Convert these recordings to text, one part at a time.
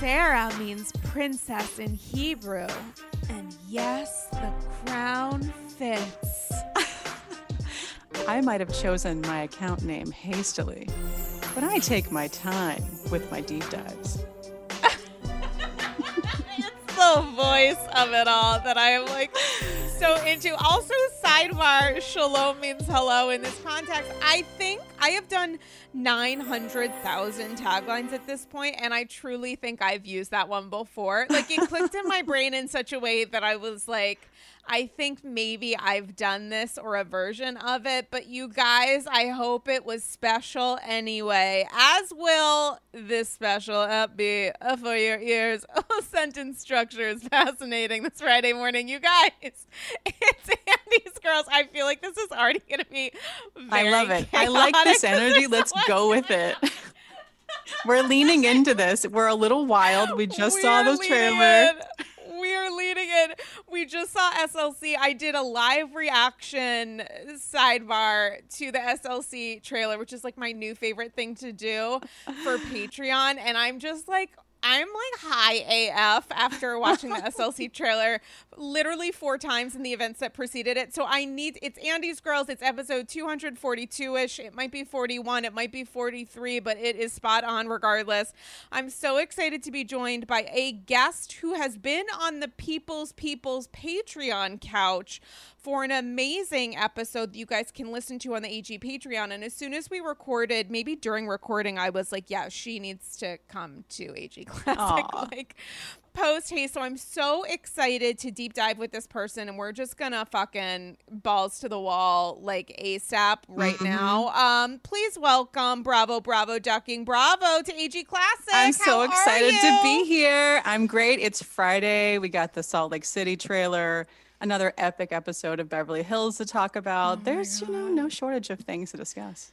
Sarah means princess in Hebrew. And yes, the crown fits. I might have chosen my account name hastily, but I take my time with my deep dives. it's the voice of it all that I am like so into. Also, sidebar, shalom means hello in this context. I think I have done 900,000 taglines at this point, and I truly think I've used that one before. Like, it clicked in my brain in such a way that I was like, I think maybe I've done this or a version of it, but you guys, I hope it was special anyway, as will this special be for your ears. Oh, sentence structure is fascinating this Friday morning, you guys. It's Andy's Girls. I feel like this is already going to be I love it. I like this energy. Let's go with it. We're leaning into this. We're a little wild. We just we saw the trailer we are leading it. We just saw SLC. I did a live reaction sidebar to the SLC trailer, which is like my new favorite thing to do for Patreon. And I'm just like, I'm like high AF after watching the SLC trailer literally four times in the events that preceded it. So I need it's Andy's Girls. It's episode 242 ish. It might be 41, it might be 43, but it is spot on regardless. I'm so excited to be joined by a guest who has been on the People's People's Patreon couch for an amazing episode that you guys can listen to on the AG Patreon. And as soon as we recorded, maybe during recording, I was like, yeah, she needs to come to AG Classic. Aww. Like, post haste. So I'm so excited to deep dive with this person, and we're just gonna fucking balls to the wall like ASAP right mm-hmm. now. Um, please welcome Bravo, Bravo, Ducking, Bravo to AG Classic. I'm so How excited to be here. I'm great. It's Friday. We got the Salt Lake City trailer. Another epic episode of Beverly Hills to talk about. Oh There's, you know, no shortage of things to discuss.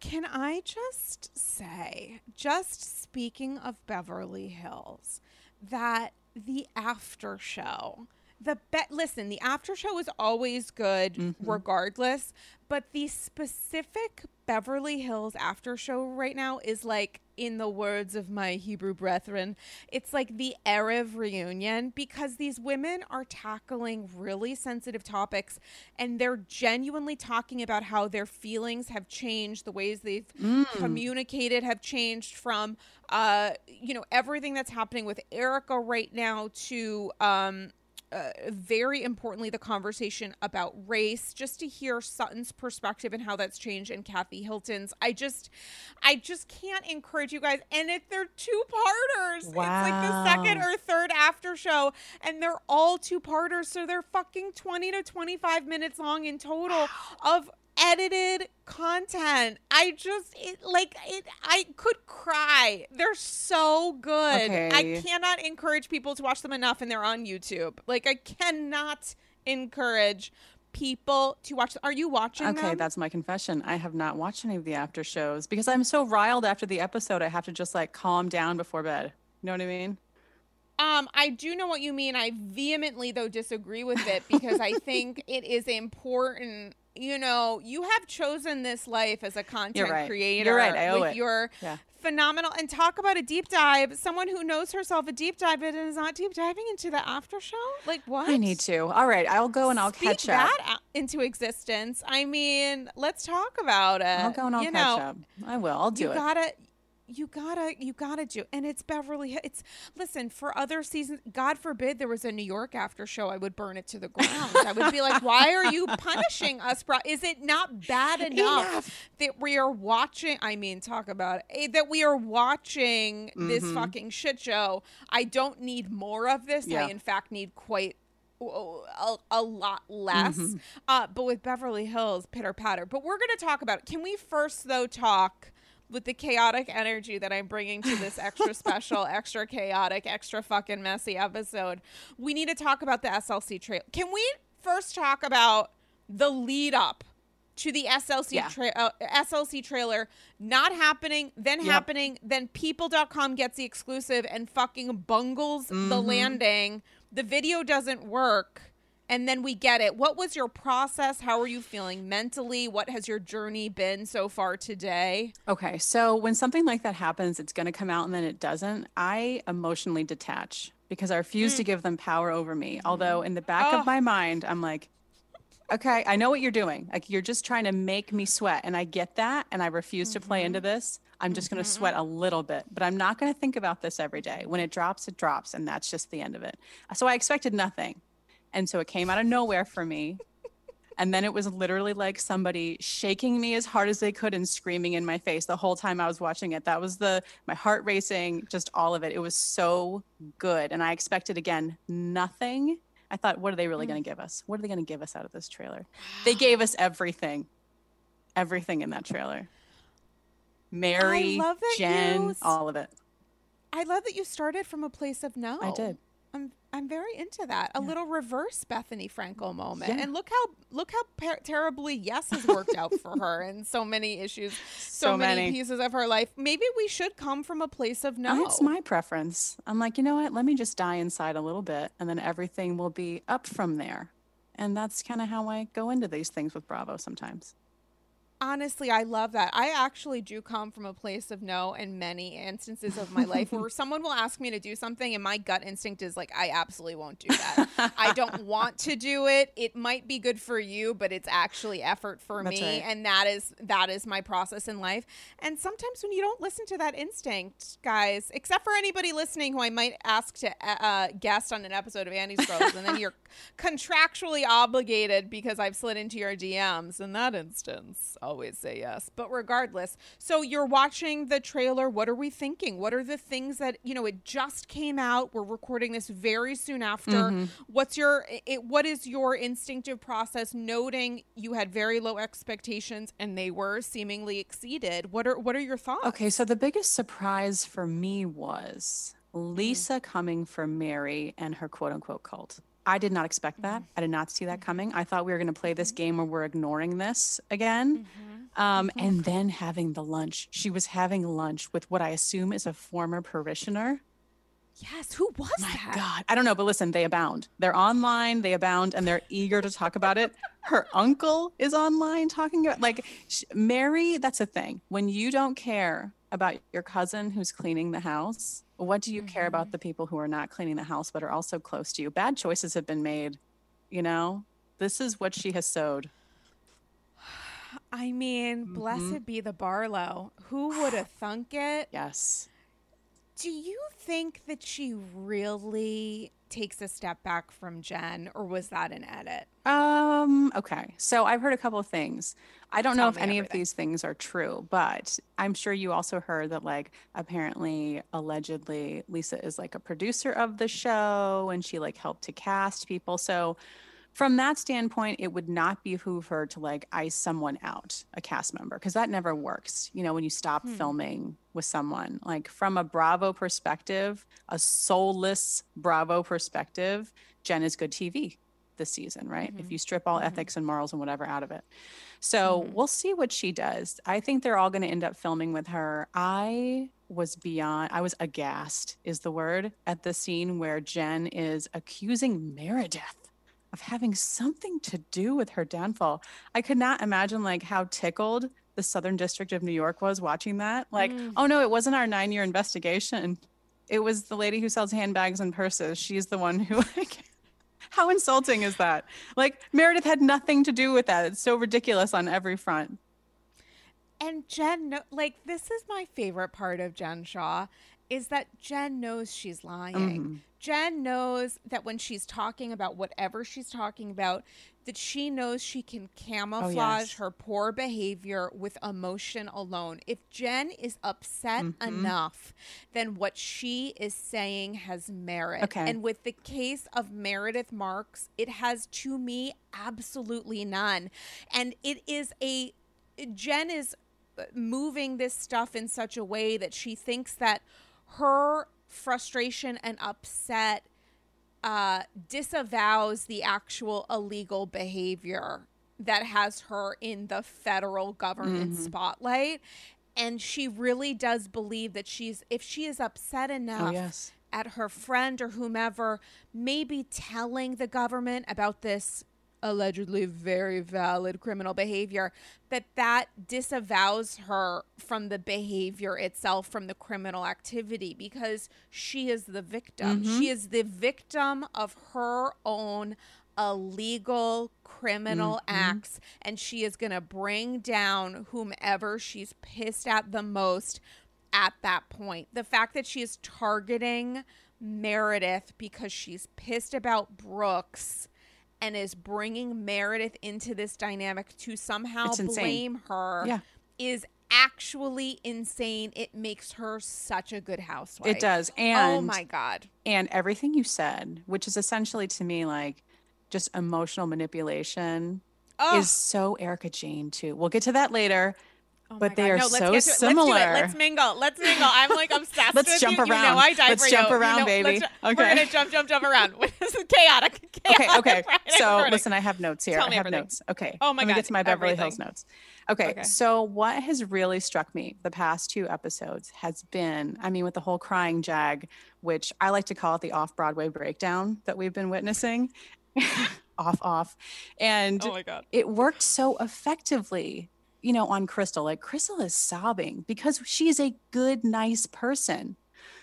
Can I just say, just speaking of Beverly Hills, that the after show the bet listen the after show is always good mm-hmm. regardless but the specific beverly hills after show right now is like in the words of my hebrew brethren it's like the erev reunion because these women are tackling really sensitive topics and they're genuinely talking about how their feelings have changed the ways they've mm. communicated have changed from uh you know everything that's happening with erika right now to um uh, very importantly the conversation about race, just to hear Sutton's perspective and how that's changed, and Kathy Hilton's. I just, I just can't encourage you guys. And if they're two parters, wow. it's like the second or third after show, and they're all two parters, so they're fucking twenty to twenty five minutes long in total of edited content. I just it like it I could cry. They're so good. Okay. I cannot encourage people to watch them enough and they're on YouTube. Like I cannot encourage people to watch them. Are you watching Okay, them? that's my confession. I have not watched any of the after shows because I'm so riled after the episode. I have to just like calm down before bed. You know what I mean? Um, I do know what you mean. I vehemently though disagree with it because I think it is important. You know, you have chosen this life as a content right. You're creator right. I owe with it. your Yeah. phenomenal and talk about a deep dive. Someone who knows herself a deep dive but is not deep diving into the after show. Like what? I need to. All right, I'll go and I'll Speak catch up. that into existence. I mean, let's talk about it. I'll go and I'll you catch know, up. I will. I'll do you it. gotta you gotta you gotta do and it's beverly it's listen for other seasons god forbid there was a new york after show i would burn it to the ground i would be like why are you punishing us bro is it not bad enough, Enough. that we are watching i mean talk about it eh, that we are watching this Mhm. fucking shit show i don't need more of this Yeah. i in fact need quite a, a lot less Mhm. uh, but with beverly hills pitter patter but we're going to talk about it can we first though talk with the chaotic energy that I'm bringing to this extra special, extra chaotic, extra fucking messy episode, we need to talk about the SLC trail. Can we first talk about the lead up to the SLC Yeah. tra- uh, SLC trailer not happening, then Yep. happening, then people.com gets the exclusive and fucking bungles the Mhm. landing. The video doesn't work and then we get it. What was your process? How are you feeling mentally? What has your journey been so far today? Okay, so when something like that happens, it's going to come out and then it doesn't. I emotionally detach because I refuse to mm. give them power over me. Although in the back Oh. of my mind, I'm like, okay, I know what you're doing. Like you're just trying to make me sweat, and I get that, and I refuse to play into mm-hmm. this. I'm just going to mm-hmm. sweat a little bit, but I'm not going to think about this every day. When it drops, it drops, and that's just the end of it. So I expected nothing, and so it came out of nowhere for me. And then it was literally like somebody shaking me as hard as they could and screaming in my face the whole time I was watching it. That was the my heart racing, just all of it. It was so good. And I expected again nothing. I thought, what are they really mm. going to give us? What are they going to give us out of this trailer? They gave us everything. Everything in that trailer. Mary, Jen, you all of it. I love that you started from a place of no. I did. I'm very into that. A little reverse Bethenny Frankel moment. Yeah. And look how look how per- terribly yes has worked out for her in so many issues, so, So many. many. pieces of her life. Maybe we should come from a place of no. Oh, that's my preference. I'm like, you know what? Let me just die inside a little bit and then everything will be up from there. And that's kind of how I go into these things with Bravo sometimes. Honestly, I love that. I actually do come from a place of no in many instances of my life where someone will ask me to do something and my gut instinct is like, I absolutely won't do that. I don't want to do it. It might be good for you, but it's actually effort for That's me. right. And that is that is my process in life. And sometimes when you don't listen to that instinct, guys, except for anybody listening who I might ask to uh, guest on an episode of Andy's Girls, and then you're contractually obligated because I've slid into your DMs. In that instance, always say yes. But regardless, so you're watching the trailer. What are we thinking? What are the things that you know? It just came out. We're recording this very soon after. Mm-hmm. What's your it, what is your instinctive process? Noting you had very low expectations and they were seemingly exceeded. What are what are your thoughts? Okay, so the biggest surprise for me was Lisa coming for Mary and her quote unquote cult. I did not expect that. Mm-hmm. I did not see that mm-hmm. coming. I thought we were going to play this mm-hmm. game where we're ignoring this again. Um, and then having the lunch. She was having lunch with what I assume is a former parishioner. Yes. Who was My that? God. I don't know, but listen, they abound. They're online, they abound, and they're eager to talk about it. Her uncle is online talking about, like, Mary, that's a thing. When you don't care about your cousin who's cleaning the house, what do you care about the people who are not cleaning the house but are also close to you? Bad choices have been made, you know? This is what she has sowed. I mean, Mm-hmm. blessed be the Barlow. Who would have thunk it? Yes. Do you think that she really takes a step back from Jen, or was that an edit? Um, okay. So I've heard a couple of things. I don't know if any of these things are true, but I'm sure you also heard that, like, apparently, allegedly, Lisa is like a producer of the show and she like helped to cast people. So, from that standpoint, it would not behoove her to like ice someone out, a cast member, because that never works. You know, when you stop Hmm. filming with someone, like from a Bravo perspective, a soulless Bravo perspective, Jen is good TV this season, right? If Mhm. you strip all Mhm. ethics and morals and whatever out of it. So Mhm. we'll see what she does. I think they're all going to end up filming with her. I was beyond, I was aghast, is the word, at the scene where Jen is accusing Meredith of having something to do with her downfall. I could not imagine like how tickled the Southern District of New York was watching that. Like, Mm. oh no, it wasn't our nine year investigation. It was the lady who sells handbags and purses. She's the one who like how insulting is that? Like Meredith had nothing to do with that. It's so ridiculous on every front. And Jen, like, this is my favorite part of Jen Shah is that Jen knows she's lying. Mhm. Jen knows that when she's talking about whatever she's talking about, that she knows she can camouflage Oh, yes. her poor behavior with emotion alone. If Jen is upset Mhm. enough, then what she is saying has merit. Okay. And with the case of Meredith Marks, it has to me absolutely none. And it is a Jen is moving this stuff in such a way that she thinks that her frustration and upset uh, disavows the actual illegal behavior that has her in the federal government Mhm. spotlight. And she really does believe that she's, if she is upset enough Oh yes. at her friend or whomever, maybe telling the government about this allegedly very valid criminal behavior that that disavows her from the behavior itself from the criminal activity because she is the victim Mhm. she is the victim of her own illegal criminal Mhm. acts and she is going to bring down whomever she's pissed at the most at that point. The fact that she is targeting Meredith because she's pissed about Brooks and is bringing Meredith into this dynamic to somehow blame her Yeah. is actually insane. It makes her such a good housewife. It does. And oh my god. and everything you said, which is essentially to me like just emotional manipulation, Oh, is so Erika Jayne too. We'll get to that later. Oh but they God. are no, let's so it. similar. Let's. Let's mingle. Let's mingle. I'm like obsessed Let's with jump you. You around. know I dive Let's for jump you. You around, know- baby. ju- Okay. We're gonna jump, jump, jump around. this is chaotic. chaotic Okay, okay. Friday So morning. listen, I have notes here. Tell I have everything. notes. Okay. Oh my Let me God, get to my Beverly Hills notes. Okay, Okay. So what has really struck me the past two episodes has been, I mean, with the whole crying jag, which I like to call it the off Broadway breakdown that we've been witnessing. off, off. And Oh my god. it worked so effectively you know on crystal like crystal is sobbing because she's a good nice person.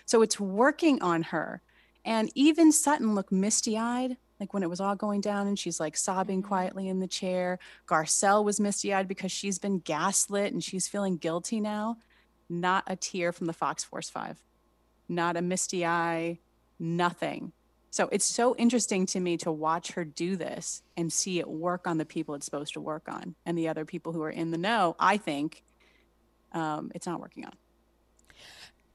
So it's working on her. And even sutton looked misty-eyed like when it was all going down and she's like sobbing Mhm. quietly in the chair. Garcelle was misty-eyed because she's been gaslit and she's feeling guilty now. Not a tear from the fox force 5 not a misty eye nothing so it's so interesting to me to watch her do this and see it work on the people it's supposed to work on and the other people who are in the know. I think um, it's not working on.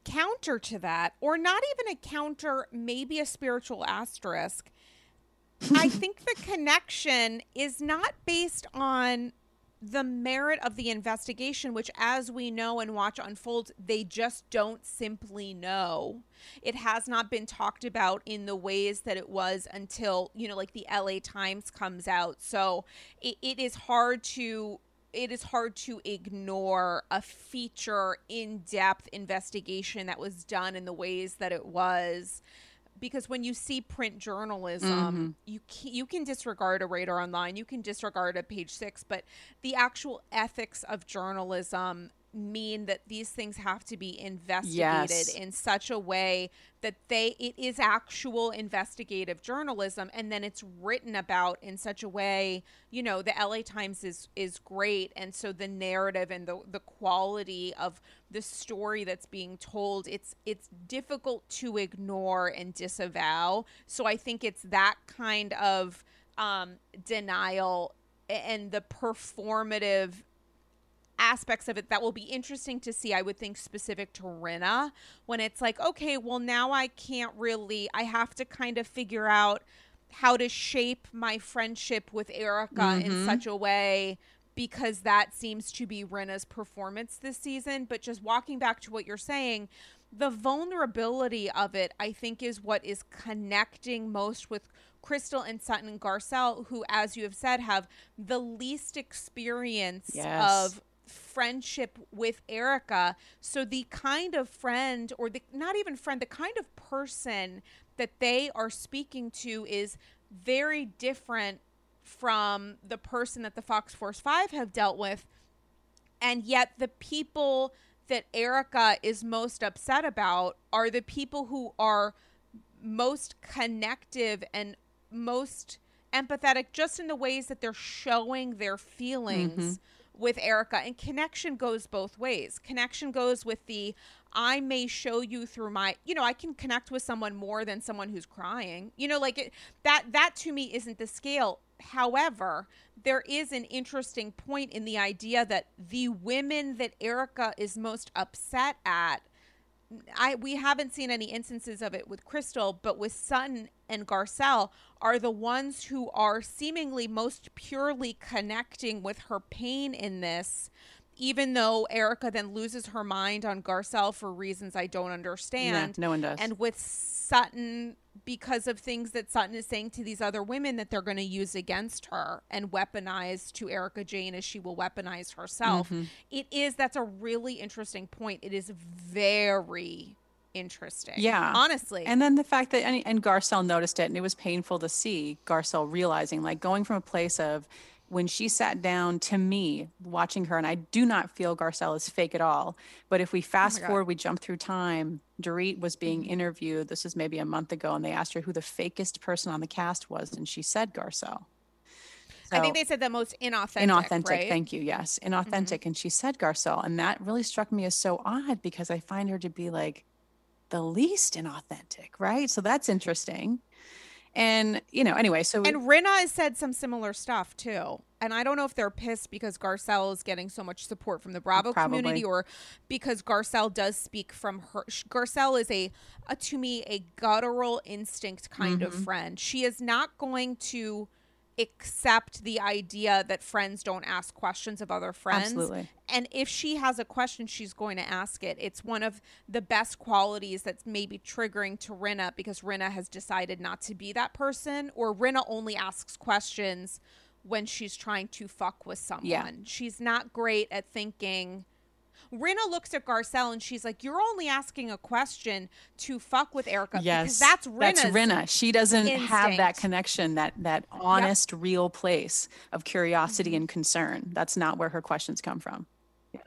Counter to that, or not even a counter, maybe a spiritual asterisk. I think the connection is not based on the merit of the investigation, which, as we know and watch unfold, they just don't simply know. It has not been talked about in the ways that it was until, you know, like the LA Times comes out. So it, it is hard to. It is hard to ignore a feature in depth investigation that was done in the ways that it was because when you see print journalism, mm-hmm. you can, you can disregard a radar online, you can disregard a page six, but the actual ethics of journalism mean that these things have to be investigated Yes. in such a way that they it is actual investigative journalism and then it's written about in such a way you know the LA Times is is great and so the narrative and the the quality of the story that's being told it's it's difficult to ignore and disavow so I think it's that kind of um denial and the performative aspects of it that will be interesting to see i would think specific to Rinna when it's like okay well now i can't really i have to kind of figure out how to shape my friendship with erika in mm-hmm. such a way because that seems to be Rinna's performance this season but just walking back to what you're saying the vulnerability of it i think is what is connecting most with crystal and sutton and garcelle who as you have said have the least experience Yes. of friendship with Erika. So the kind of friend or the not even friend, the kind of person that they are speaking to is very different from the person that the Fox Force 5 have dealt with. And yet the people that Erika is most upset about are the people who are most connective and most empathetic just in the ways that they're showing their feelings mm-hmm. With Erika and connection goes both ways. Connection goes with the I may show you through my, you know, I can connect with someone more than someone who's crying. You know, like it, that that to me isn't the scale. However, there is an interesting point in the idea that the women that Erika is most upset at I we haven't seen any instances of it with Crystal, but with Sutton and Garcelle are the ones who are seemingly most purely connecting with her pain in this, even though Erika then loses her mind on Garcelle for reasons I don't understand. no one does. And with Sutton because of things that Sutton is saying to these other women that they're going to use against her and weaponize to Erika Jayne as she will weaponize herself. Mm-hmm. It is that's a really interesting point. It is very interesting. Yeah. Honestly. And then the fact that, and, and Garcelle noticed it, and it was painful to see Garcelle realizing, like, going from a place of when she sat down to me, watching her, and I do not feel Garcelle is fake at all. But if we fast God. forward, we jump through time, Dorit was being interviewed. This was maybe a month ago, and they asked her who the fakest person on the cast was, and she said Garcelle. I think they said the most inauthentic. inauthentic right? Mm-hmm. thank you yes inauthentic and she said garcelle and that really struck me as so odd because i find her to be like the least inauthentic right so that's interesting and you know anyway so And Rinna has said some similar stuff too. And I don't know if they're pissed because Garcelle is getting so much support from the Bravo community or because Garcelle does speak from her. Garcelle is a, a to me, a guttural instinct kind of Mm-hmm. friend. She is not going to accept the idea that friends don't ask questions of other friends. Absolutely. And if she has a question, she's going to ask it. It's one of the best qualities that's maybe triggering to Rinna because Rinna has decided not to be that person, or Rinna only asks questions when she's trying to fuck with someone. She's not great at thinking. Rinna looks at Garcelle and she's like, "You're only asking a question to fuck with Erika yes because that's Rinna's." that's Rinna. she doesn't have that connection that that honest real place of curiosity Mm-hmm. and concern that's not where her questions come from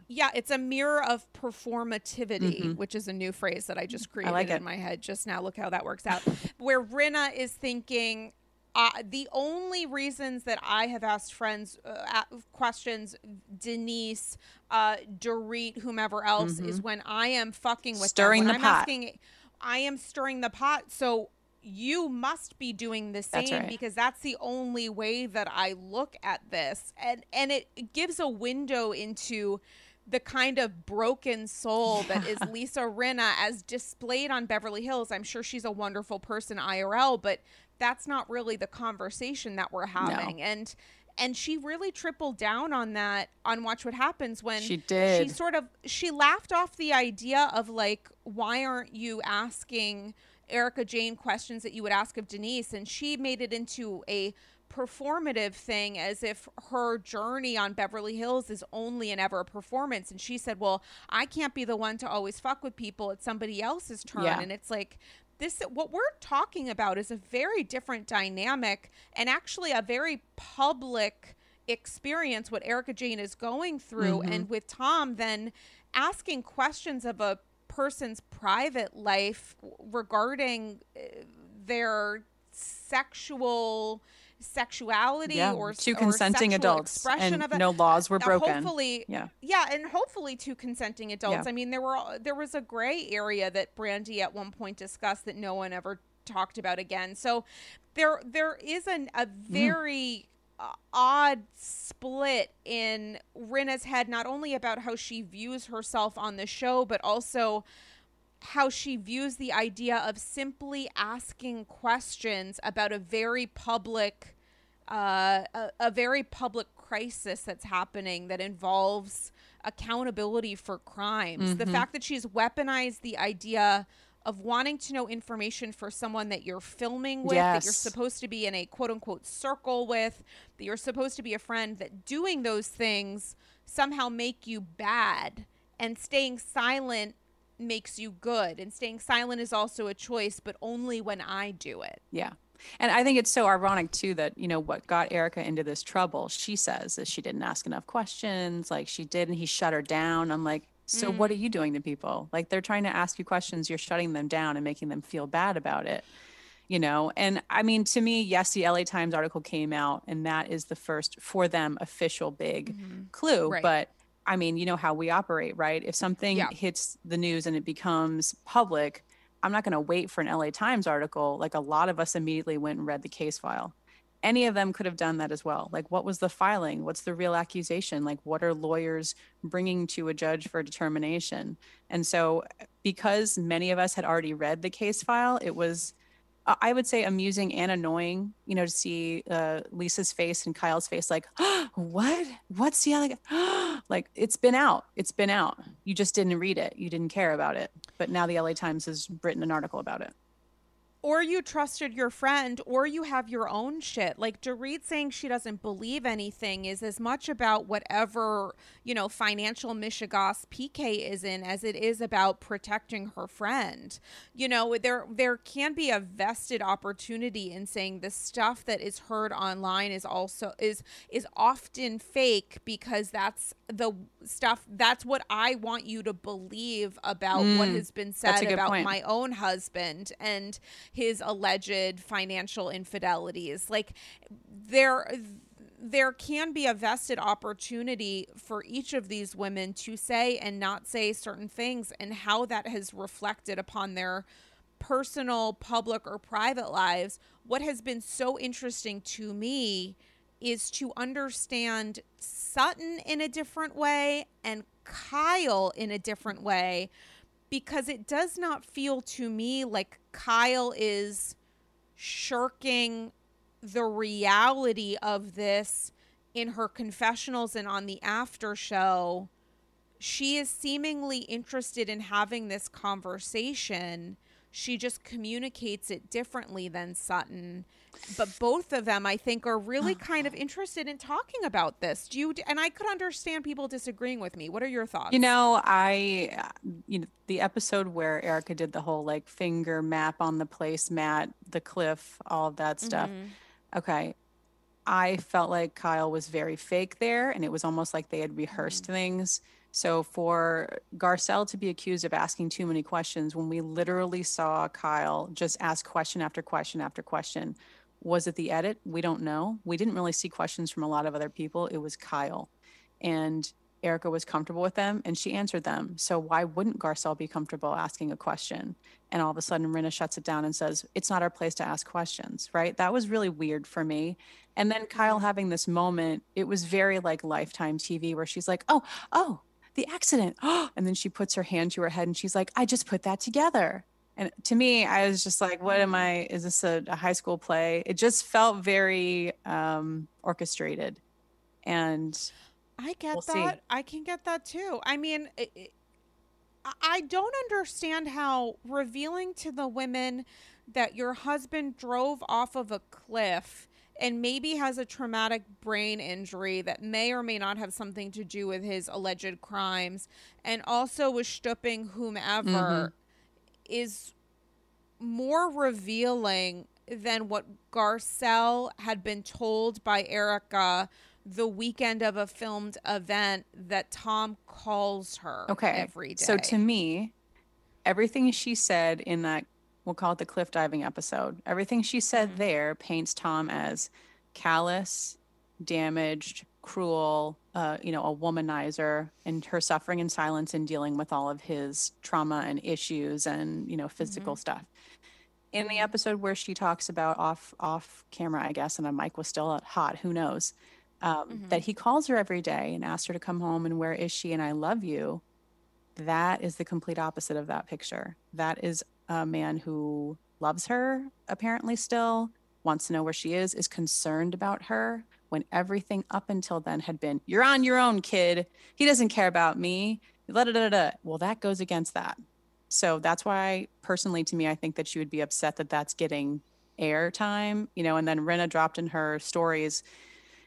Yeah, it's a mirror of performativity, which is a new phrase that I just created Mm-hmm. like in my head just now. Look how that works out. Where Rinna is thinking, uh, the only reasons that I have asked friends uh, questions, Denise, uh, Dorit, whomever else, is when I am fucking with Mm-hmm. Stirring them. the I'm pot. asking, I am stirring the pot. So you must be doing the That's same right. because that's the only way that I look at this. And and it gives a window into the kind of broken soul that is Lisa Rinna as displayed on Beverly Hills. I'm sure she's a wonderful person IRL, but that's not really the conversation that we're having. And and she really tripled down on that on Watch What Happens when She did. She sort of she laughed off the idea of like, why aren't you asking Erika Jayne questions that you would ask of Denise? And she made it into a performative thing as if her journey on Beverly Hills is only and ever a performance. And she said, Well, I can't be the one to always fuck with people. It's somebody else's turn. Yeah. And it's like this what we're talking about is a very different dynamic and actually a very public experience what Erika Jayne is going through Mm-hmm. and with Tom then asking questions of a person's private life regarding uh, their sexual sexuality Yeah, or two consenting adults, and no laws were broken. Hopefully, Yeah. yeah, and hopefully two consenting adults. Yeah. I mean, there were there was a gray area that Brandi at one point discussed that no one ever talked about again. So there there is an, a Mm-hmm. very uh, odd split in Rinna's head, not only about how she views herself on the show, but also how she views the idea of simply asking questions about a very public uh, a, a very public crisis that's happening that involves accountability for crimes. The fact that she's weaponized the idea of wanting to know information for someone that you're filming with, that you're supposed to be in a quote unquote circle with, that you're supposed to be a friend, that doing those things somehow make you bad and staying silent makes you good. And staying silent is also a choice, but only when I do it. Yeah. And I think it's so ironic too that, you know, what got Erika into this trouble, she says is she didn't ask enough questions, like she did and he shut her down. I'm like, so what mm. are you doing to people? Like they're trying to ask you questions, you're shutting them down and making them feel bad about it. You know, and I mean, to me, yes, the LA Times article came out, and that is the first for them official big mm-hmm. clue. Right. But I mean, you know how we operate, right? If something Yeah. hits the news and it becomes public, I'm not going to wait for an LA Times article. Like a lot of us immediately went and read the case file. Any of them could have done that as well. Like, what was the filing? What's the real accusation? Like, what are lawyers bringing to a judge for determination? And so, because many of us had already read the case file, it was, I would say, amusing and annoying, you know, to see uh, Lisa's face and Kyle's face, like, what? What's the other? like, it's been out. It's been out. You just didn't read it. You didn't care about it. But now the LA Times has written an article about it. Or you trusted your friend or you have your own shit. Like Dorit saying she doesn't believe anything is as much about whatever you know financial mishigas pk is in as it is about protecting her friend. You know there there can be a vested opportunity in saying the stuff that is heard online is also is is often fake because that's the stuff that's what i want you to believe about what has been said about point. my own husband. And his alleged financial infidelities. Like there there can be a vested opportunity for each of these women to say and not say certain things and how that has reflected upon their personal public or private lives. What has been so interesting to me is to understand Sutton in a different way and Kyle in a different way because it does not feel to me like Kyle is shirking the reality of this in her confessionals and on the after show. She is seemingly interested in having this conversation. She just communicates it differently than Sutton. But both of them, I think, are really kind of interested in talking about this. Do you? And I could understand people disagreeing with me. What are your thoughts? You know, I, you know, the episode where Erika did the whole like finger map on the place placemat, the cliff, all of that stuff. Mm-hmm. Okay. I felt like Kyle was very fake there, and it was almost like they had rehearsed mm-hmm. things. So for Garcelle to be accused of asking too many questions when we literally saw Kyle just ask question after question after question, was it the edit? We don't know. We didn't really see questions from a lot of other people. It was Kyle. And Erika was comfortable with them and she answered them. So why wouldn't Garcelle be comfortable asking a question? And all of a sudden Rinna shuts it down and says, It's not our place to ask questions, right? That was really weird for me. And then Kyle having this moment, it was very like lifetime TV where she's like, Oh, oh, the accident. and then she puts her hand to her head and she's like, I just put that together. And to me, I was just like, what am I? Is this a, a high school play? It just felt very um, orchestrated. And I get We'll see. that. I can get that too. I mean, it, it- I- I don't understand how revealing to the women that your husband drove off of a cliff and maybe has a traumatic brain injury that may or may not have something to do with his alleged crimes and also was stooping whomever is more revealing than what Garcelle had been told by Erika the weekend of a filmed event that Tom calls her Okay. every day. So to me, everything she said in that, we'll call it the cliff diving episode, everything she said Mhm. there paints Tom as callous, damaged, cruel, uh, you know, a womanizer, and her suffering in silence and dealing with all of his trauma and issues and you know physical stuff. In the episode where she talks about off off camera, I guess, and a mic was still hot, who knows, um, Mhm. that he calls her every day and asks her to come home and where is she and I love you. That is the complete opposite of that picture. That is a man who loves her, apparently still, wants to know where she is, is concerned about her when everything up until then had been, you're on your own, kid. He doesn't care about me. Da, da, da, da. Well, that goes against that. So that's why, personally, to me, I think that she would be upset that that's getting airtime, you know. And then Rinna dropped in her stories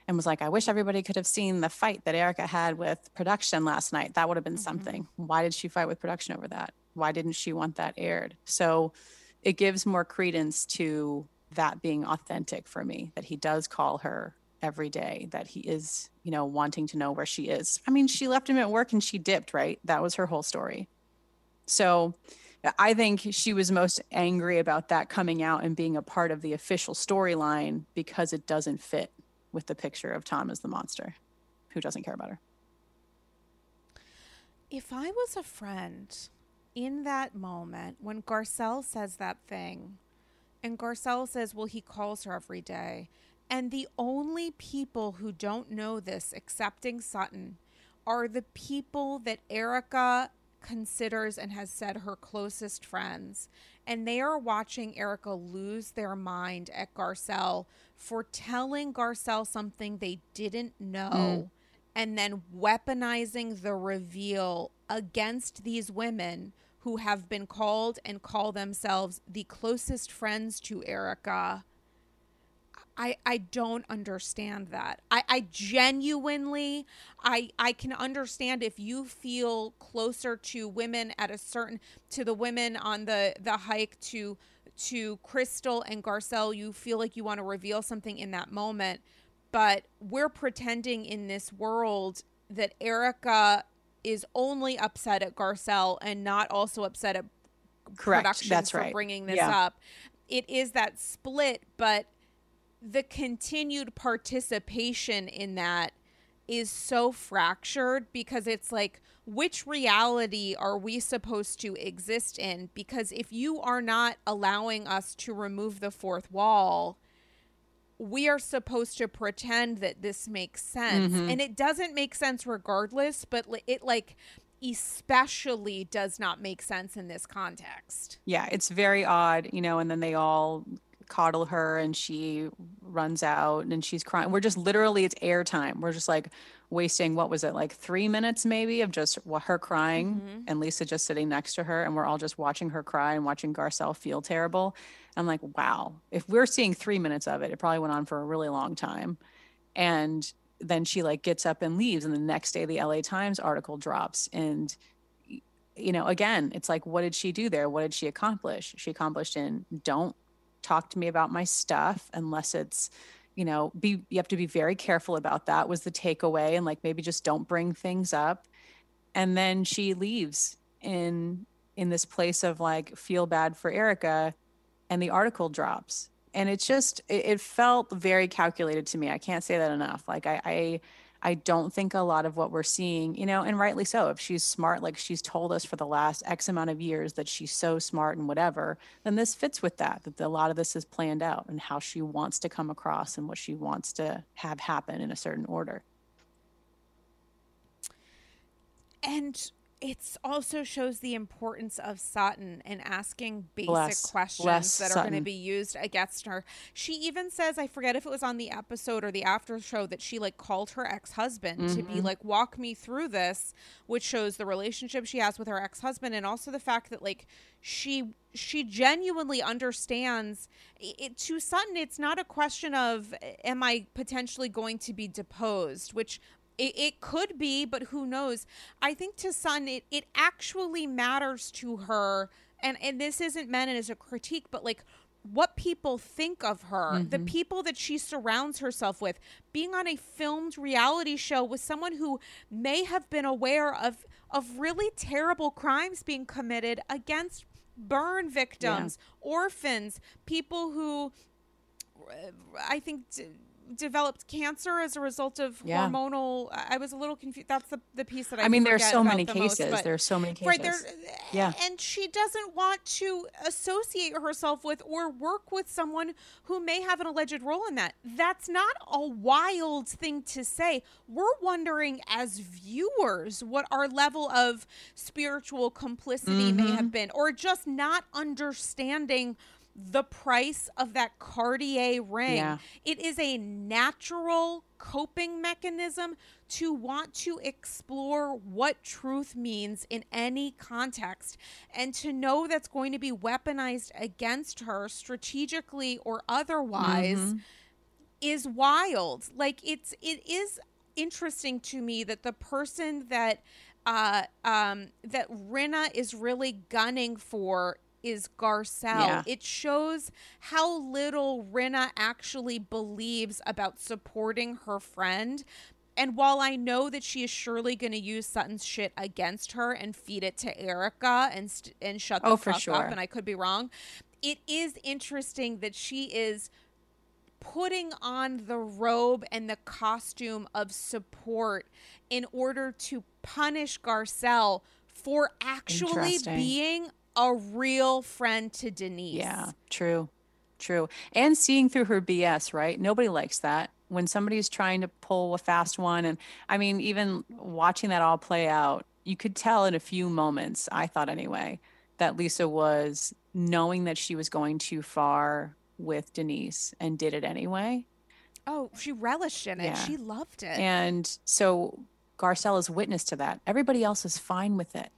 and was like, I wish everybody could have seen the fight that Erika had with production last night. That would have been Mhm. something. Why did she fight with production over that? Why didn't she want that aired? So it gives more credence to that being authentic for me, that he does call her every day, that he is, you know, wanting to know where she is. I mean, she left him at work and she dipped, right? That was her whole story. So I think she was most angry about that coming out and being a part of the official storyline because it doesn't fit with the picture of Tom as the monster who doesn't care about her. If I was a friend in that moment when Garcelle says that thing, and Garcelle says, well, he calls her every day, and the only people who don't know this, excepting Sutton, are the people that Erika considers and has said her closest friends. And they are watching Erika lose their mind at Garcelle for telling Garcelle something they didn't know hmm. and then weaponizing the reveal against these women who have been called and call themselves the closest friends to Erika. I I don't understand that. I, I genuinely I I can understand if you feel closer to women at a certain to the women on the the hike to to Crystal and Garcelle, you feel like you want to reveal something in that moment but we're pretending in this world that Erika is only upset at Garcelle and not also upset at Correct. productions That's for right. bringing this Yeah. up. It is that split, but the continued participation in that is so fractured because it's like which reality are we supposed to exist in because if you are not allowing us to remove the fourth wall we are supposed to pretend that this makes sense Mhm. and it doesn't make sense regardless but it like especially does not make sense in this context Yeah, it's very odd, you know, and then they all coddle her and she runs out and she's crying. We're just literally, it's airtime. We're just like wasting, what was it, like three minutes maybe of just her crying Mhm. and Lisa just sitting next to her and we're all just watching her cry and watching Garcelle feel terrible. I'm like, wow, if we're seeing three minutes of it, it probably went on for a really long time. And then she like gets up and leaves and the next day the LA Times article drops. And you know again it's like what did she do there? What did she accomplish? She accomplished in don't talk to me about my stuff unless it's you know be you have to be very careful about that was the takeaway. And like maybe just don't bring things up. And then she leaves in in this place of like feel bad for Erika and the article drops. And it's just it, it felt very calculated to me. I can't say that enough. Like I, I i don't think a lot of what we're seeing you know and rightly so if she's smart like she's told us for the last x amount of years that she's so smart and whatever then this fits with that that a lot of this is planned out and how she wants to come across and what she wants to have happen in a certain order. And it's also shows the importance of Sutton and asking basic Bless- questions bless that are going to be used against her. She even says, I forget if it was on the episode or the after show that she like called her ex-husband to be Mhm. like walk me through this, which shows the relationship she has with her ex-husband and also the fact that like she she genuinely understands it, it to Sutton it's not a question of am I potentially going to be deposed, which it, it could be, but who knows? I think to Sun, it, it actually matters to her. And, and this isn't meant as a critique, but like what people think of her, the mm-hmm. people that she surrounds herself with, being on a filmed reality show with someone who may have been aware of of really terrible crimes being committed against burn victims, orphans, people who I think developed cancer as a result of Yeah. hormonal. I was a little confused. That's the, the piece that I. I mean, there are so many the most, cases. but- There are so many cases. Right there, Yeah. and she doesn't want to associate herself with or work with someone who may have an alleged role in that. That's not a wild thing to say. We're wondering as viewers what our level of spiritual complicity may Mm-hmm. have been, or just not understanding the price of that Cartier ring. Yeah. It is a natural coping mechanism to want to explore what truth means in any context and to know that's going to be weaponized against her strategically or otherwise is wild. Like it's it is interesting to me that the person that uh um that Rinna is really gunning for is Garcelle. Yeah. It shows how little Rinna actually believes about supporting her friend. And while I know that she is surely going to use Sutton's shit against her and feed it to Erika and st- and shut the Oh, fuck sure. up, and I could be wrong, it is interesting that she is putting on the robe and the costume of support in order to punish Garcelle for actually being a real friend to Denise. Yeah, true, true. And seeing through her BS, right? Nobody likes that. When somebody's trying to pull a fast one. And I mean, even watching that all play out, you could tell in a few moments, I thought anyway, that Lisa was knowing that she was going too far with Denise and did it anyway. Oh, she relished in it. Yeah. She loved it. And so Garcelle is witness to that. Everybody else is fine with it.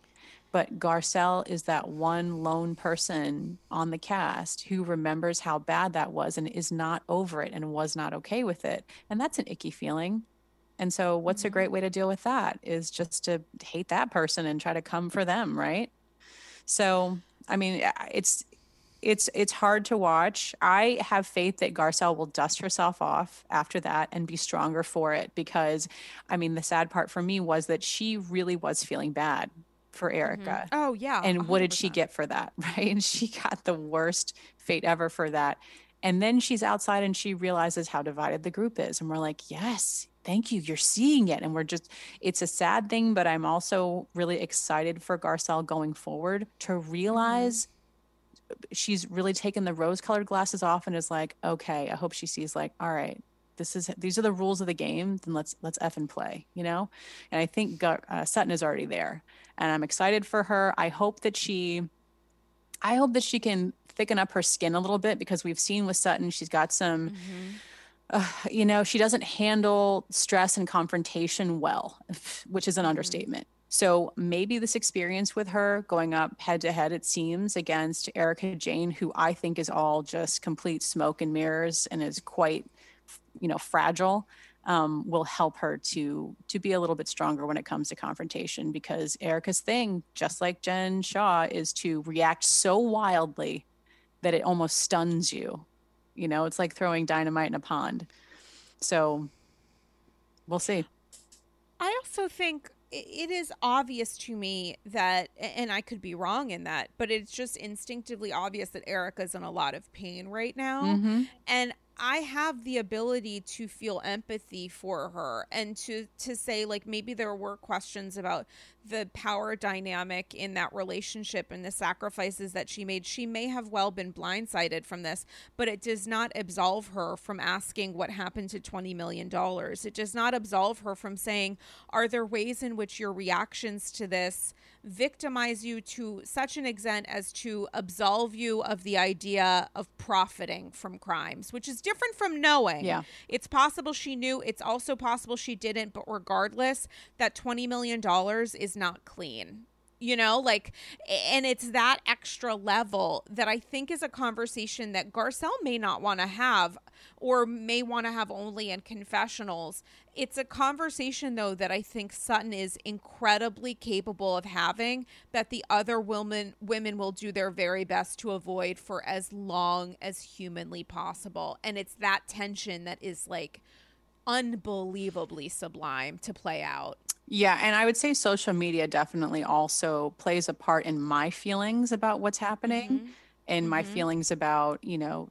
But Garcelle is that one lone person on the cast who remembers how bad that was and is not over it and was not okay with it. And that's an icky feeling. And so, what's a mm-hmm. great way to deal with that is just to hate that person and try to come for them, right? So, I mean, it's it's it's hard to watch. I have faith that Garcelle will dust herself off after that and be stronger for it because I mean the sad part for me was that she really was feeling bad for Erika. oh, yeah. And what did she get for that? Right? And she got the worst fate ever for that. And then she's outside and she realizes how divided the group is. And we're like, yes, thank you. You're seeing it. And we're just, it's a sad thing, but I'm also really excited for Garcelle going forward to realize she's really taken the rose colored glasses off and is like, okay, I hope she sees like, all right, this is these are the rules of the game. Then let's let's f and play, you know. And I think Gar- uh, Sutton is already there, and I'm excited for her. I hope that she, I hope that she can thicken up her skin a little bit because we've seen with Sutton she's got some. Uh, you know, she doesn't handle stress and confrontation well, which is an understatement. So maybe this experience with her going up head to head, it seems, against Erika Jayne, who I think is all just complete smoke and mirrors and is quite, you know, fragile, um, will help her to to be a little bit stronger when it comes to confrontation. Because Erika's thing, just like Jen Shah, is to react so wildly that it almost stuns you. You know, it's like throwing dynamite in a pond. So we'll see. I also think it is obvious to me that, and I could be wrong in that, but it's just instinctively obvious that Erika's in a lot of pain right now. Mm-hmm. And I have the ability to feel empathy for her and to to say like maybe there were questions about the power dynamic in that relationship and the sacrifices that she made. She may have well been blindsided from this, but it does not absolve her from asking what happened to 20 million dollars. It does not absolve her from saying are there ways in which your reactions to this victimize you to such an extent as to absolve you of the idea of profiting from crimes, which is different from knowing. Yeah. It's possible she knew, it's also possible she didn't, but regardless, that $20 million is not clean. You know like and it's that extra level that i think is a conversation that garcelle may not want to have or may want to have only in confessionals. It's a conversation though that i think sutton is incredibly capable of having that the other women women will do their very best to avoid for as long as humanly possible. And it's that tension that is like unbelievably sublime to play out yeah, and I would say social media definitely also plays a part in my feelings about what's happening Mhm. and my Mhm. feelings about, you know,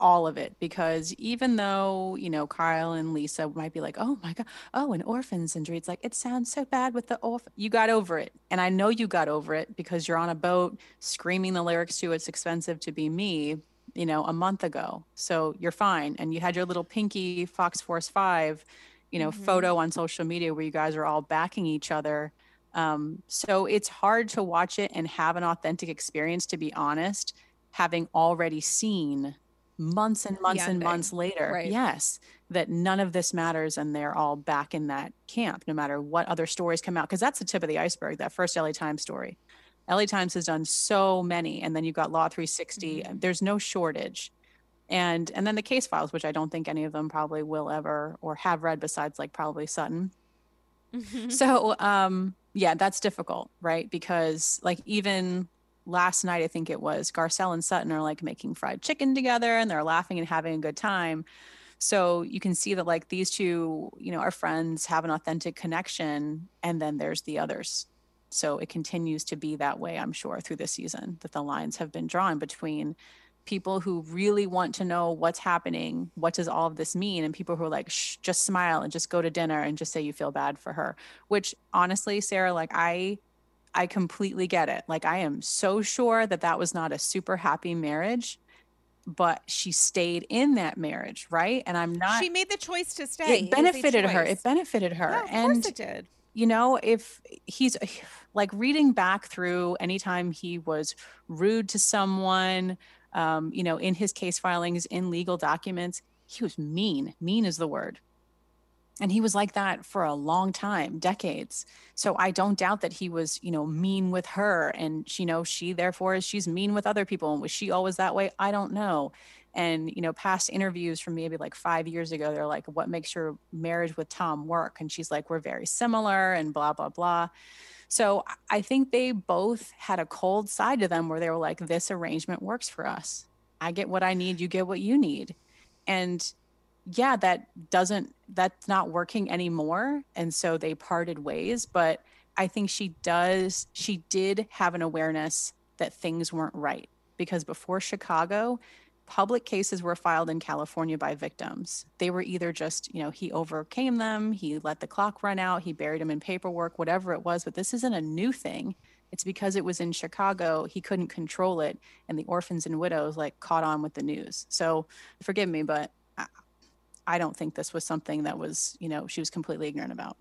all of it because even though, you know, Kyle and Lisa might be like, "Oh my god, oh, an orphans injury." It's like it sounds so bad with the orphan. You got over it. And I know you got over it because you're on a boat screaming the lyrics to It's Expensive to Be Me, you know, a month ago. So you're fine and you had your little pinky Fox Force 5 you know, Mhm. photo on social media where you guys are all backing each other. Um, so it's hard to watch it and have an authentic experience, to be honest, having already seen months and months and months later, right. yes, that none of this matters and they're all back in that camp, no matter what other stories come out. Because that's the tip of the iceberg, that first LA Times story. LA Times has done so many, and then you've got Law360. Mhm. There's no shortage and and then the case files which i don't think any of them probably will ever or have read besides like probably sutton. Mhm. so um yeah that's difficult right? Because like even last night i think it was garcelle and sutton are like making fried chicken together and they're laughing and having a good time. So you can see that like these two you know are friends have an authentic connection and then there's the others. So it continues to be that way i'm sure through the season that the lines have been drawn between people who really want to know what's happening what does all of this mean? And people who are like Shh, just smile and just go to dinner and just say you feel bad for her which honestly sarah like i i completely get it. Like i am so sure that that was not a super happy marriage but she stayed in that marriage right? And i'm not she made the choice to stay. it benefited her. It benefited her. Yeah, of and course it did. you know, if he's like reading back through anytime he was rude to someone, um, you know, in his case filings, in legal documents, he was mean. Mean is the word. And he was like that for a long time, decades. So I don't doubt that he was, you know, mean with her. And, you know, she therefore is she's mean with other people. And was she always that way? I don't know. And, you know, past interviews from maybe like five years ago, they're like, what makes your marriage with Tom work? And she's like, we're very similar and blah, blah, blah. So I think they both had a cold side to them where they were like, this arrangement works for us. I get what I need, you get what you need. And yeah, that doesn't, that's not working anymore. And so they parted ways. But I think she does, she did have an awareness that things weren't right because before Chicago, public cases were filed in California by victims. They were either just, you know, he overcame them, he let the clock run out, he buried them in paperwork, whatever it was. But this isn't a new thing. It's because it was in Chicago, he couldn't control it, and the orphans and widows like caught on with the news. So forgive me, but I, I don't think this was something that was, you know, she was completely ignorant about.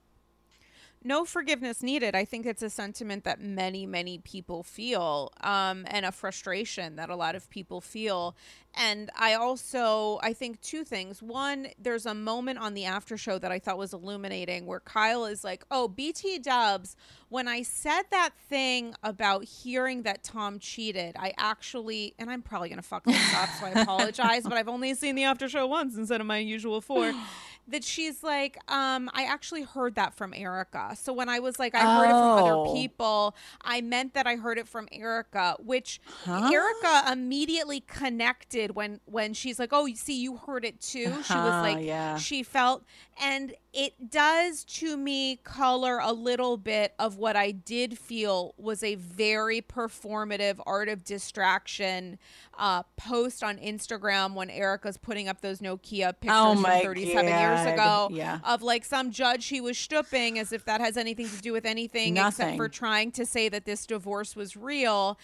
No forgiveness needed. I think it's a sentiment that many, many people feel, um, and a frustration that a lot of people feel. And I also, I think two things. One, there's a moment on the after show that I thought was illuminating where Kyle is like, "Oh, BT Dubs, when I said that thing about hearing that Tom cheated, I actually, and I'm probably gonna fuck this up, so I apologize, but I've only seen the after show once instead of my usual four." that she's like, um, I actually heard that from Erika. So when I was like, I heard it from Oh. other people, I meant that I heard it from Erika, which Huh? Erika immediately connected when when she's like, Oh, you see, you heard it too. She was Uh-huh, like, yeah. she felt and it does to me color a little bit of what I did feel was a very performative art of distraction uh, post on Instagram when Erika's putting up those Nokia pictures Oh from my 37 years ago Yeah. of like some judge he was stooping as if that has anything to do with anything except for trying to say that this divorce was real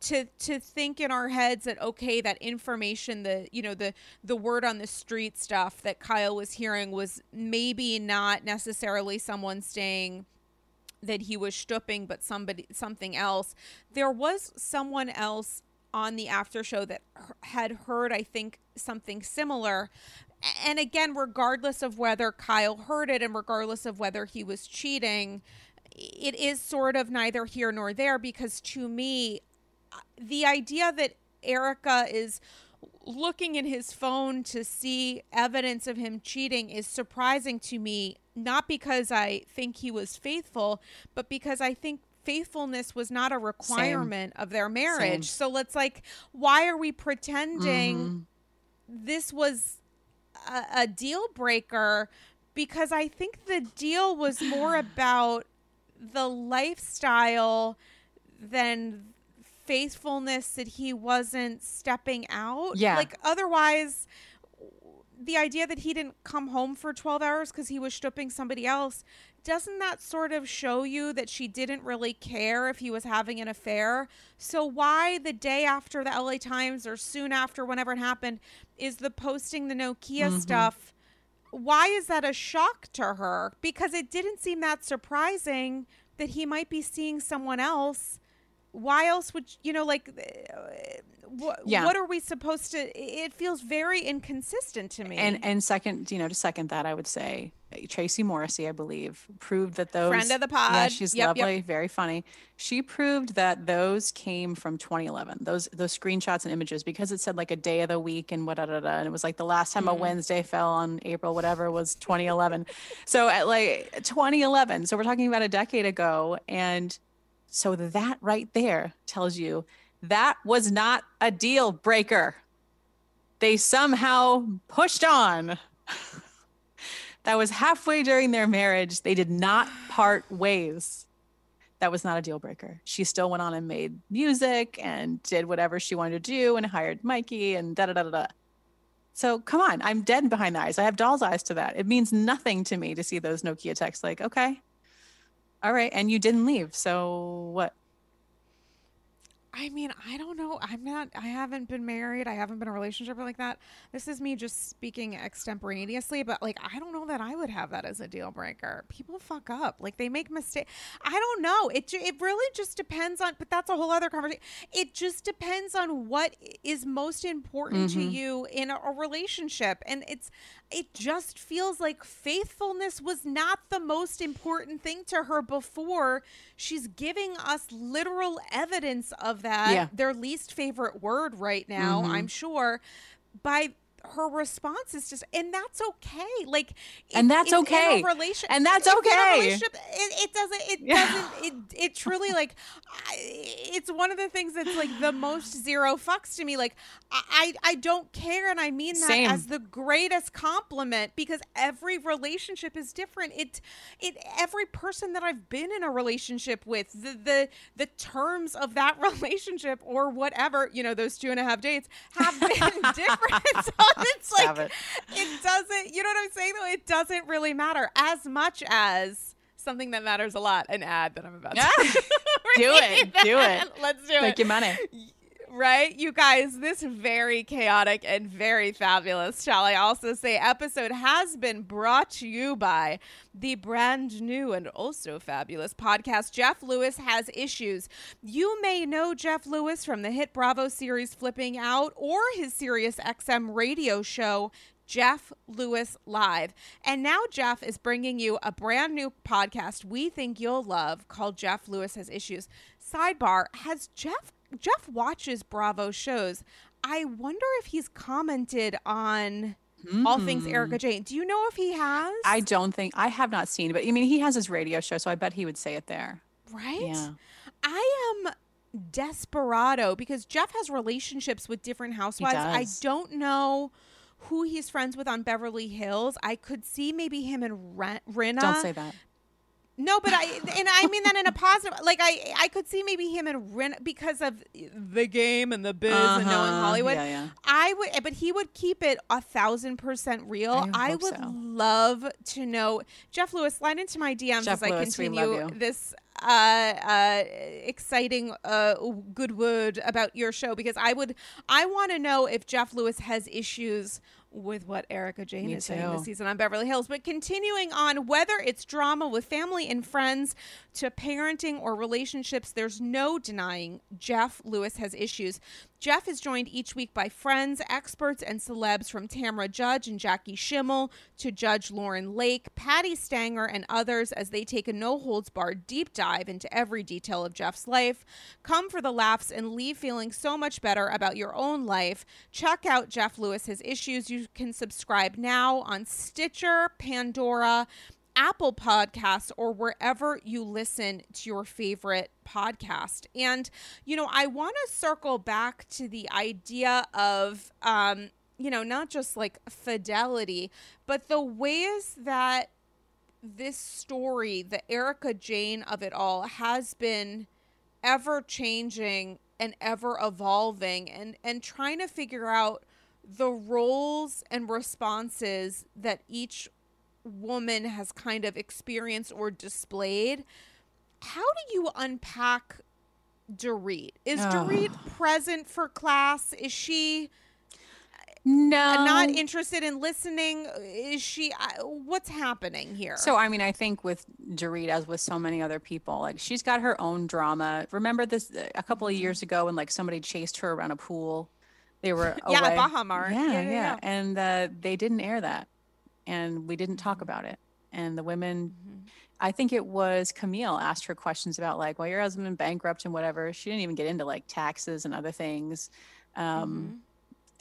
to to think in our heads that okay that information the you know the the word on the street stuff that Kyle was hearing was maybe not necessarily someone saying that he was stooping but somebody something else. There was someone else on the after show that had heard i think something similar. And again regardless of whether kyle heard it and regardless of whether he was cheating it is sort of neither here nor there because to me, the idea that Erika is looking in his phone to see evidence of him cheating is surprising to me, not because I think he was faithful, but because I think faithfulness was not a requirement Same. of their marriage. Same. So let's like, why are we pretending mm-hmm. this was a, a deal breaker? Because I think the deal was more about the lifestyle than faithfulness that he wasn't stepping out. Yeah. Like otherwise the idea that he didn't come home for 12 hours because he was stripping somebody else doesn't that sort of show you that she didn't really care if he was having an affair? So why the day after the LA Times or soon after whenever it happened is the posting the Nokia mm-hmm. stuff? Why is that a shock to her? Because it didn't seem that surprising that he might be seeing someone else. Why else would you know like what, yeah. what are we supposed to it feels very inconsistent to me and and second you know to second that i would say tracy morrissey i believe proved that those friend of the pod yeah she's yep, lovely yep. very funny she proved that those came from 2011 those those screenshots and images because it said like a day of the week and what and it was like the last time mm. a wednesday fell on april whatever was 2011 so at like 2011 so we're talking about a decade ago and so that right there tells you that was not a deal breaker. They somehow pushed on. that was halfway during their marriage. They did not part ways. That was not a deal breaker. She still went on and made music and did whatever she wanted to do and hired Mikey and da da da da da. So come on, I'm dead behind the eyes. I have doll's eyes to that. It means nothing to me to see those Nokia texts like, okay, all right, and you didn't leave. So what? I mean, I don't know. I'm not, I haven't been married. I haven't been in a relationship like that. This is me just speaking extemporaneously, but like, I don't know that I would have that as a deal breaker. People fuck up. Like, they make mistakes. I don't know. It, it really just depends on, but that's a whole other conversation. It just depends on what is most important mm-hmm. to you in a, a relationship. And it's, it just feels like faithfulness was not the most important thing to her before. She's giving us literal evidence of that. Yeah. Their least favorite word right now, mm-hmm. I'm sure, by her response is just, and that's okay. Like, and that's okay. relation, and that's okay. It, it, doesn't. It yeah. doesn't. It it truly like, I, it's one of the things that's like the most zero fucks to me. Like, I I don't care, and I mean that Same. as the greatest compliment because every relationship is different. It it every person that I've been in a relationship with, the the the terms of that relationship or whatever, you know, those two and a half dates have been different. So it's like it. it doesn't. You know what I'm saying? Though it doesn't really matter as much as something that matters a lot. An ad that I'm about to do it. Do it. Let's do it. Make your money right? You guys, this very chaotic and very fabulous, shall I also say, episode has been brought to you by the brand new and also fabulous podcast, Jeff Lewis Has Issues. You may know Jeff Lewis from the hit Bravo series Flipping Out or his Sirius XM radio show, Jeff Lewis Live. And now Jeff is bringing you a brand new podcast we think you'll love called Jeff Lewis Has Issues. Sidebar, has Jeff Jeff watches Bravo shows. I wonder if he's commented on mm-hmm. all things Erika Jayne. Do you know if he has? I don't think I have not seen, but I mean he has his radio show, so I bet he would say it there. Right? Yeah. I am desperado because Jeff has relationships with different housewives. I don't know who he's friends with on Beverly Hills. I could see maybe him and Rinna. Don't say that. No, but I and I mean that in a positive. Like I, I could see maybe him and Ren because of the game and the biz uh-huh. and knowing Hollywood. Yeah, yeah. I would, but he would keep it a thousand percent real. I, I would so. love to know. Jeff Lewis, slide into my DMs Jeff as Lewis, I continue this uh, uh, exciting uh, good word about your show because I would I want to know if Jeff Lewis has issues with what Erika Jayne Me is too. saying this season on Beverly Hills. But continuing on, whether it's drama with family and friends to parenting or relationships, there's no denying Jeff Lewis has issues. Jeff is joined each week by friends, experts, and celebs from Tamra Judge and Jackie Schimmel to Judge Lauren Lake, Patti Stanger, and others as they take a no holds barred deep dive into every detail of Jeff's life. Come for the laughs and leave feeling so much better about your own life. Check out Jeff Lewis's issues. You can subscribe now on Stitcher, Pandora, Apple Podcasts or wherever you listen to your favorite podcast. And, you know, I want to circle back to the idea of, um, you know, not just like fidelity, but the ways that this story, the Erika Jayne of it all, has been ever changing and ever evolving and, and trying to figure out the roles and responses that each woman has kind of experienced or displayed. How do you unpack Dorit? Is Oh. Dorit present for class? Is she No. Uh, not interested in listening? Is she uh, what's happening here? So I mean, I think with Dorit, as with so many other people, like she's got her own drama. Remember this uh, a couple of mm-hmm. years ago when like somebody chased her around a pool. They were Yeah, away. Baha Mar. Yeah, Yeah, yeah, yeah, yeah. And uh, they didn't air that, and we didn't talk about it. And the women, I think it was Camille asked her questions about like, well, your husband bankrupt and whatever. She didn't even get into like taxes and other things. Um,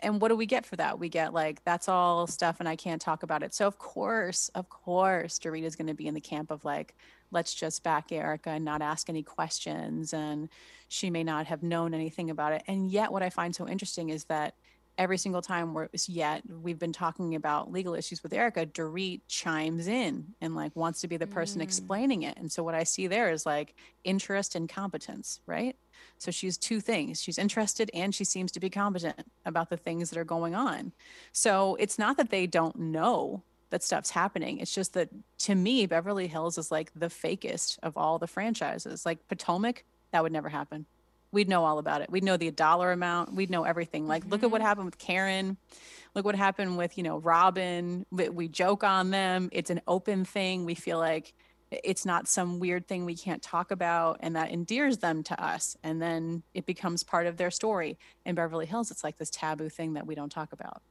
and what do we get for that? We get like that's all stuff, and I can't talk about it. So of course, of course, Dorita's going to be in the camp of like, let's just back Erika and not ask any questions, and she may not have known anything about it. And yet, what I find so interesting is that every single time we're yet we've been talking about legal issues with Erika, Dorit chimes in and like wants to be the person mm. explaining it. And so what I see there is like interest and competence, right? So she's two things. She's interested and she seems to be competent about the things that are going on. So it's not that they don't know that stuff's happening. It's just that to me, Beverly Hills is like the fakest of all the franchises. Like Potomac, that would never happen. We'd know all about it. We'd know the dollar amount. We'd know everything. Like, look at what mm-hmm. happened with Karen. Look what happened with, you know, Robin. We, we joke on them. It's an open thing. We feel like it's not some weird thing we can't talk about and that endears them to us and then it becomes part of their story in beverly hills it's like this taboo thing that we don't talk about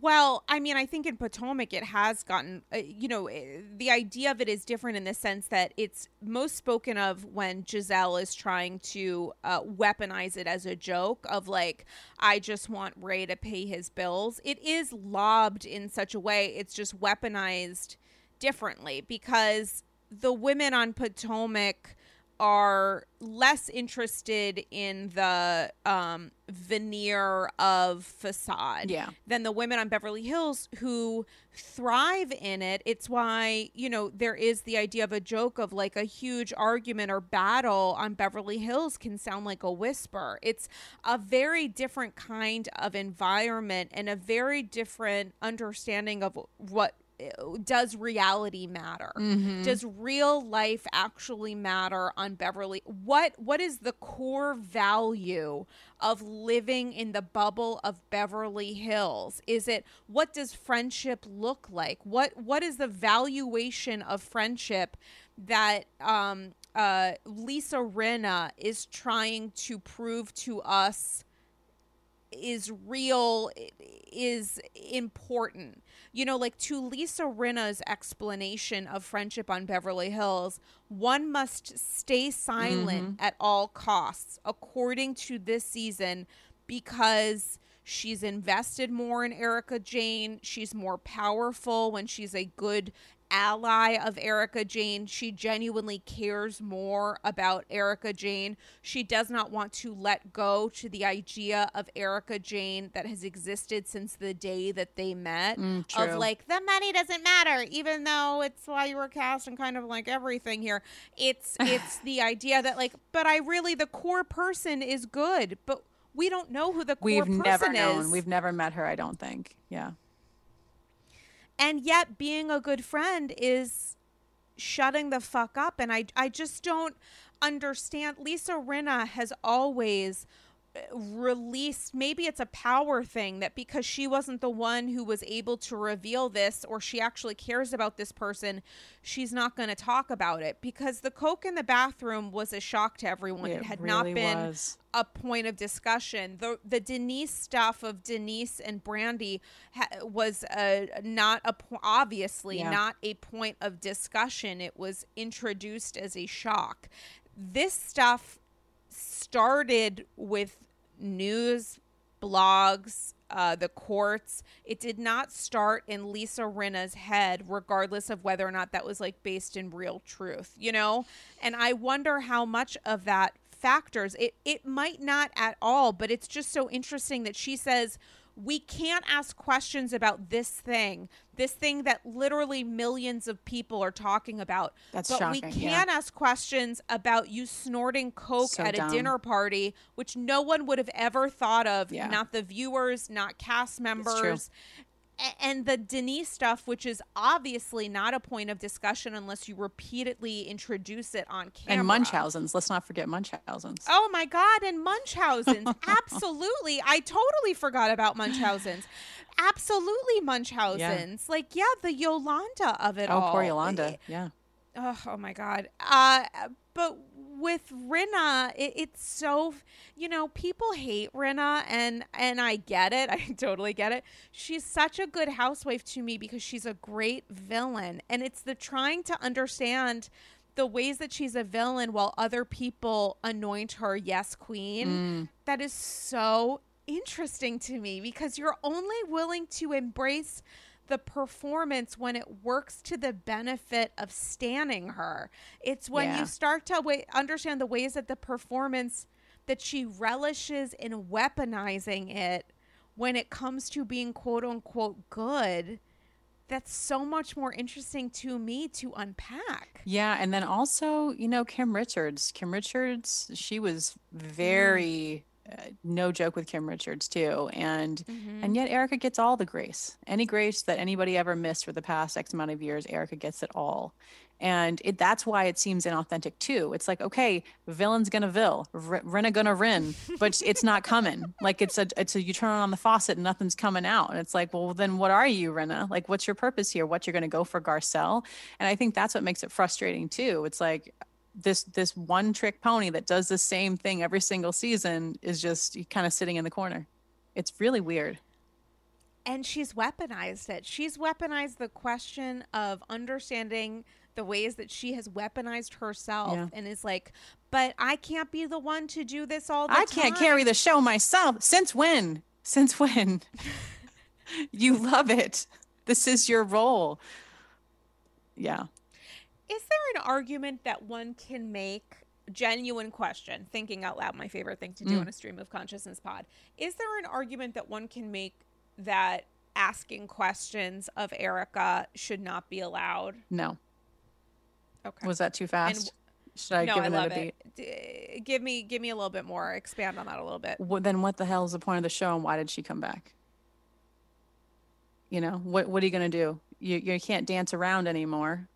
Well, I mean, I think in Potomac it has gotten, uh, you know, eh, the idea of it is different in the sense that it's most spoken of when Gizelle is trying to uh, weaponize it as a joke of like, I just want Ray to pay his bills. It is lobbed in such a way, it's just weaponized differently because the women on Potomac are less interested in the um, veneer of facade Yeah. than the women on Beverly Hills who thrive in it. It's why, you know, there is the idea of a joke of like a huge argument or battle on Beverly Hills can sound like a whisper. It's a very different kind of environment and a very different understanding of what does reality matter? Does real life actually matter on beverly? What what is the core value of living in the bubble of beverly hills? Is it what does friendship look like? What what is the valuation of friendship that um uh lisa rinna is trying to prove to us is real is important. You know, like to Lisa Rinna's explanation of friendship on Beverly Hills, one must stay silent mm-hmm. at all costs, according to this season, because she's invested more in Erika Jayne. She's more powerful when she's a good ally of Erika Jayne. She genuinely cares more about Erika Jayne. She does not want to let go to the idea of Erika Jayne that has existed since the day that they met. Mm, of like the money doesn't matter, even though it's why you were cast and kind of like everything here. It's it's the idea that like, but I really the core person is good, but we don't know who the core we've person never is. known we've never met her i don't think yeah and yet being a good friend is shutting the fuck up. And i i just don't understand. Lisa rinna has always released maybe it's a power thing that because she wasn't the one who was able to reveal this or she actually cares about this person she's not going to talk about it. Because the coke in the bathroom was a shock to everyone. It, it had really not been was. a point of discussion. The the Denise stuff of Denise and Brandi ha- was a not a obviously yeah. not a point of discussion. It was introduced as a shock. This stuff started with news, blogs, uh, the courts. It did not start in Lisa Rinna's head, regardless of whether or not that was like based in real truth, you know? And I wonder how much of that factors. It it might not at all, but it's just so interesting that she says we can't ask questions about this thing, this thing that literally millions of people are talking about. That's but shocking. we can yeah. ask questions about you snorting coke so at dumb. a dinner party, which no one would have ever thought of. Yeah. Not the viewers, not cast members and the Denise stuff, which is obviously not a point of discussion unless you repeatedly introduce it on camera. And Munchausen's. Let's not forget Munchausen's. Oh my God. And Munchausen's. Absolutely. I totally forgot about Munchausen's. Absolutely Munchausen's. Yeah. Like, yeah, the Yolanda of it oh, all. Oh, poor Yolanda. Yeah. Oh, oh my God. Uh, but with Rinna, it, it's so you know people hate Rinna, and and I get it. I totally get it. She's such a good housewife to me because she's a great villain, and it's the trying to understand the ways that she's a villain while other people anoint her yes queen. Mm. That is so interesting to me because you're only willing to embrace the performance when it works to the benefit of standing her. It's when yeah. you start to w- understand the ways that the performance that she relishes in weaponizing it when it comes to being quote unquote good that's so much more interesting to me to unpack. Yeah, and then also, you know, Kim Richards. Kim Richards, she was very mm. Uh, no joke with Kim Richards too, and mm-hmm. and yet Erika gets all the grace, any grace that anybody ever missed for the past X amount of years. Erika gets it all, and it, that's why it seems inauthentic too. It's like okay, villain's gonna vil, R- Rinna gonna rin, but it's not coming. Like it's a it's a you turn on the faucet and nothing's coming out, and it's like well then what are you Rinna? Like what's your purpose here? What you're gonna go for Garcelle? And I think that's what makes it frustrating too. It's like this this one trick pony that does the same thing every single season is just kind of sitting in the corner. It's really weird. And she's weaponized it. She's weaponized the question of understanding the ways that she has weaponized herself yeah. and is like, but I can't be the one to do this all the I time. I can't carry the show myself. Since when? Since when? you love it. This is your role. Yeah. Is there an argument that one can make? Genuine question, thinking out loud, my favorite thing to do mm. on a stream of consciousness pod. Is there an argument that one can make that asking questions of Erika should not be allowed? No. Okay. Was that too fast? And, should I no, give I love it. D- give me give me a little bit more. Expand on that a little bit. Well, then what the hell is the point of the show and why did she come back? You know, what what are you going to do? You you can't dance around anymore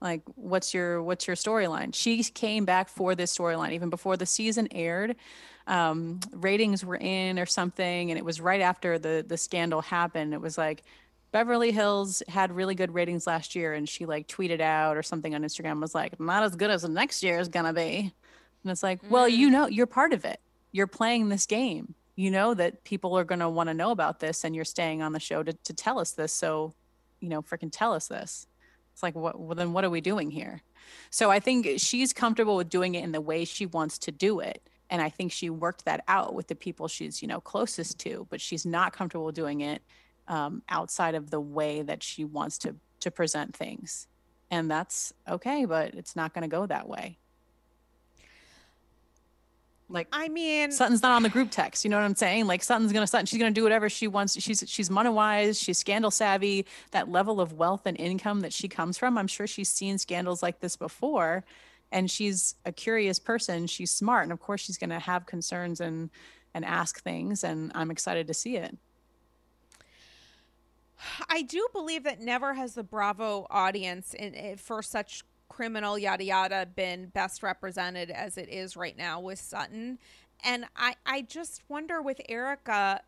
like what's your what's your storyline? She came back for this storyline even before the season aired. Um, ratings were in or something and it was right after the the scandal happened. It was like beverly hills had really good ratings last year and she like tweeted out or something on instagram was like not as good as the next year is gonna be. And it's like mm. well you know you're part of it. You're playing this game. You know that people are going to want to know about this and you're staying on the show to, to tell us this. So you know freaking tell us this it's like, what, well, then what are we doing here? So I think she's comfortable with doing it in the way she wants to do it. And I think she worked that out with the people she's, you know, closest to, but she's not comfortable doing it um, outside of the way that she wants to to present things. And that's okay, but it's not going to go that way. Like I mean, Sutton's not on the group text. You know what I'm saying? Like Sutton's gonna Sutton. She's gonna do whatever she wants. She's she's money wise. She's scandal savvy. That level of wealth and income that she comes from, I'm sure she's seen scandals like this before. And she's a curious person. She's smart, and of course, she's gonna have concerns and and ask things. And I'm excited to see it. I do believe that never has the Bravo audience in, in, for such criminal yada yada been best represented as it is right now with Sutton. and I I just wonder with Erika,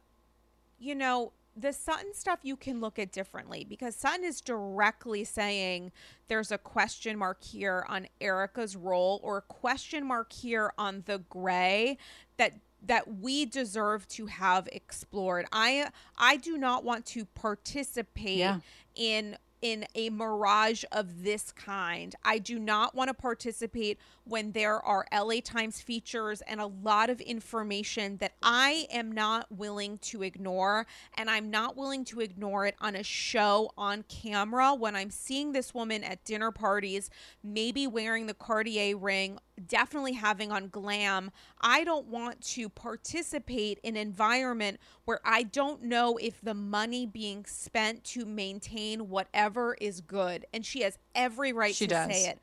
you know, the Sutton stuff you can look at differently because Sutton is directly saying there's a question mark here on Erika's role or a question mark here on the gray that that we deserve to have explored. I I do not want to participate yeah. in in a mirage of this kind. I do not want to participate when there are LA Times features and a lot of information that I am not willing to ignore. And I'm not willing to ignore it on a show on camera when I'm seeing this woman at dinner parties, maybe wearing the Cartier ring definitely having on glam. I don't want to participate in an environment where I don't know if the money being spent to maintain whatever is good. And she has every right she to does. say it.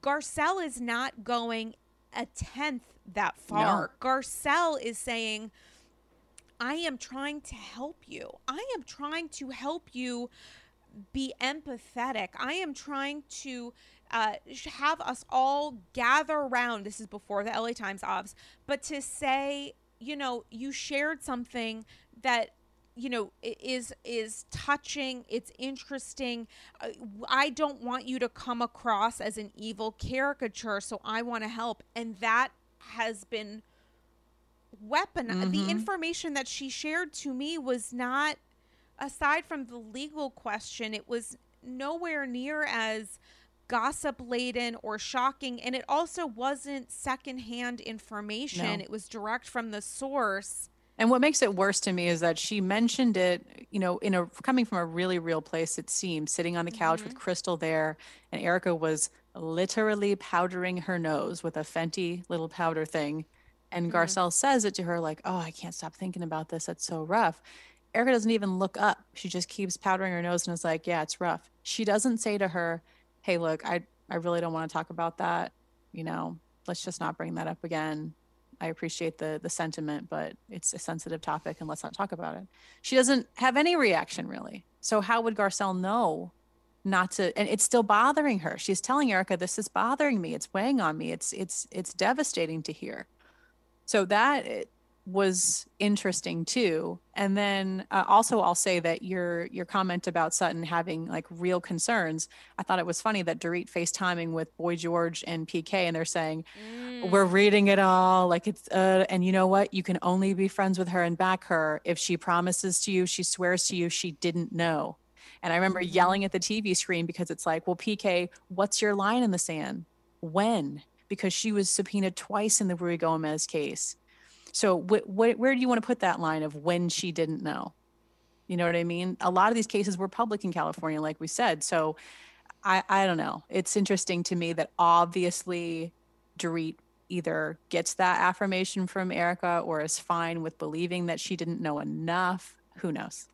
Garcelle is not going a tenth that far. No. Garcelle is saying, I am trying to help you. I am trying to help you be empathetic. I am trying to uh, have us all gather around. This is before the LA Times obs, but to say, you know, you shared something that you know is is touching it's interesting uh, i don't want you to come across as an evil caricature so i want to help and that has been weapon mm-hmm. the information that she shared to me was not aside from the legal question it was nowhere near as gossip laden or shocking. And it also wasn't secondhand information, no. it was direct from the source. And what makes it worse to me is that she mentioned it, you know, in a coming from a really real place, it seems, sitting on the couch mm-hmm. with Crystal there. And Erika was literally powdering her nose with a Fenty little powder thing. And mm-hmm. Garcelle says it to her, like, oh, I can't stop thinking about this. That's so rough. Erika doesn't even look up. She just keeps powdering her nose and is like, yeah, it's rough. She doesn't say to her, hey, look, I I really don't want to talk about that. You know, let's just not bring that up again. I appreciate the the sentiment, but it's a sensitive topic and let's not talk about it. She doesn't have any reaction really. So how would Garcelle know not to and it's still bothering her. She's telling Erika this is bothering me. It's weighing on me. It's it's it's devastating to hear. So that was interesting too. And then uh, also I'll say that your your comment about Sutton having like real concerns, I thought it was funny that Dorit FaceTiming with Boy George and PK and they're saying mm. we're reading it all like it's uh and you know what? You can only be friends with her and back her if she promises to you, she swears to you she didn't know. And I remember mm-hmm. yelling at the TV screen because it's like, well, PK, what's your line in the sand? When? Because she was subpoenaed twice in the Ruy Gomez case so wh- wh- where do you want to put that line of when she didn't know? You know what I mean? A lot of these cases were public in California, like we said. So I, I don't know. It's interesting to me that obviously Dorit either gets that affirmation from Erika or is fine with believing that she didn't know enough. Who knows?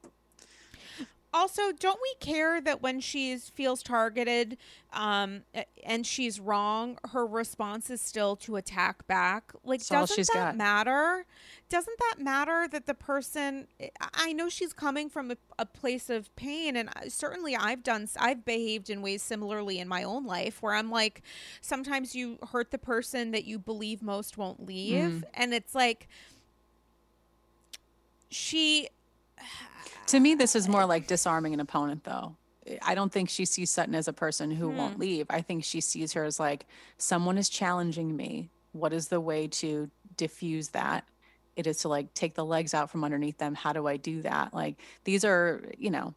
Also don't we care that when she feels targeted um, and she's wrong her response is still to attack back like That's doesn't that got. matter doesn't that matter that the person i know she's coming from a, a place of pain and certainly i've done i've behaved in ways similarly in my own life where i'm like sometimes you hurt the person that you believe most won't leave mm. and it's like she to me, this is more like disarming an opponent, though. I don't think she sees Sutton as a person who hmm. won't leave. I think she sees her as like, someone is challenging me. What is the way to diffuse that? It is to like take the legs out from underneath them. How do I do that? Like, these are, you know,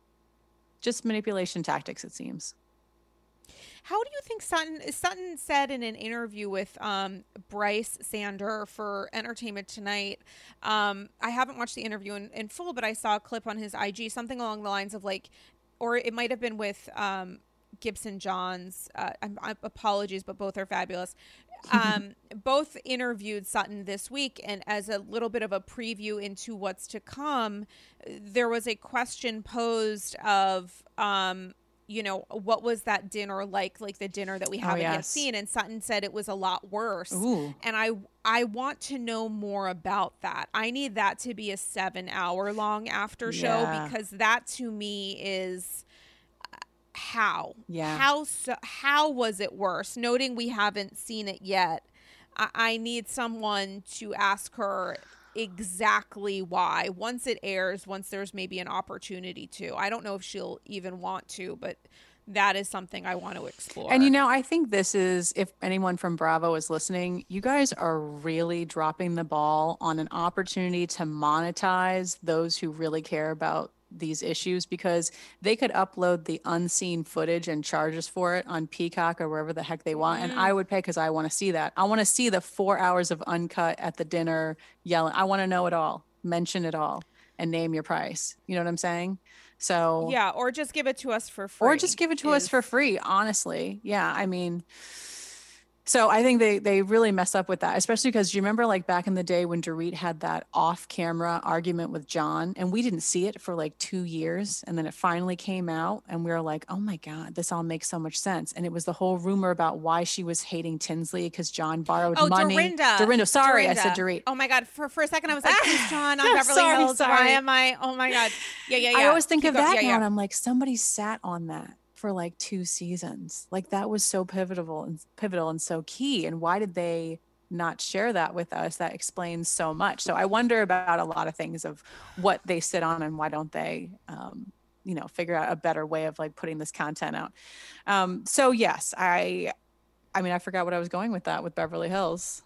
just manipulation tactics, it seems. How do you think Sutton Sutton said in an interview with um, Brice Sander for Entertainment Tonight? Um, I haven't watched the interview in, in, full, but I saw a clip on his IG, something along the lines of like, or it might have been with um, Gibson Johns. Uh, I'm, I'm, apologies, but both are fabulous. Um, both interviewed Sutton this week, and as a little bit of a preview into what's to come, there was a question posed of um, you know, what was that dinner like? Like the dinner that we oh, haven't oh, yes. yet seen. And Sutton said it was a lot worse. Ooh. And I I want to know more about that. I need that to be a seven hour long after show yeah. because that to me is uh, how yeah how so, how was it worse noting we haven't seen it yet I, I need someone to ask her exactly why. Once it airs once there's maybe an opportunity to. I don't know if she'll even want to but that is something i want to explore. And you know, I think this is if anyone from Bravo is listening, you guys are really dropping the ball on an opportunity to monetize those who really care about these issues because they could upload the unseen footage and charge us for it on Peacock or wherever the heck they want. And I mm-hmm. would pay because I want to see that. I want to see the four hours of uncut at the dinner yelling. I want to know it all, mention it all, and name your price. You know what I'm saying? So yeah or just give it to us for free or just give it to us for free honestly yeah i mean so i think they they really mess up with that especially because you remember like back in the day when Dorit had that off camera argument with john and we didn't see it for like two years and then it finally came out and we were like oh my god this all makes so much sense and it was the whole rumor about why she was hating tinsley because john borrowed Oh, money Dorinda. Dorinda, sorry i said Dorinda. Dorit. Oh my god! For for a second, I was like, "Who's John on Beverly Sorry, Hills? Why sorry. am I? Oh my god! Yeah, yeah, yeah. I always think Keep of that yeah, now, yeah. and I'm like, somebody sat on that for like two seasons. Like that was so pivotal and pivotal and so key. And why did they not share that with us? That explains so much. So I wonder about a lot of things of what they sit on and why don't they, um, you know, figure out a better way of like putting this content out. Um, so yes, I, I mean, I forgot what I was going with that with Beverly Hills.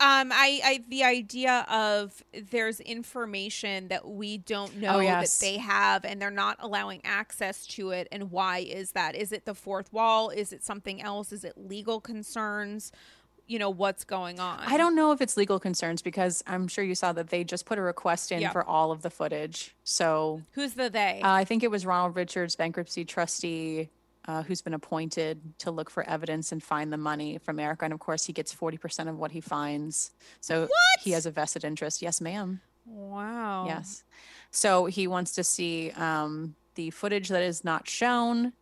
Um, I, I, the idea of there's information that we don't know Oh, yes. that they have, and they're not allowing access to it. And why is that? Is it the fourth wall? Is it something else? Is it legal concerns? You know what's going on? I don't know if it's legal concerns because I'm sure you saw that they just put a request in Yeah. for all of the footage. So Who's the they? Uh, I think it was Ronald Richards, bankruptcy trustee, uh, who's been appointed to look for evidence and find the money from Erika. And of course, he gets 40% of what he finds. So he has a vested interest. Yes, ma'am. wow. Yes. So he wants to see um, the footage that is not shown.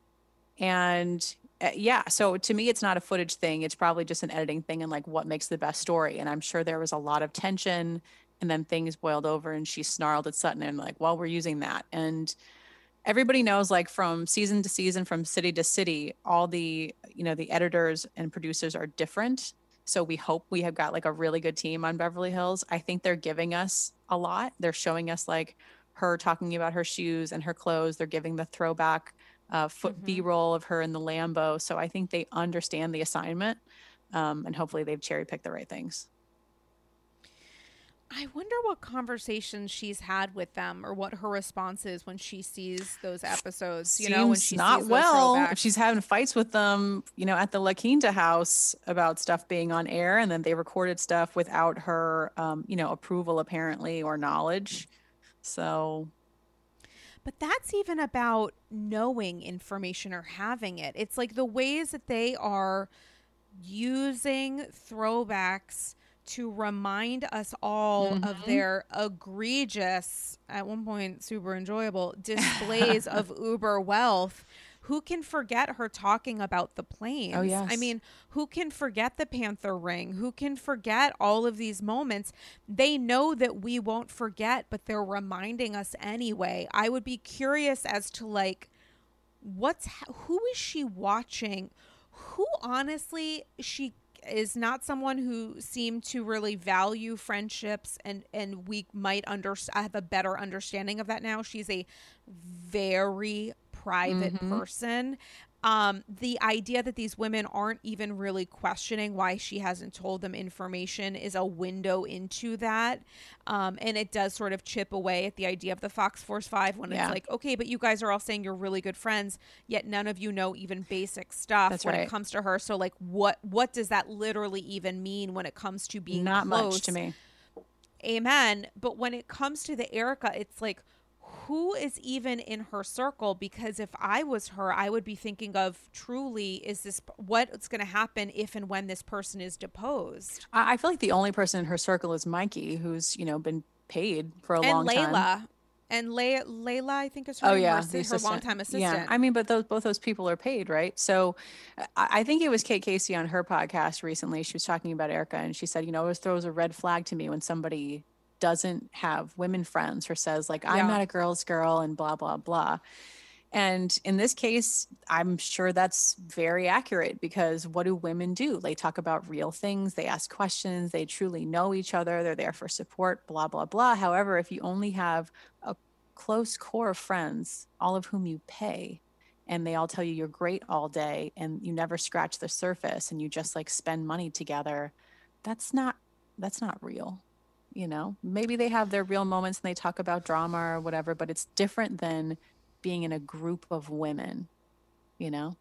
And uh, yeah, so to me, it's not a footage thing. It's probably just an editing thing and like what makes the best story. And I'm sure there was a lot of tension and then things boiled over and she snarled at Sutton and like, well, we're using that. And everybody knows like from season to season, from city to city, all the, you know, the editors and producers are different. So we hope we have got like a really good team on Beverly Hills. I think they're giving us a lot. They're showing us like her talking about her shoes and her clothes. They're giving the throwback uh, foot Mhm. B-roll of her in the Lambo. So I think they understand the assignment, um, and hopefully they've cherry picked the right things. I wonder what conversations she's had with them, or what her response is when she sees those episodes. You know, when she's not well. If she's having fights with them, you know, at the La Quinta house about stuff being on air, and then they recorded stuff without her, um, you know, approval apparently or knowledge. So But that's even about knowing information or having it. It's like the ways that they are using throwbacks to remind us all of Mhm. their egregious, at one point super enjoyable displays of Uber wealth. Who can forget her talking about the planes? I yes. I mean, who can forget the Panther ring? Who can forget all of these moments? They know that we won't forget, but they're reminding us anyway. I would be curious as to like what's who is she watching? Who honestly she is not someone who seemed to really value friendships and and we might under I have a better understanding of that now. She's a very private Mhm. person. Um, the idea that these women aren't even really questioning why she hasn't told them information is a window into that. Um, and it does sort of chip away at the idea of the Fox Force 5 when Yeah. it's like, okay, but you guys are all saying you're really good friends, yet none of you know even basic stuff That's when right. it comes to her. So like what what does that literally even mean when it comes to being not close? much to me. Amen. But when it comes to the Erika, it's like, who is even in her circle? Because if I was her, I would be thinking of truly, is this what's going to happen if and when this person is deposed? I, feel like the only person in her circle is Mikey, who's you know been paid for a and long Layla. time. And Layla, Layla, I think is her, Oh yeah, her, her longtime assistant. Yeah, I mean, but those both those people are paid, right? So, I, I think it was Kate Casey on her podcast recently. She was talking about Erika, and she said, you know, it always throws a red flag to me when somebody doesn't have women friends or says like, I'm Yeah. not a girl's girl, and blah blah blah. And in this case, I'm sure that's very accurate because what do women do? They talk about real things, they ask questions, they truly know each other, they're there for support, blah, blah, blah. However, if you only have a close core of friends, all of whom you pay, and they all tell you you're great all day and you never scratch the surface and you just like spend money together, that's not that's not real you know maybe they have their real moments and they talk about drama or whatever but it's different than being in a group of women, you know?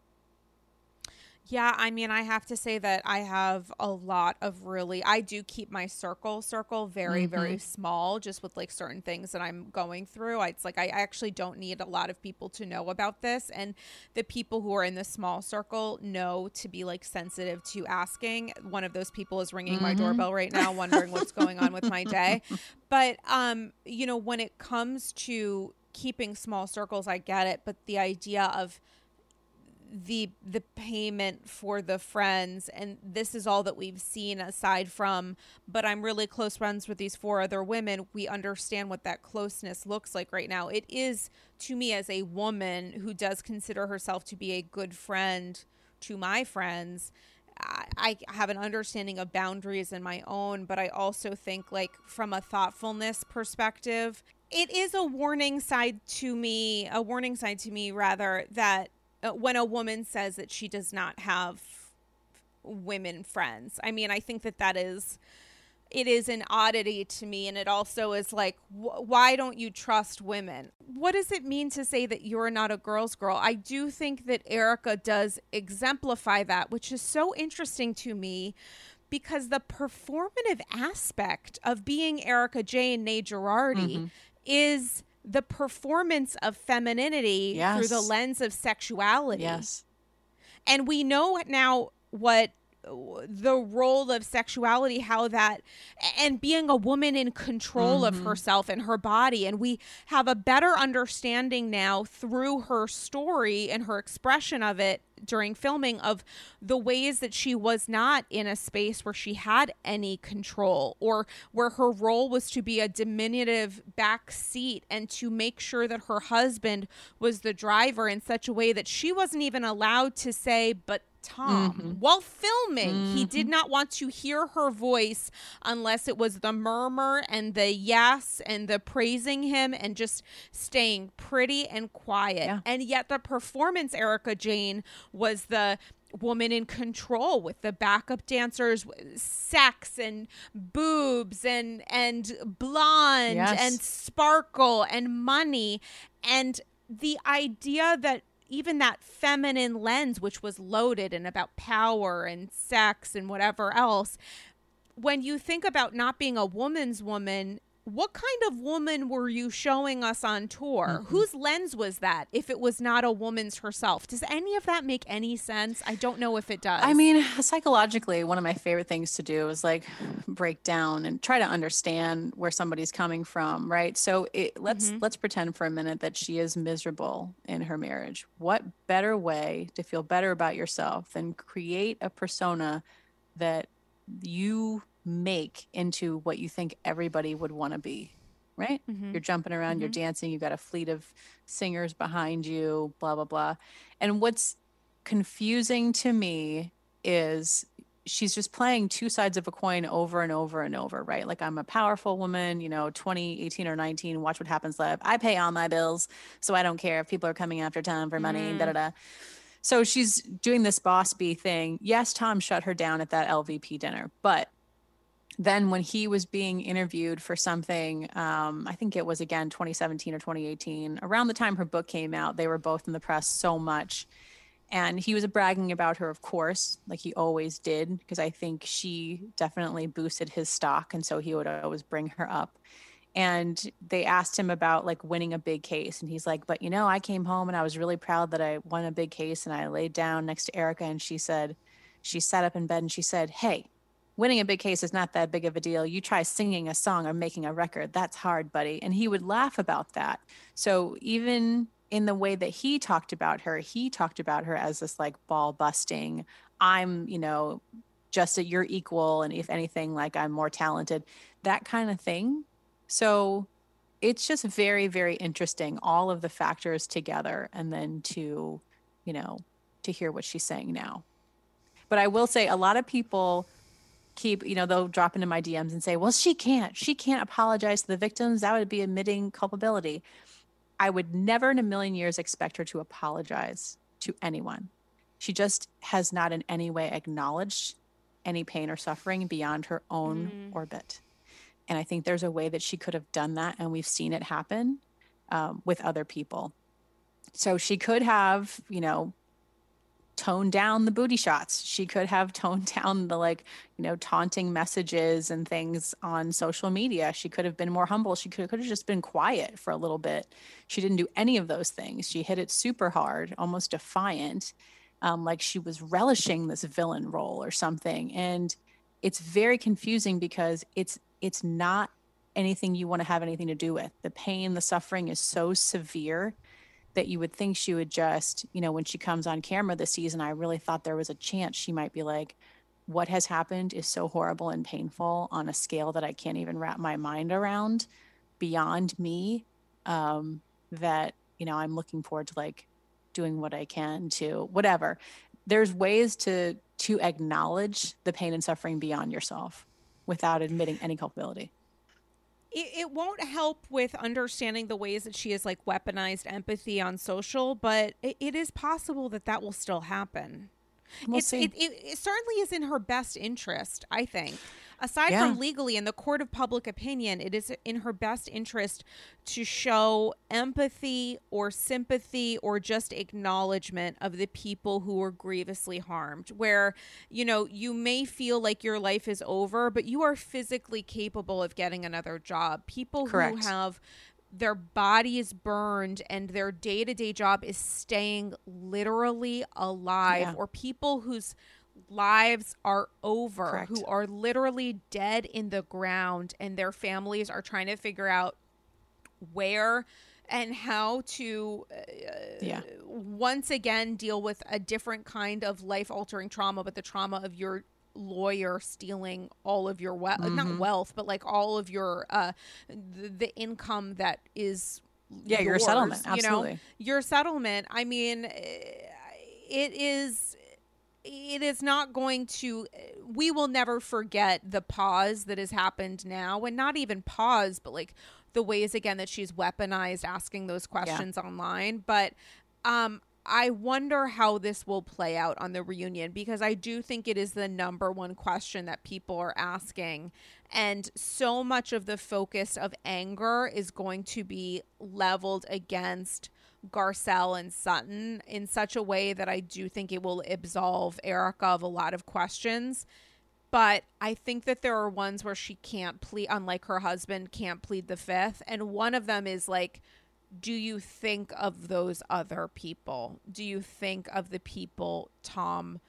Yeah, I mean, I have to say that I have a lot of really, I do keep my circle circle very, mm-hmm. very small, just with like certain things that I'm going through. I, it's like I actually don't need a lot of people to know about this. And the people who are in the small circle know to be like sensitive to asking. One of those people is ringing mm-hmm. my doorbell right now, wondering what's going on with my day. But, um, you know, when it comes to keeping small circles, I get it, but the idea of the the payment for the friends and this is all that we've seen aside from but I'm really close friends with these four other women. We understand what that closeness looks like right now. It is to me as a woman who does consider herself to be a good friend to my friends I have an understanding of boundaries in my own, but I also think, like, from a thoughtfulness perspective, it is a warning side to me, a warning side to me, rather, that when a woman says that she does not have women friends. I mean, I think that that is it is an oddity to me and it also is like wh- why don't you trust women? What does it mean to say that you're not a girl's girl? I do think that erika does exemplify that which is so interesting to me because the performative aspect of being erika jayne nay girardi mm-hmm. is the performance of femininity yes. through the lens of sexuality. Yes. And we know now what the role of sexuality how that and being a woman in control mm-hmm. of herself and her body and we have a better understanding now through her story and her expression of it during filming of the ways that she was not in a space where she had any control or where her role was to be a diminutive back seat and to make sure that her husband was the driver in such a way that she wasn't even allowed to say but Tom mm-hmm. while filming. Mm-hmm. He did not want to hear her voice unless it was the murmur and the yes and the praising him and just staying pretty and quiet. Yeah. And yet the performance Erika Jayne, was the woman in control with the backup dancers sex and boobs and and blonde yes. and sparkle and money and the idea that even that feminine lens, which was loaded and about power and sex and whatever else, when you think about not being a woman's woman, what kind of woman were you showing us on tour? Mm-hmm. Whose lens was that if it was not a woman's herself? Does any of that make any sense? I don't know if it does. I mean, psychologically, one of my favorite things to do is like break down and try to understand where somebody's coming from, right? So it, let's mm-hmm. let's pretend for a minute that she is miserable in her marriage. What better way to feel better about yourself than create a persona that you make into what you think everybody would want to be right mm-hmm. you're jumping around mm-hmm. you're dancing you've got a fleet of singers behind you blah blah blah and what's confusing to me is she's just playing two sides of a coin over and over and over right like i'm a powerful woman you know 20 18 or 19 watch what happens live i pay all my bills so i don't care if people are coming after town for money mm. da da da so she's doing this boss b thing yes tom shut her down at that lvp dinner but then when he was being interviewed for something um, i think it was again 2017 or 2018 around the time her book came out they were both in the press so much. And he was bragging about her of course like he always did because i think she definitely boosted his stock and so he would always bring her up. And they asked him about like winning a big case and he's like but you know i came home and i was really proud that i won a big case and i laid down next to erika and she said she sat up in bed and she said hey winning a big case is not that big of a deal. You try singing a song or making a record, that's hard, buddy. And he would laugh about that. So even in the way that he talked about her, he talked about her as this like ball busting, I'm, you know, just at your equal. And if anything, like I'm more talented, that kind of thing. So it's just very, very interesting, all of the factors together, and then to, you know, to hear what she's saying now. But I will say a lot of people keep, you know, they'll drop into my DMs and say, well, she can't, she can't apologize to the victims. That would be admitting culpability. I would never in a million years expect her to apologize to anyone. She just has not in any way acknowledged any pain or suffering beyond her own mm. orbit. And I think there's a way that she could have done that. And we've seen it happen um, with other people. So she could have, you know, toned down the booty shots. She could have toned down the like, you know, taunting messages and things on social media. She could have been more humble. She could, could have just been quiet for a little bit. She didn't do any of those things. She hit it super hard, almost defiant, um, like she was relishing this villain role or something. And it's very confusing because it's it's not anything you want to have anything to do with. The pain, the suffering is so severe that you would think she would just, you know, when she comes on camera this season, I really thought there was a chance she might be like, what has happened is so horrible and painful on a scale that I can't even wrap my mind around beyond me. Um, that, you know, I'm looking forward to like doing what I can to whatever. There's ways to to acknowledge the pain and suffering beyond yourself without admitting any culpability it, it won't help with understanding the ways that she has like weaponized empathy on social, but it, it is possible that that will still happen. We'll it, it, it, certainly is in her best interest, I think aside yeah. from legally in the court of public opinion, it is in her best interest to show empathy or sympathy or just acknowledgement of the people who were grievously harmed. Where, you know, you may feel like your life is over, but you are physically capable of getting another job. People Correct. who have their body is burned and their day-to-day job is staying literally alive yeah. or people whose lives are over, Correct. who are literally dead in the ground, and their families are trying to figure out where and how to uh, yeah. once again deal with a different kind of life altering trauma, but the trauma of your lawyer stealing all of your wealth, mm-hmm. not wealth, but like all of your uh, the, the income that is yeah yours, your settlement absolutely you know your settlement. I mean, it is it is not going to we will never forget the pause that has happened now and not even pause but like the ways again that she's weaponized asking those questions yeah. online but um I wonder how this will play out on the reunion because I do think it is the number one question that people are asking. And so much of the focus of anger is going to be leveled against Garcelle and Sutton in such a way that I do think it will absolve Erika of a lot of questions. But I think that there are ones where she can't plead, unlike her husband, can't plead the fifth. And one of them is like, do you think of those other people? Do you think of the people Tom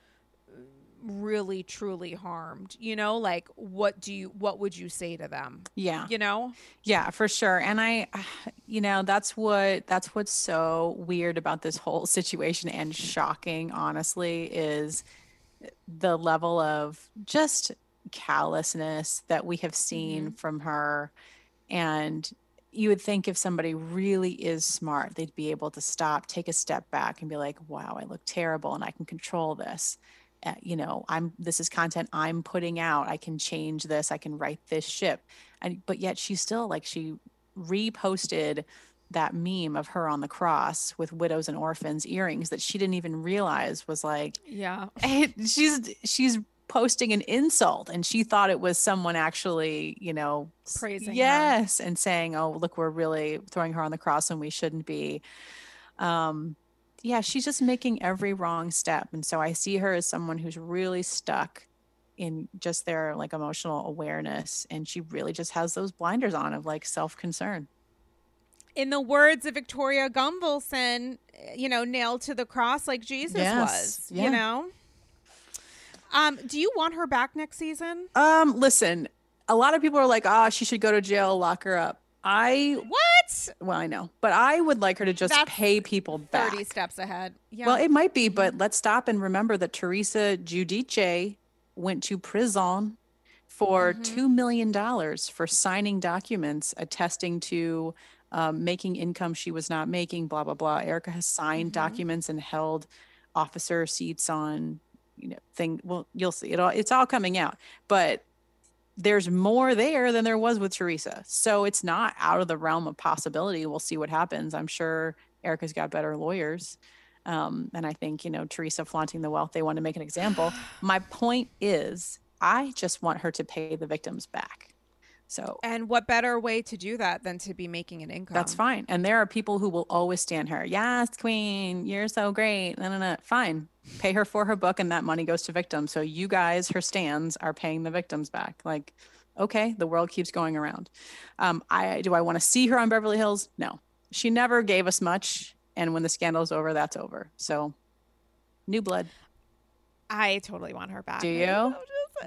really truly harmed you know? Like what do you what would you say to them? Yeah. You know? Yeah for sure. And i you know that's what that's what's so weird about this whole situation and shocking honestly is the level of just callousness that we have seen mm-hmm. from her. And you would think if somebody really is smart they'd be able to stop take a step back and be like wow i look terrible and i can control this uh, you know i'm this is content i'm putting out i can change this i can write this ship and but yet she's still like she reposted that meme of her on the cross with widows and orphans earrings that she didn't even realize was like yeah she's she's posting an insult and she thought it was someone actually you know praising yes her. and saying oh look we're really throwing her on the cross and we shouldn't be um yeah, she's just making every wrong step. And so I see her as someone who's really stuck in just their like emotional awareness. And she really just has those blinders on of like self concern. In the words of Victoria Gunvalson, you know, nailed to the cross like Jesus yes. was, yeah. you know? Um, do you want her back next season? Um, listen, a lot of people are like, ah, oh, she should go to jail, lock her up. I what? Well, I know, but I would like her to just That's pay people back. Thirty steps ahead. Yeah. Well, it might be, but let's stop and remember that Teresa Giudice went to prison for mm-hmm. $2 million for signing documents attesting to um, making income she was not making, blah, blah, blah. Erika has signed mm-hmm. documents and held officer seats on, you know, thing. Well, you'll see it all. It's all coming out, but there's more there than there was with Teresa. So it's not out of the realm of possibility. We'll see what happens. I'm sure Erika's got better lawyers. Um, and I think, you know, Teresa flaunting the wealth, they want to make an example. My point is, I just want her to pay the victims back. So, and what better way to do that than to be making an income? That's fine. And there are people who will always stand her. Yes, queen, you're so great. No, no, no. Fine. Pay her for her book, and that money goes to victims. So you guys, her stands, are paying the victims back. Like, okay, the world keeps going around. Um, I do I want to see her on Beverly Hills? No. She never gave us much, and when the scandal's over, that's over. So, new blood. I totally want her back. Do you?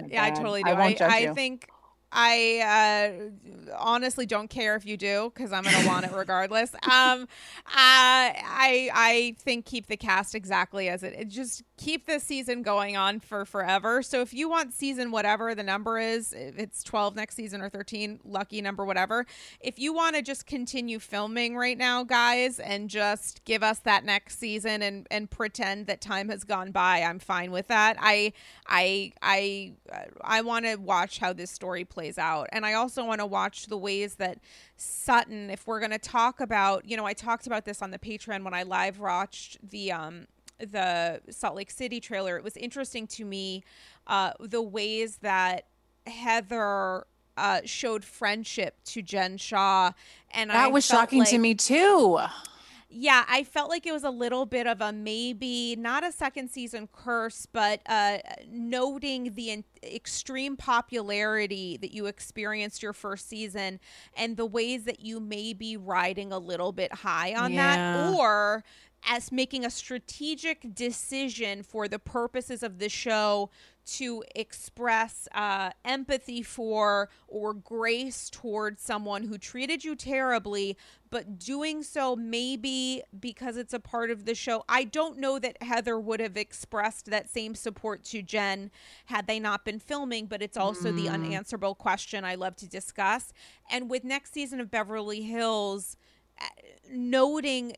Yeah, I totally do. I, I, I think I uh, honestly don't care if you do because I'm gonna want it regardless. Um, uh, I I think keep the cast exactly as it, it. Just keep this season going on for forever. So if you want season whatever the number is, if it's 12 next season or 13, lucky number whatever. If you want to just continue filming right now, guys, and just give us that next season and and pretend that time has gone by, I'm fine with that. I I I I want to watch how this story plays plays out. And I also want to watch the ways that Sutton, if we're going to talk about, you know, I talked about this on the Patreon when I live watched the um the Salt Lake City trailer. It was interesting to me uh the ways that Heather uh, showed friendship to Jen Shah, and that I was shocking like, to me too yeah, I felt like it was a little bit of a maybe not a second season curse, but uh, noting the in- extreme popularity that you experienced your first season and the ways that you may be riding a little bit high on yeah. that, or as making a strategic decision for the purposes of the show to express uh, empathy for or grace towards someone who treated you terribly, but doing so maybe because it's a part of the show. I don't know that Heather would have expressed that same support to Jen had they not been filming, but it's also mm. the unanswerable question I love to discuss. And with next season of Beverly Hills, uh, noting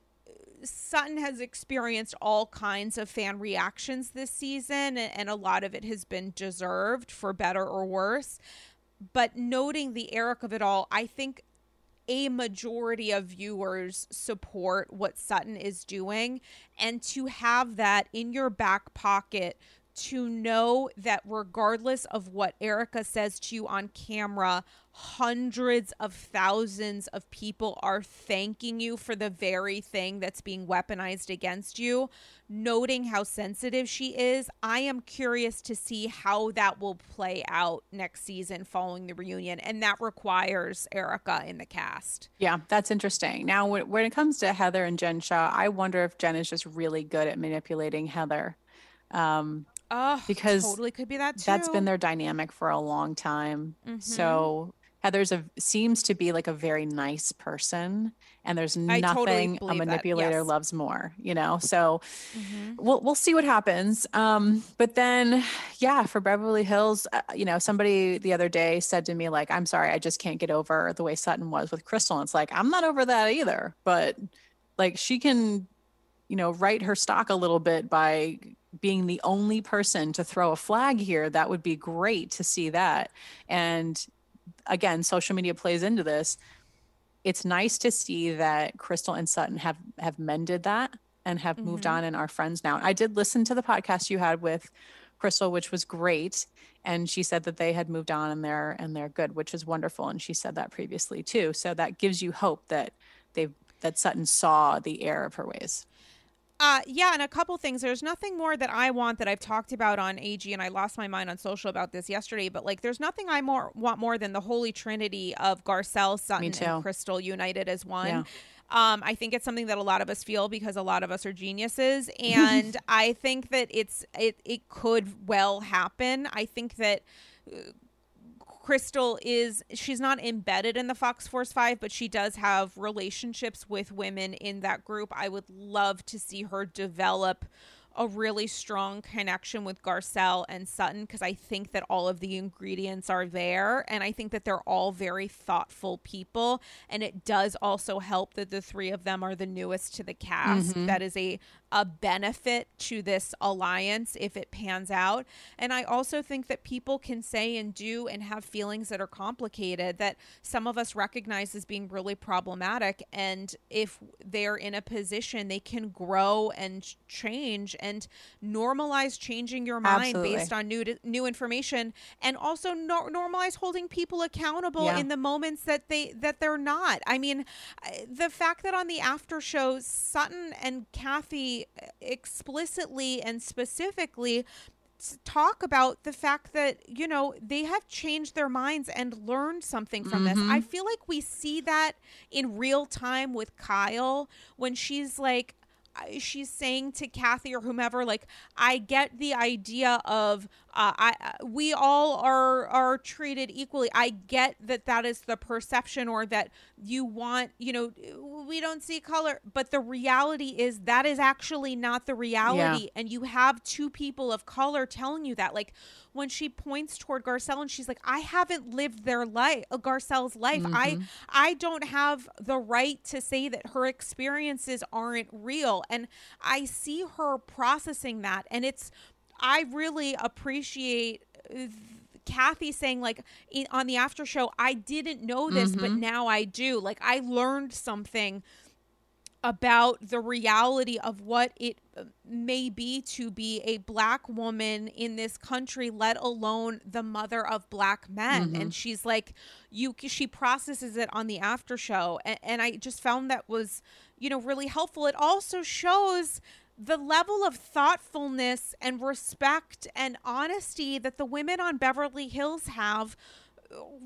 Sutton has experienced all kinds of fan reactions this season, and a lot of it has been deserved for better or worse. But noting the Eric of it all, I think a majority of viewers support what Sutton is doing. And to have that in your back pocket to know that regardless of what Erika says to you on camera, hundreds of thousands of people are thanking you for the very thing that's being weaponized against you. Noting how sensitive she is, I am curious to see how that will play out next season following the reunion. And that requires Erika in the cast. Yeah, that's interesting. Now, when it comes to Heather and Jen Shah, I wonder if Jen is just really good at manipulating Heather. Um, Oh, because totally could be that too. That's been their dynamic for a long time. Mm-hmm. So Heather's a seems to be like a very nice person, and there's nothing totally a manipulator yes. loves more, you know. So mm-hmm. we'll we'll see what happens. Um, but then, yeah, for Beverly Hills, uh, you know, somebody the other day said to me like, "I'm sorry, I just can't get over the way Sutton was with Crystal." And it's like I'm not over that either, but like she can, you know, write her stock a little bit by being the only person to throw a flag here, that would be great to see that. And again, social media plays into this. It's nice to see that Crystal and Sutton have have mended that and have mm-hmm. moved on and are friends now. I did listen to the podcast you had with Crystal, which was great. And she said that they had moved on and they're and they're good, which is wonderful. And she said that previously too. So that gives you hope that they've that Sutton saw the error of her ways. Uh, yeah, and a couple things. There's nothing more that I want that I've talked about on AG, and I lost my mind on social about this yesterday. But like, there's nothing I more want more than the holy trinity of Garcelle, Sutton, and Crystal united as one. Yeah. Um, I think it's something that a lot of us feel because a lot of us are geniuses, and I think that it's it it could well happen. I think that. Crystal is she's not embedded in the Fox Force 5, but she does have relationships with women in that group. I would love to see her develop a really strong connection with Garcelle and Sutton because I think that all of the ingredients are there. And I think that they're all very thoughtful people. And it does also help that the three of them are the newest to the cast. Mhm. That is a, a benefit to this alliance if it pans out. And I also think that people can say and do and have feelings that are complicated that some of us recognize as being really problematic. And if they're in a position, they can grow and change and normalize changing your mind Absolutely. based on new new information, and also nor- normalize holding people accountable Yeah. in the moments that they that they're not. I mean, the fact that on the after show, Sutton and Kathy explicitly and specifically talk about the fact that you know they have changed their minds and learned something from this. I mm-hmm. feel like we see that in real time with kyle when she's like she's saying to kathy or whomever like i get the idea of uh, I uh, we all are are treated equally. I get that that is the perception, or that you want, you know, we don't see color, but the reality is that is actually not the reality. And you have two people of color telling you that. Like when she points toward Garcelle and she's like, "I haven't lived their life, uh, Garcelle's life. I I don't have the right to say that her experiences aren't real." And I see her processing that, and it's I really appreciate uh, Kathy saying like in, on the after show, I didn't know this, but now I do. Like I learned something about the reality of what it uh, may be to be a black woman in this country let alone the mother of black men. And she's like you she processes it on the after show. And, and i just found that was you know really helpful. It also shows the level of thoughtfulness and respect and honesty that the women on Beverly Hills have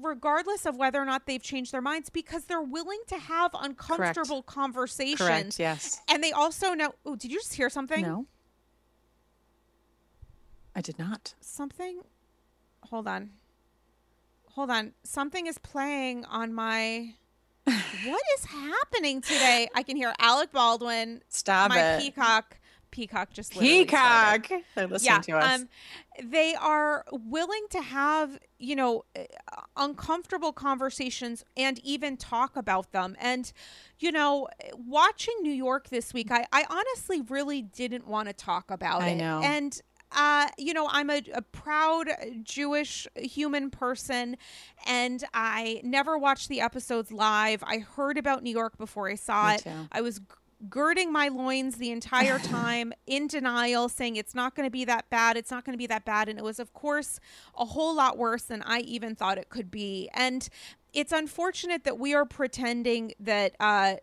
regardless of whether or not they've changed their minds because they're willing to have uncomfortable conversations Correct. Yes. and they also know oh did you just hear something No. I did not. something hold on hold on something is playing on my what is happening today i can hear alec baldwin Stop my it. peacock peacock just. Peacock. They're listening to us. Um, they are willing to have, you know, uh, uncomfortable conversations and even talk about them. And, you know, watching New York this week, I, I honestly really didn't want to talk about I it. know. And, uh, you know, I'm a, a proud Jewish human person, and I never watched the episodes live. I heard about New York before I saw Me it. too. I was girding my loins the entire time in denial, saying it's not going to be that bad. It's not going to be that bad. And it was, of course, a whole lot worse than I even thought it could be. And it's unfortunate that we are pretending that uh,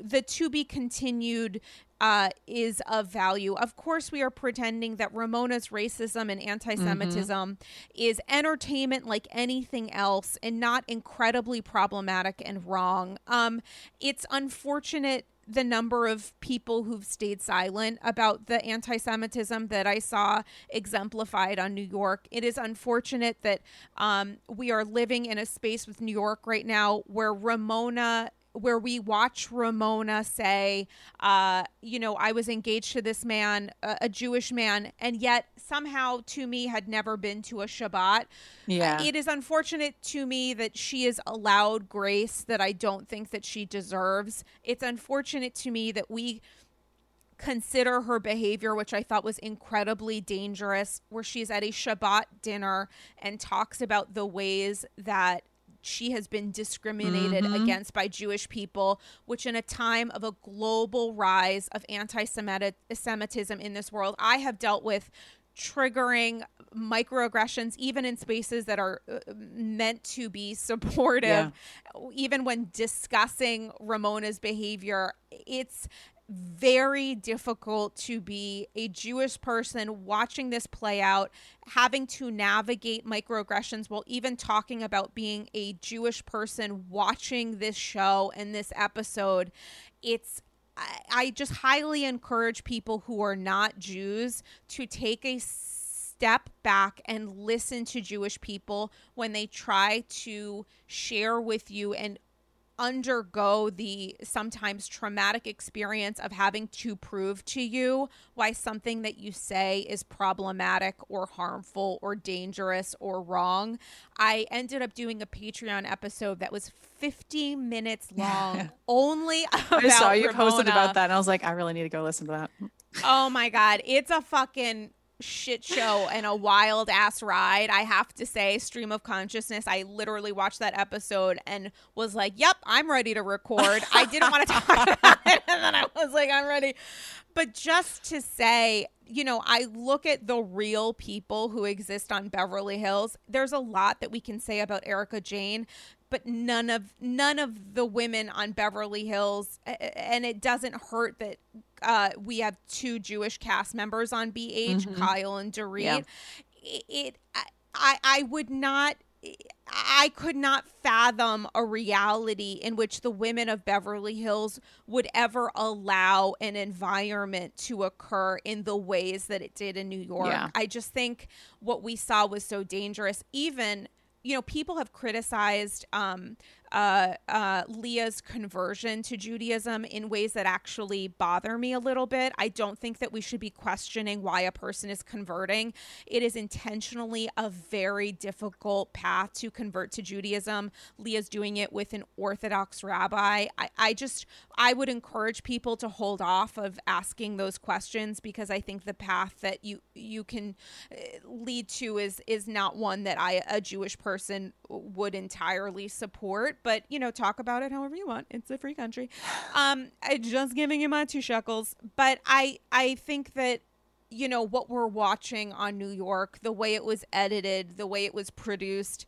the to be continued uh, is of value. Of course, we are pretending that Ramona's racism and anti Semitism is entertainment like anything else and not incredibly problematic and wrong. Um, it's unfortunate the number of people who've stayed silent about the anti Semitism that I saw exemplified on New York. It is unfortunate that um, we are living in a space with New York right now where Ramona where we watch Ramona say, uh, you know, I was engaged to this man, a, a Jewish man, and yet somehow to me had never been to a Shabbat. Yeah. It is unfortunate to me that she is allowed grace that I don't think that she deserves. It's unfortunate to me that we consider her behavior, which I thought was incredibly dangerous, where she's at a Shabbat dinner and talks about the ways that she has been discriminated against by Jewish people, which in a time of a global rise of anti Semitism in this world, I have dealt with triggering microaggressions even in spaces that are uh, meant to be supportive even when discussing Ramona's behavior. It's very difficult to be a Jewish person watching this play out, having to navigate microaggressions while even talking about being a Jewish person watching this show and this episode. It's I, I just highly encourage people who are not Jews to take a step back and listen to Jewish people when they try to share with you and undergo the sometimes traumatic experience of having to prove to you why something that you say is problematic or harmful or dangerous or wrong. I ended up doing a Patreon episode that was 50 minutes long, only about I saw you Ramona. posted about that, and I was like, I really need to go listen to that. Oh my god, it's a fucking shit show and a wild ass ride. I have to say, stream of consciousness. I literally watched that episode and was like, "Yep, I'm ready to record." I didn't want to talk about it, and then I was like, "I'm ready." But just to say, you know, I look at the real people who exist on Beverly Hills. There's a lot that we can say about Erika Jayne, but none of none of the women on Beverly Hills, and it doesn't hurt that uh, we have two Jewish cast members on BH, mm-hmm. Kyle and Dorit. Yeah. It, it, I, I would not. I could not fathom a reality in which the women of Beverly Hills would ever allow an environment to occur in the ways that it did in New York. Yeah. I just think what we saw was so dangerous. Even, you know, people have criticized um, uh, uh, Leah's conversion to Judaism in ways that actually bother me a little bit. I don't think that we should be questioning why a person is converting. It is intentionally a very difficult path to convert to Judaism. Leah's doing it with an Orthodox rabbi. I, I just, I would encourage people to hold off of asking those questions because I think the path that you you can uh, lead to is is not one that I, a Jewish person, would entirely support but you know, talk about it however you want. It's a free country. Um, I just giving you my two shekels, but I I think that you know what we're watching on New York, the way it was edited, the way it was produced,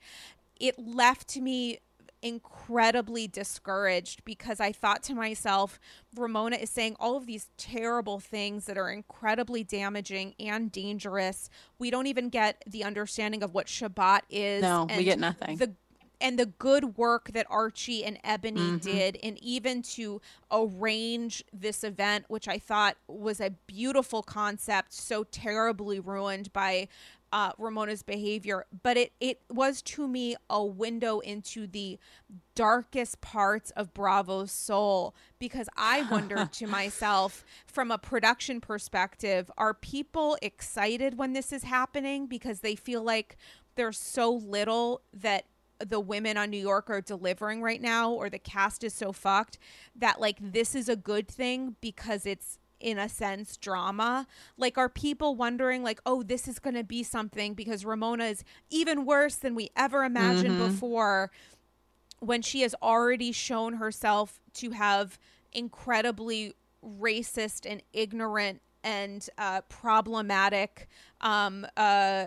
it left me incredibly discouraged because I thought to myself, Ramona is saying all of these terrible things that are incredibly damaging and dangerous. We don't even get the understanding of what Shabbat is. No, we get nothing. The and the good work that Archie and Eboni mm-hmm. did, and even to arrange this event, which I thought was a beautiful concept, so terribly ruined by uh, Ramona's behavior. But it it was to me a window into the darkest parts of Bravo's soul because I wondered to myself, from a production perspective, are people excited when this is happening because they feel like there's so little that the women on New York are delivering right now or the cast is so fucked that like this is a good thing because it's in a sense drama like are people wondering like oh this is going to be something because Ramona is even worse than we ever imagined mm-hmm. before when she has already shown herself to have incredibly racist and ignorant and uh, problematic um, uh,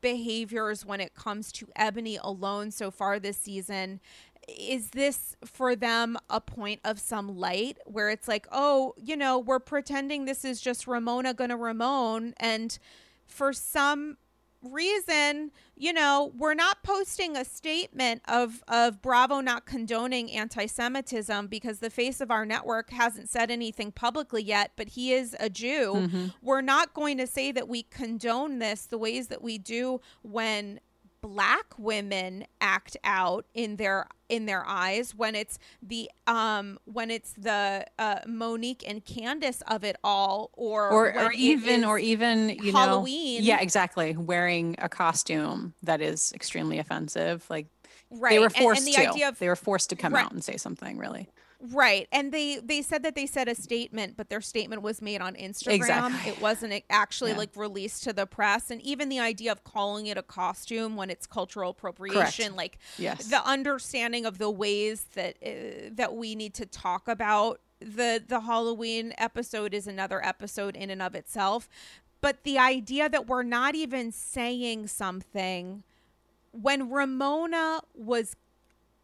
behaviors when it comes to Eboni alone so far this season. Is this for them a point of some light where it's like, oh, you know, we're pretending this is just Ramona gonna Ramon, and for some reason, you know, we're not posting a statement of of Bravo not condoning anti-Semitism because the face of our network hasn't said anything publicly yet, but he is a Jew. Mm-hmm. We're not going to say that we condone this the ways that we do when black women act out in their in their eyes when it's the um when it's the uh Monique and Candiace of it all or or, or even or even you Halloween. know yeah exactly wearing a costume that is extremely offensive like right. they were forced and, and the to idea of, they were forced to come right. out and say something really Right. And they they said that they said a statement, but their statement was made on Instagram. Exactly. It wasn't actually yeah. like released to the press and even the idea of calling it a costume when it's cultural appropriation Correct. like yes. the understanding of the ways that uh, that we need to talk about the the Halloween episode is another episode in and of itself. But the idea that we're not even saying something when Ramona was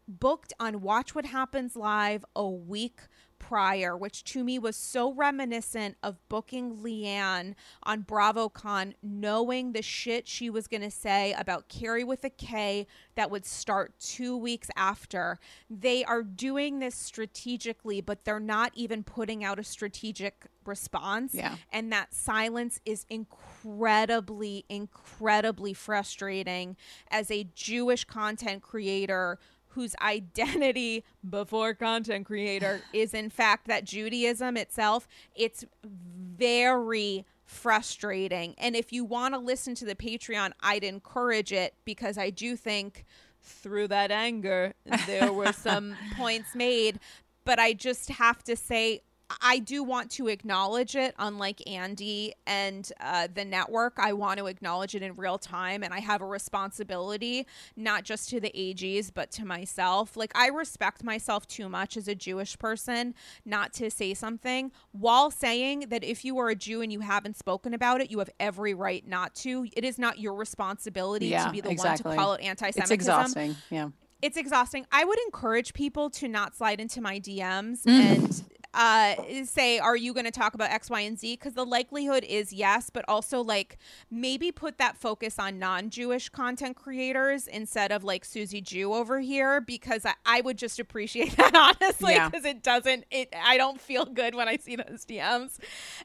booked on Watch What Happens Live a week prior, which to me was so reminiscent of booking LeeAnne on BravoCon, knowing the shit she was going to say about Kary with a K that would start two weeks after. They are doing this strategically, but they're not even putting out a strategic response. Yeah. And that silence is incredibly, incredibly frustrating as a Jewish content creator whose identity before content creator is in fact that Judaism itself, it's very frustrating. And if you want to listen to the Patreon, I'd encourage it because I do think through that anger there were some points made, but I just have to say I do want to acknowledge it, unlike Andy and uh, the network. I want to acknowledge it in real time, and I have a responsibility, not just to the AGs, but to myself. Like, I respect myself too much as a Jewish person not to say something while saying that if you are a Jew and you haven't spoken about it, you have every right not to. It is not your responsibility Yeah, to be the exactly. one to call it anti Semitism. It's exhausting. Yeah. it's exhausting. I would encourage people to not slide into my DMs Mm. and uh, say, "Are you going to talk about X, Y, and Z?" Because the likelihood is yes, but also like maybe put that focus on non-Jewish content creators instead of like Susie Jew over here, because I, I would just appreciate that honestly, Yeah. because it doesn't. It I don't feel good when I see those DMs,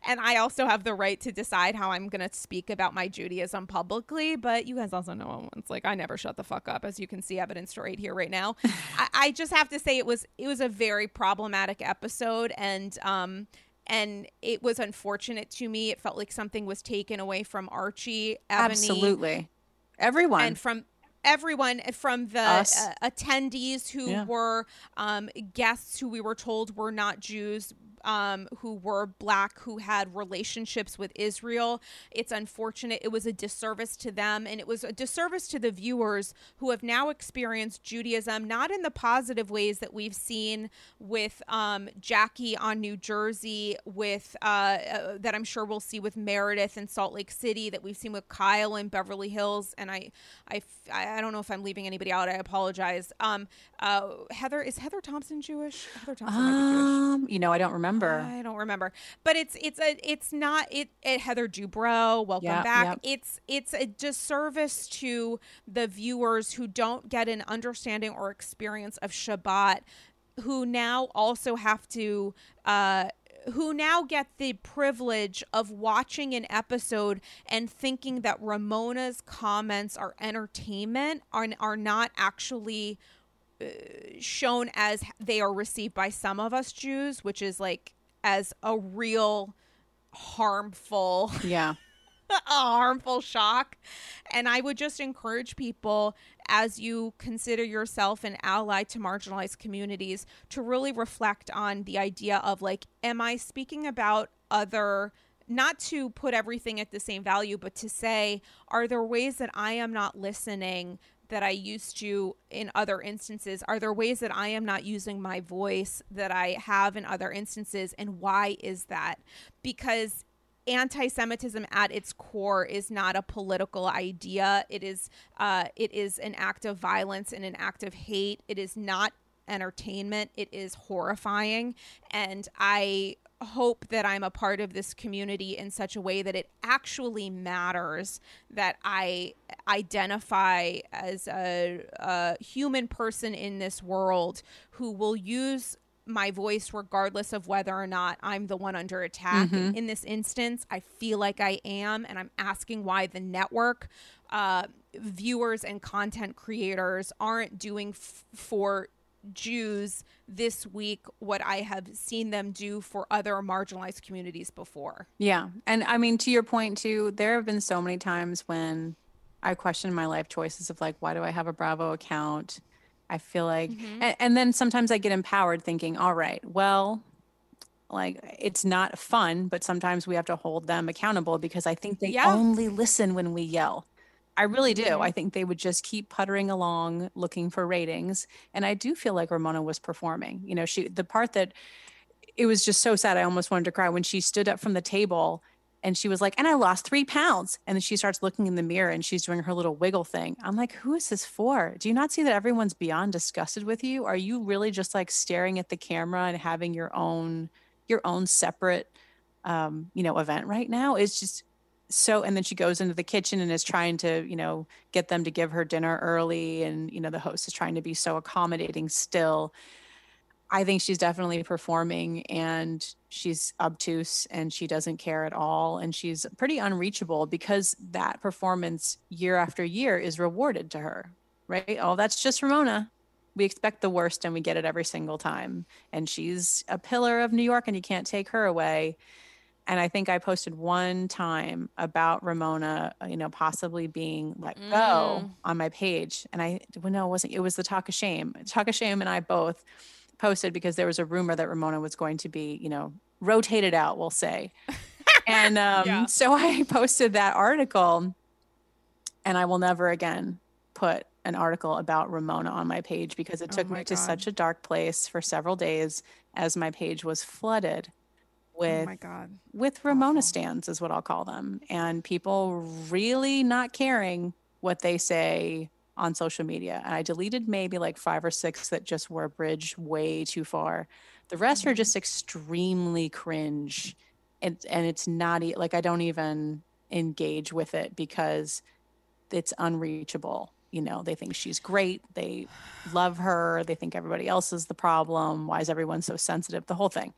and I also have the right to decide how I'm going to speak about my Judaism publicly. But you guys also know it's like I never shut the fuck up, as you can see evidenced right here, right now. I, I just have to say it was it was a very problematic episode, and um and it was unfortunate to me. It felt like something was taken away from Archie, Eboni, Absolutely. Everyone. and from everyone from the uh, attendees who Yeah. were um, guests who we were told were not Jews. Um, who were black, who had relationships with Israel. It's unfortunate. It was a disservice to them, and it was a disservice to the viewers who have now experienced Judaism, not in the positive ways that we've seen with um, Jackie on New Jersey, with uh, uh, that I'm sure we'll see with Meredith in Salt Lake City, that we've seen with Kyle in Beverly Hills, and I, I, I don't know if I'm leaving anybody out. I apologize. Um, uh, Heather is Heather Thompson Jewish? Heather Thompson be Jewish. um, you know, I don't remember. I don't remember, but it's it's a it's not it. it Heather Dubrow, welcome Yep, back. yep. It's it's a disservice to the viewers who don't get an understanding or experience of Shabbat, who now also have to. Uh, who now get the privilege of watching an episode and thinking that Ramona's comments are entertainment are, are not actually shown as they are received by some of us Jews, which is like as a real harmful Yeah. a harmful shock. And I would just encourage people as you consider yourself an ally to marginalized communities to really reflect on the idea of like, am I speaking about other not to put everything at the same value, but to say, are there ways that I am not listening that I used to in other instances? Are there ways that I am not using my voice that I have in other instances? And why is that? Because anti-Semitism at its core is not a political idea. It is uh, it is an act of violence and an act of hate. It is not entertainment. It is horrifying, and I hope that I'm a part of this community in such a way that it actually matters that I identify as a, a human person in this world who will use my voice regardless of whether or not I'm the one under attack. And In this instance, I feel like I am, and I'm asking why the network uh, viewers and content creators aren't doing f- for Jews this week what I have seen them do for other marginalized communities before. Yeah. And I mean, to your point, too, there have been so many times when I question my life choices of like, why do I have a Bravo account? I feel like, Mm-hmm. and, and then sometimes I get empowered thinking, all right, well, like it's not fun, but sometimes we have to hold them accountable because I think they Yeah. only listen when we yell. I really do. Mhm. I think they would just keep puttering along looking for ratings. And I do feel like Ramona was performing. You know, she, the part that it was just so sad. I almost wanted to cry when she stood up from the table and she was like, and I lost three pounds. And then she starts looking in the mirror and she's doing her little wiggle thing. I'm like, who is this for? Do you not see that everyone's beyond disgusted with you? Are you really just like staring at the camera and having your own, your own separate, um, you know, event right now? It's just so, and then she goes into the kitchen and is trying to, you know, get them to give her dinner early. And, you know, the host is trying to be so accommodating still. I think she's definitely performing and she's obtuse and she doesn't care at all. And she's pretty unreachable because that performance year after year is rewarded to her, right? Oh, that's just Ramona. we expect the worst and we get it every single time. And she's a pillar of New York and you can't take her away. And I think I posted one time about Ramona, uh, you know, possibly being let go Mm. on my page. And I, well, no, it wasn't. It was the Talk of Shame. Talk of Shame and I both posted because there was a rumor that Ramona was going to be, you know, rotated out, we'll say. and um, Yeah. so I posted that article and I will never again put an article about Ramona on my page because it Oh took my me to such a dark place for several days as my page was flooded with oh my god. with Ramona stands is what I'll call them and people really not caring what they say on social media. And I deleted maybe like 5 or 6 that just were a bridge way too far. The rest are Mhm. just extremely cringe and and it's not e- like I don't even engage with it because it's unreachable. You know they think she's great they love her they think everybody else is the problem why is everyone so sensitive the whole thing.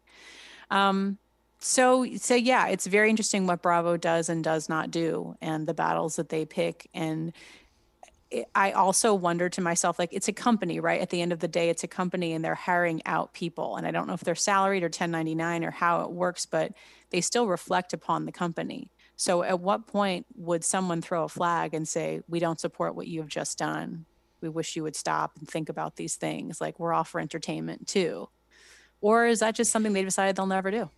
Um so so yeah it's very interesting what bravo does and does not do and the battles that they pick and I also wonder to myself, like, it's a company, right? At the end of the day, it's a company and they're hiring out people. And I don't know if they're salaried or 1099 or how it works, but they still reflect upon the company. So at what point would someone throw a flag and say, we don't support what you have just done? We wish you would stop and think about these things. Like, we're all for entertainment too. Or is that just something they decided they'll never do?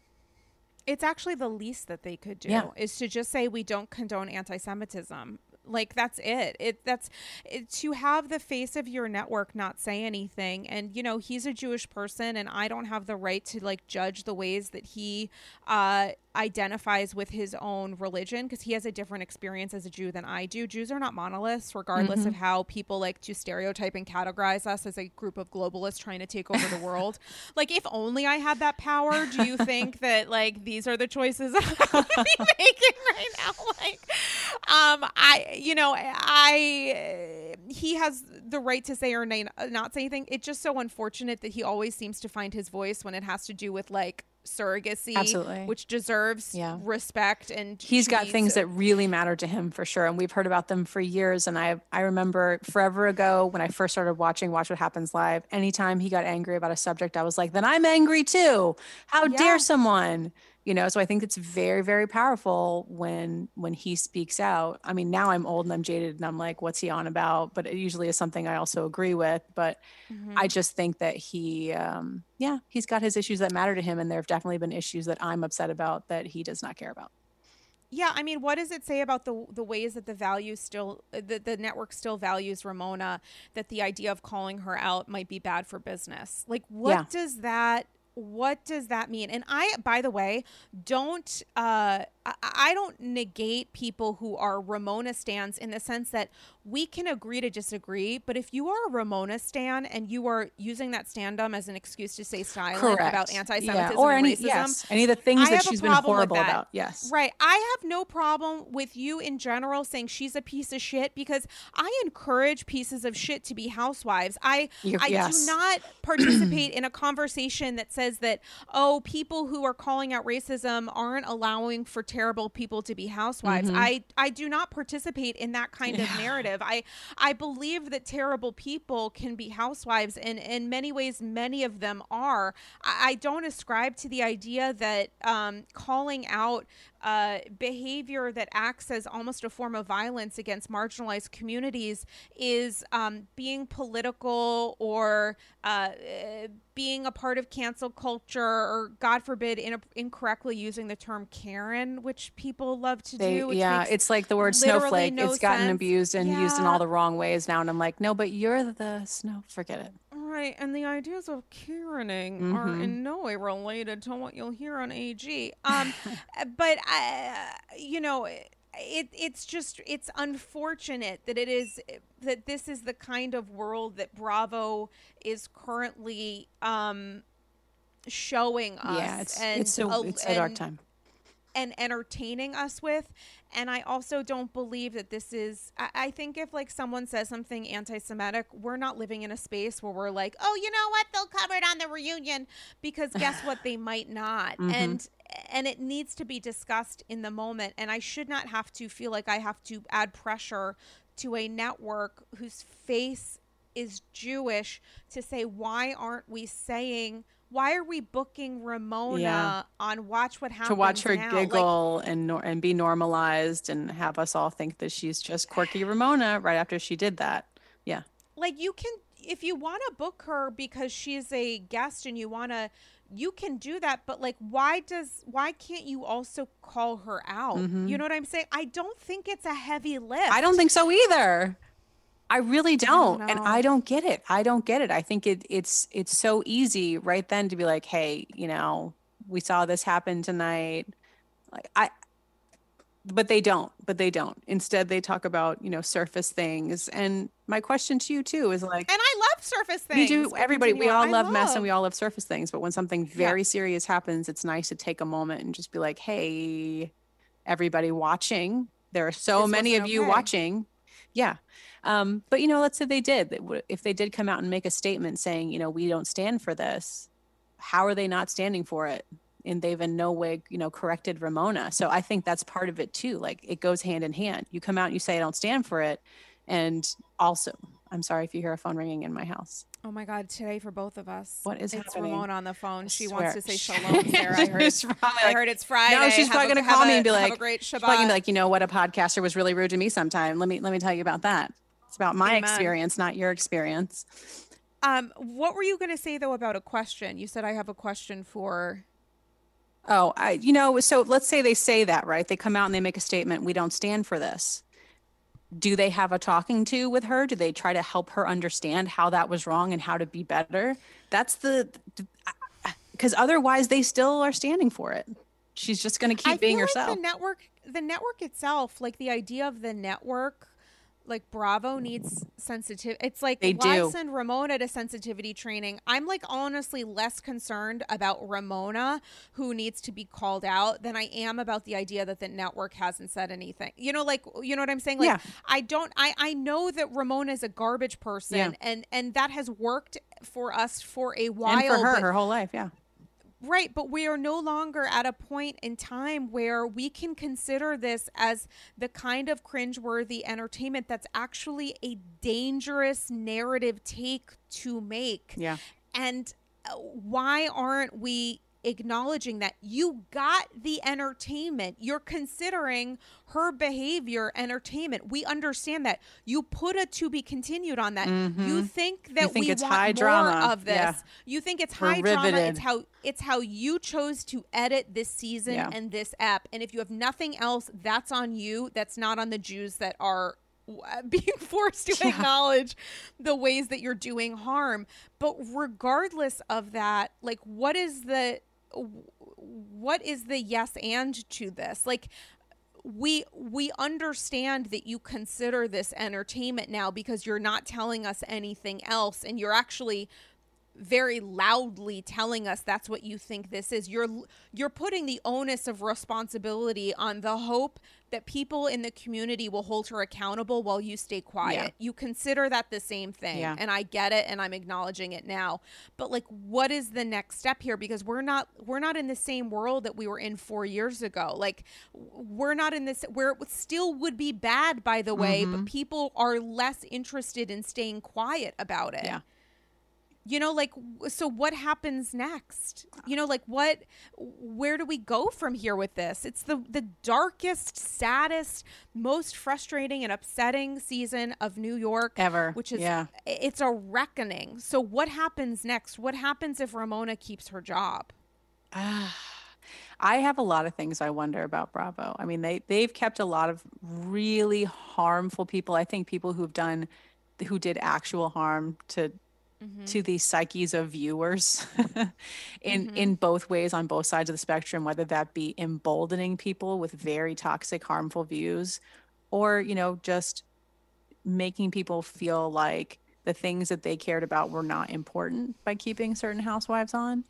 It's actually the least that they could do Yeah. is to just say we don't condone anti-Semitism. Like that's it. It that's it, to have the face of your network not say anything. And you know he's a Jewish person, and I don't have the right to like judge the ways that he uh, identifies with his own religion because he has a different experience as a Jew than I do. Jews are not monoliths, regardless of how people like to stereotype and categorize us as a group of globalists trying to take over the world. like, if only I had that power, do you think that like these are the choices I would be making right now? Like, um, I, you know, I, uh, he has the right to say or not say anything. It's just so unfortunate that he always seems to find his voice when it has to do with like surrogacy, Absolutely. which deserves Yeah. respect. And he's got things that really matter to him for sure and we've heard about them for years and i i remember forever ago when i first started watching watch what happens live anytime he got angry about a subject i was like then i'm angry too how Yeah. dare someone you know so i think it's very very powerful when when he speaks out i mean now i'm old and i'm jaded and i'm like what's he on about but it usually is something i also agree with but Mhm. I just think that he, um, yeah, he's got his issues that matter to him, and there have definitely been issues that I'm upset about that he does not care about. Yeah, I mean, what does it say about the the ways that the values still the, the network still values Ramona that the idea of calling her out might be bad for business? Like what Yeah. does that what does that mean? And I by the way, don't uh I, don't negate people who are Ramona stands in the sense that we can agree to disagree, but if you are a Ramona stan and you are using that standum as an excuse to stay silent about anti-Semitism yeah. or and any, racism, yes, any of the things I that she's been horrible about. Yes, Right. I have no problem with you in general saying she's a piece of shit because I encourage pieces of shit to be housewives. I You- I yes. do not participate in a conversation that says that oh people who are calling out racism aren't allowing for terrible people to be housewives. Mm-hmm. I I do not participate in that kind of narrative. I I believe that terrible people can be housewives and in many ways many of them are. I, I don't ascribe to the idea that um, calling out uh, behavior that acts as almost a form of violence against marginalized communities is um, being political or uh, uh, being a part of cancel culture or, God forbid, in incorrectly using the term Karen, which people love to they, do. Which yeah, it's like the word snowflake. no it's gotten sense. abused and used in all the wrong ways now, and I'm like, no, but you're the snow. Forget it. Right, and the ideas of Karening are Mhm. in no way related to what you'll hear on AG. Um, but I, you know, it it's just it's unfortunate that it is that this is the kind of world that Bravo is currently um showing us. yeah, it's and it's a- it's a dark and- time. And entertaining us with. And I also don't believe that this is. I, I think if like someone says something anti-Semitic, we're not living in a space where we're like, oh, you know what, they'll cover it on the reunion, because guess what, they might not. Mhm. And and it needs to be discussed in the moment. And I should not have to feel like I have to add pressure to a network whose face is Jewish to say, why aren't we saying, why are we booking Ramona Yeah. on Watch What Happens to watch her Now? Like, giggle and nor- and be normalized and have us all think that she's just quirky Ramona right after she did that. Yeah. like you can if you want to book her because she's a guest and you want to you can do that but like why does why can't you also call her out you know what i'm saying i don't think it's a heavy lift Mm-hmm. I don't think so either. I really don't. And. I don't get it. I don't get it. I think it it's it's so easy right then to be like, "Hey, you know, we saw this happen tonight." Like I but they don't. But they don't. Instead, they talk about, you know, surface things. And my question to you too is like and i love surface things. we do everybody we continue on. all I love mess and we all love surface things but when something very serious happens it's nice to take a moment and just be like hey everybody watching there are so This many of wasn't you watching yeah um, but you know let's say they did if they did come out and make a statement saying you know we don't stand for this how are they not standing for it and they've in no way you know corrected ramona so i think that's part of it too like it goes hand in hand you come out and you say i don't stand for it and also i'm sorry if you hear a phone ringing in my house oh my god today for both of us What is it's happening? ramona on the phone I she swear. wants to say shalom sarah i heard She's probably I heard it's Friday. No, she's Have probably gonna have call me and be have like, a great she's probably be like, you know what, a podcaster was really rude to me sometime. Let me let me tell you about that. It's about my Amen. experience, not your experience. Um, what were you going to say though about a question? You said I have a question for. Oh, I you know, so let's say they say that, right? They come out and they make a statement, we don't stand for this. Do they have a talking to with her? Do they try to help her understand how that was wrong and how to be better? That's the because otherwise they still are standing for it. She's just going to keep I being herself. Like the network, the network itself, like the idea of the network, like Bravo needs sensitive. It's like They do. send Ramona to sensitivity training? I'm like honestly less concerned about Ramona who needs to be called out than I am about the idea that the network hasn't said anything. You know, like you know what I'm saying? Like Yeah. I don't. I I know that Ramona is a garbage person, Yeah. and and that has worked for us for a while. and for her, but- her whole life, yeah. Right, but we are no longer at a point in time where we can consider this as the kind of cringeworthy entertainment that's actually a dangerous narrative take to make. Yeah. And uh, why aren't we acknowledging that you got the entertainment? You're considering her behavior entertainment. We understand that. You put a to be continued on that. You think that Mm-hmm. think we it's want high more drama. of this. Yeah. You think it's We're high drama. It's how it's how you chose to edit this season Yeah. and this app. And if you have nothing else, that's on you. That's not on the Jews that are uh, being forced to acknowledge the ways that you're doing harm. But regardless of that, like what is the what is the yes and to this? Like we we understand that you consider this entertainment now because you're not telling us anything else and you're actually very loudly telling us that's what you think this is you're you're putting the onus of responsibility on the hope that people in the community will hold her accountable while you stay quiet Yeah. you consider that the same thing Yeah. and i get it and i'm acknowledging it now but like what is the next step here because we're not we're not in the same world that we were in 4 years ago like we're not in this where it still would be bad by the way Mm-hmm. but people are less interested in staying quiet about it Yeah. You know like so what happens next you know like what where do we go from here with this it's the the darkest saddest most frustrating and upsetting season of new york Ever. which is Yeah. it's a reckoning so what happens next what happens if ramona keeps her job ah I have a lot of things I wonder about Bravo. I mean, they they've kept a lot of really harmful people. I think people who've done who did actual harm to Mm-hmm. to the psyches of viewers in mm-hmm. in both ways on both sides of the spectrum, whether that be emboldening people with very toxic, harmful views, or you know just making people feel like the things that they cared about were not important by keeping certain housewives on.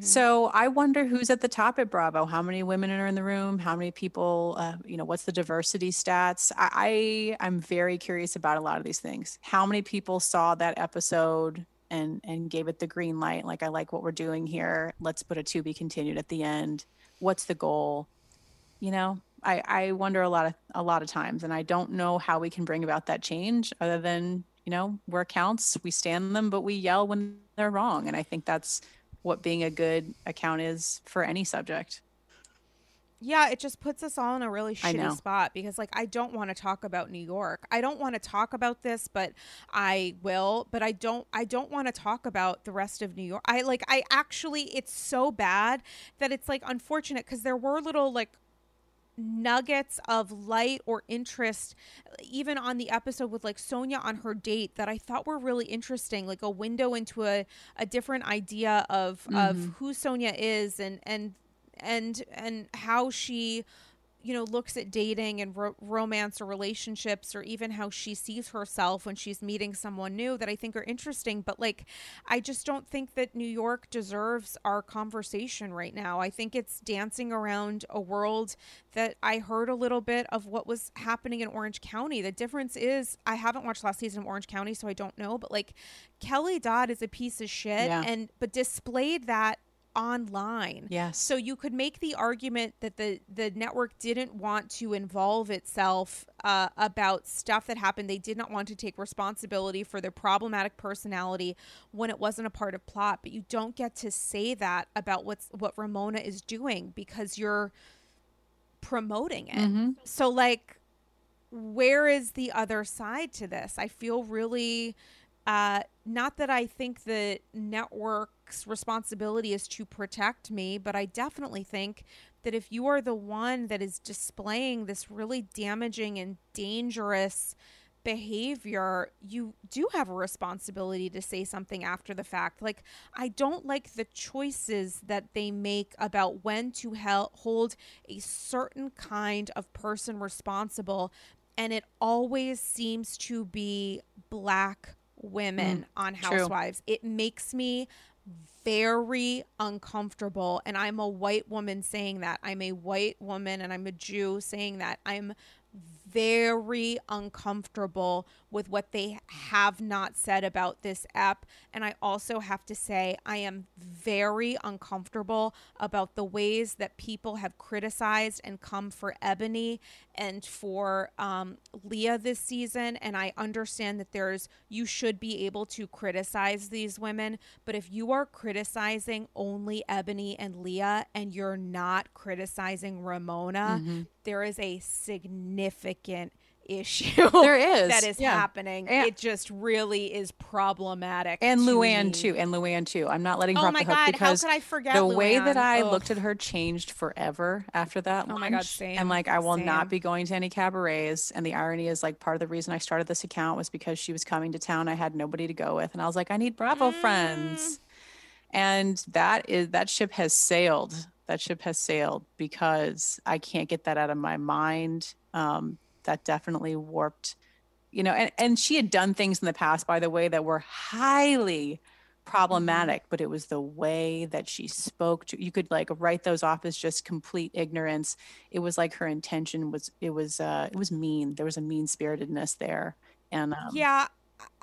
So I wonder who's at the top at Bravo. How many women are in the room? How many people? Uh, you know, what's the diversity stats? I, I I'm very curious about a lot of these things. How many people saw that episode and and gave it the green light? Like I like what we're doing here. Let's put a to be continued at the end. What's the goal? You know, I I wonder a lot of a lot of times, and I don't know how we can bring about that change other than you know we're counts, we stand them, but we yell when they're wrong. And I think that's what being a good account is for any subject. Yeah, it just puts us all in a really shitty spot because, like, I don't want to talk about New York. I don't want to talk about this, but I will. But I don't. I don't want to talk about the rest of New York. I like. I actually, it's so bad that it's like unfortunate because there were little like nuggets of light or interest even on the episode with like Sonja on her date that I thought were really interesting like a window into a, a different idea of of Mhm. who Sonja is and and and and how she you know looks at dating and ro- romance or relationships or even how she sees herself when she's meeting someone new that I think are interesting but like I just don't think that New York deserves our conversation right now. I think it's dancing around a world that I heard a little bit of what was happening in Orange County. The difference is I haven't watched last season of Orange County so I don't know but like Kelly Dodd is a piece of shit Yeah. and but displayed that online. Yes. So you could make the argument that the the network didn't want to involve itself uh, about stuff that happened. They did not want to take responsibility for their problematic personality when it wasn't a part of plot. But you don't get to say that about what's what Ramona is doing because you're promoting it. Mhm. So like where is the other side to this? I feel really uh not that I think the network's responsibility is to protect me, but I definitely think that if you are the one that is displaying this really damaging and dangerous behavior, you do have a responsibility to say something after the fact. Like, I don't like the choices that they make about when to hold a certain kind of person responsible. And it always seems to be black women mm, on true. Housewives. It makes me very uncomfortable. And I'm a white woman saying that. I'm a white woman and I'm a Jew saying that. I'm very uncomfortable with what they have not said about this app. And I also have to say, I am very uncomfortable about the ways that people have criticized and come for Eboni and for um, Leah this season. And I understand that there's, you should be able to criticize these women. But if you are criticizing only Eboni and Leah and you're not criticizing Ramona, there is a significant issue There is, that is yeah. happening. And- it just really is problematic. and to Luann me. too, and Luann too. I'm not letting her Oh off my the hook God, how because could I forget the way that I Ugh. looked at her changed forever after that. Oh my God, same, And like, I will same. not be going to any cabarets. And the irony is, like, part of the reason I started this account was because she was coming to town. I had nobody to go with, and I was like, I need Bravo Mm. friends. And that is that ship has sailed. That ship has sailed because I can't get that out of my mind. Um, that definitely warped you know and, and she had done things in the past by the way that were highly problematic but it was the way that she spoke to you could like write those off as just complete ignorance. It was like her intention was it was uh it was mean. There was a mean spiritedness there. And um, Yeah,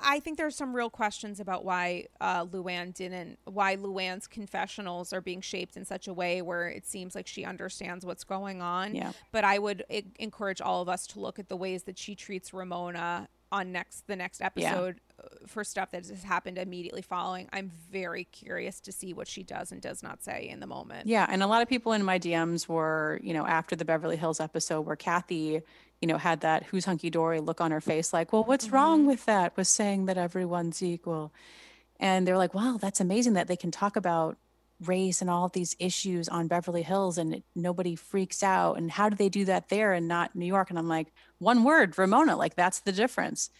I think there's some real questions about why uh, Luann didn't, why Luann's confessionals are being shaped in such a way where it seems like she understands what's going on. Yeah. But I would e- encourage all of us to look at the ways that she treats Ramona on next the next episode uh, for stuff that has happened immediately following. I'm very curious to see what she does and does not say in the moment. Yeah, and a lot of people in my DMs were, you know, after the Beverly Hills episode where Kathy, you know, had that who's hunky dory look on her face, like, well, what's wrong with that? Was saying that everyone's equal. And they're like, wow, that's amazing that they can talk about race and all these issues on Beverly Hills and nobody freaks out. And how do they do that there and not New York? And I'm like, one word, Ramona, like that's the difference.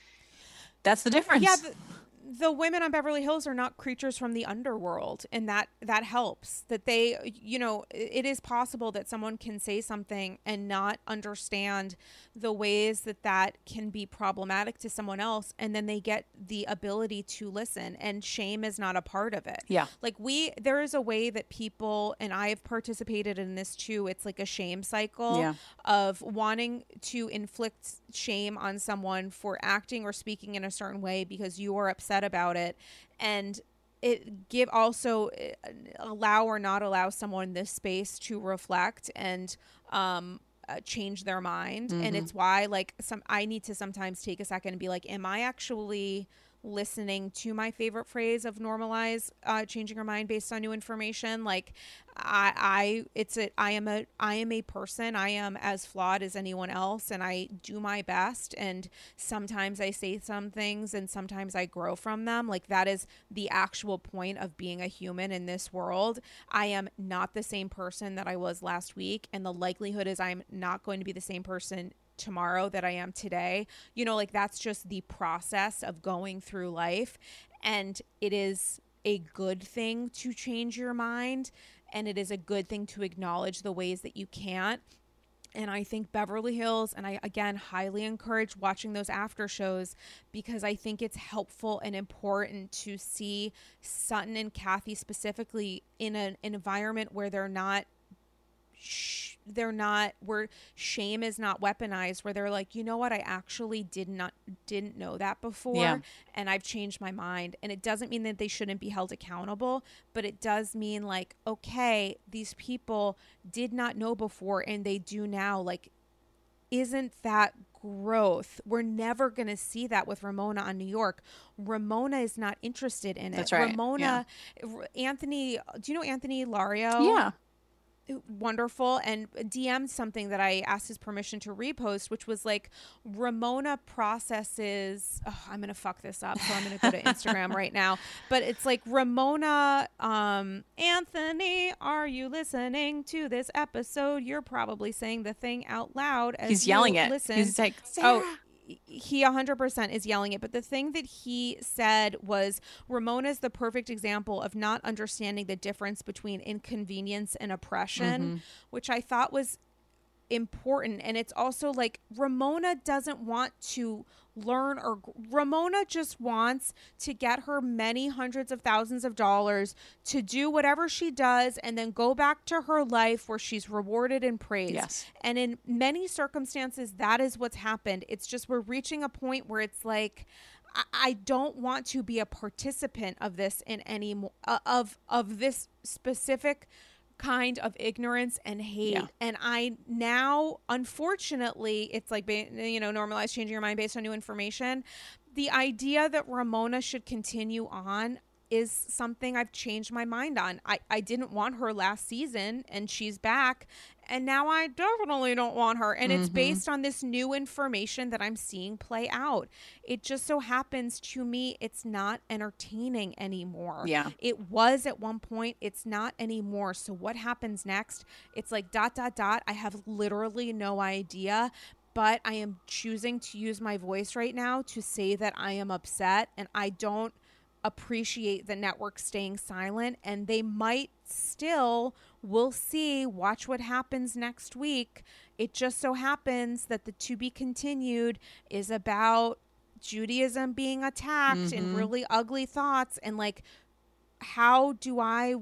That's the difference. Yeah, the, the women on Beverly Hills are not creatures from the underworld, and that that helps. That they, you know, it is possible that someone can say something and not understand the ways that that can be problematic to someone else, and then they get the ability to listen. And shame is not a part of it. Yeah. like we, there is a way that people, and I have participated in this too. It's like a shame cycle Yeah. of wanting to inflict shame on someone for acting or speaking in a certain way because you are upset about it. And it give also uh, allow or not allow someone this space to reflect and um uh, change their mind. And it's why like some i need to sometimes take a second and be like am i actually listening to my favorite phrase of normalize uh, changing your mind based on new information. Like i i it's a i am a i am a person. I am as flawed as anyone else and i do my best. And sometimes i say some things and sometimes i grow from them. Like that is the actual point of being a human in this world. I am not the same person that i was last week and the likelihood is i'm not going to be the same person tomorrow that I am today. You know, like that's just the process of going through life. And it is a good thing to change your mind. And it is a good thing to acknowledge the ways that you can't. And I think Beverly Hills, and I again highly encourage watching those after shows because I think it's helpful and important to see Sutton and Kathy specifically in an, environment where they're not sh- they're not where shame is not weaponized where they're like you know what i actually did not didn't know that before Yeah. and i've changed my mind and it doesn't mean that they shouldn't be held accountable but it does mean like okay these people did not know before and they do now like isn't that growth? We're never going to see that with Ramona on New York. Ramona is not interested in it. That's right, Ramona, Anthony, do you know Anthony Lario? Yeah. Wonderful and DM'd something that I asked his permission to repost, which was like Ramona processes. Oh, I'm gonna fuck this up, so I'm gonna go to Instagram right now. But it's like Ramona, um, Anthony, are you listening to this episode? You're probably saying the thing out loud. As He's yelling it. Listen. He's like, Sarah. Oh, he 100% is yelling it. But the thing that he said was Ramona is the perfect example of not understanding the difference between inconvenience and oppression, mm-hmm. which I thought was important and it's also like Ramona doesn't want to learn or Ramona just wants to get her many hundreds of thousands of dollars to do whatever she does and then go back to her life where she's rewarded and praised. Yes. And in many circumstances that is what's happened. It's just we're reaching a point where it's like I- don't want to be a participant of this in any uh, of of this specific kind of ignorance and hate Yeah. and i now unfortunately it's like you know normalize changing your mind based on new information the idea that ramona should continue on is something I've changed my mind on. I, I didn't want her last season and she's back. And now I definitely don't want her. And it's mm-hmm. based on this new information that I'm seeing play out. It just so happens to me, it's not entertaining anymore. Yeah. It was at one point, it's not anymore. So what happens next? It's like dot, dot, dot. I have literally no idea. But I am choosing to use my voice right now to say that I am upset and I don't appreciate the network staying silent and they might still we'll see. Watch what happens next week. It just so happens that the to be continued is about judaism being attacked and mm-hmm. really ugly thoughts and like how do i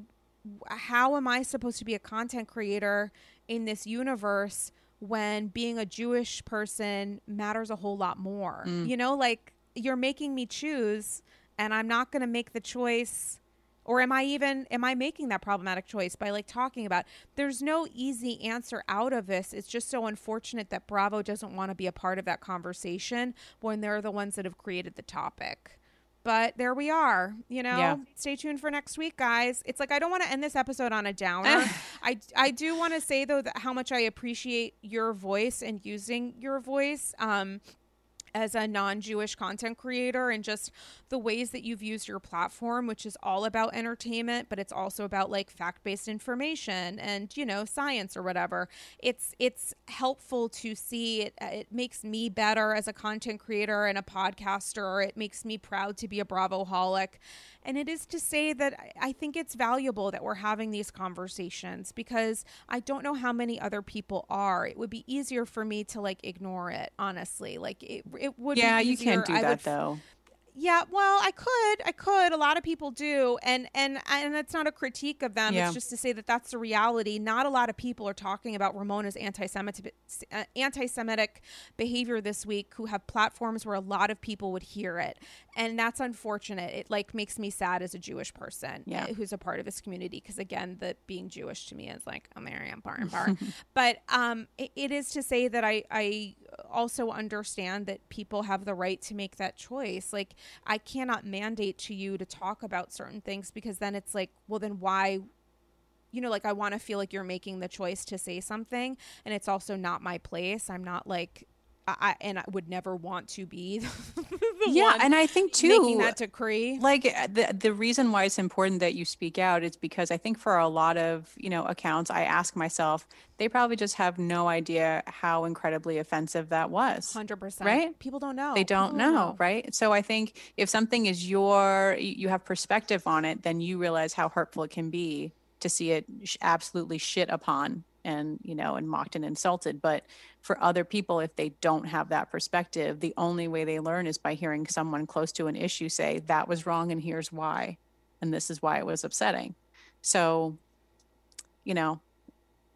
how am i supposed to be a content creator in this universe when being a jewish person matters a whole lot more? Mm. You know like you're making me choose and i'm not going to make the choice or am i even am i making that problematic choice by like talking about there's no easy answer out of this. It's just so unfortunate that bravo doesn't want to be a part of that conversation when they're the ones that have created the topic. But there we are you know? Yeah. stay tuned for next week guys. It's like i don't want to end this episode on a downer. I i do want to say though that how much i appreciate your voice and using your voice. Um as a non-Jewish content creator and just the ways that you've used your platform which is all about entertainment but it's also about like fact-based information and you know science or whatever. It's it's helpful to see it. It makes me better as a content creator and a podcaster. It makes me proud to be a bravo holic and it is to say that I- think it's valuable that we're having these conversations because I don't know how many other people are. It would be easier for me to like ignore it, honestly. Like it, it would. yeah, be you can't do I that would though. Yeah, well, I could, I could. A lot of people do, and and and it's not a critique of them. Yeah. It's just to say that that's the reality. Not a lot of people are talking about Ramona's anti-Semitic uh, anti-Semitic behavior this week, who have platforms where a lot of people would hear it, and that's unfortunate. It like makes me sad as a Jewish person, Yeah. uh, who's a part of this community, because again, the being Jewish to me is like a Mariam bar and bar. but um, it, it is to say that I I also understand that people have the right to make that choice. Like I cannot mandate to you to talk about certain things because then it's like, well, then why? You know, like I want to feel like you're making the choice to say something, and it's also not my place. I'm not like. I, I and I would never want to be the Yeah, and I think too, making that decree. like uh, the the reason why it's important that you speak out is because I think for a lot of you know accounts, I ask myself, they probably just have no idea how incredibly offensive that was. Hundred percent. Right? People don't know. They don't People know, right? So I think if something is your, you have perspective on it, then you realize how hurtful it can be to see it sh- absolutely shit upon and, you know, and mocked and insulted. But for other people, if they don't have that perspective, the only way they learn is by hearing someone close to an issue say, that was wrong and here's why. And this is why it was upsetting. So, you know,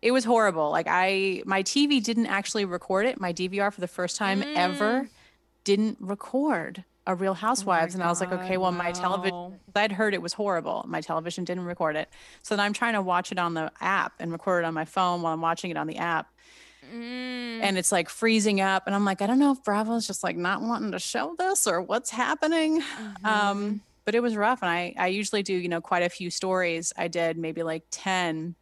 it was horrible. Like I, my TV didn't actually record it. My DVR for the first time ever mm. didn't record a Real Housewives, and I was like, okay, well, my television, I'd heard it was horrible. My television didn't record it, so then I'm trying to watch it on the app and record it on my phone while I'm watching it on the app, Mm. and it's like freezing up, and I'm like, I don't know if Bravo's just like not wanting to show this or what's happening. Mm-hmm. Um, but it was rough, and I I usually do you know quite a few stories. I did maybe like ten,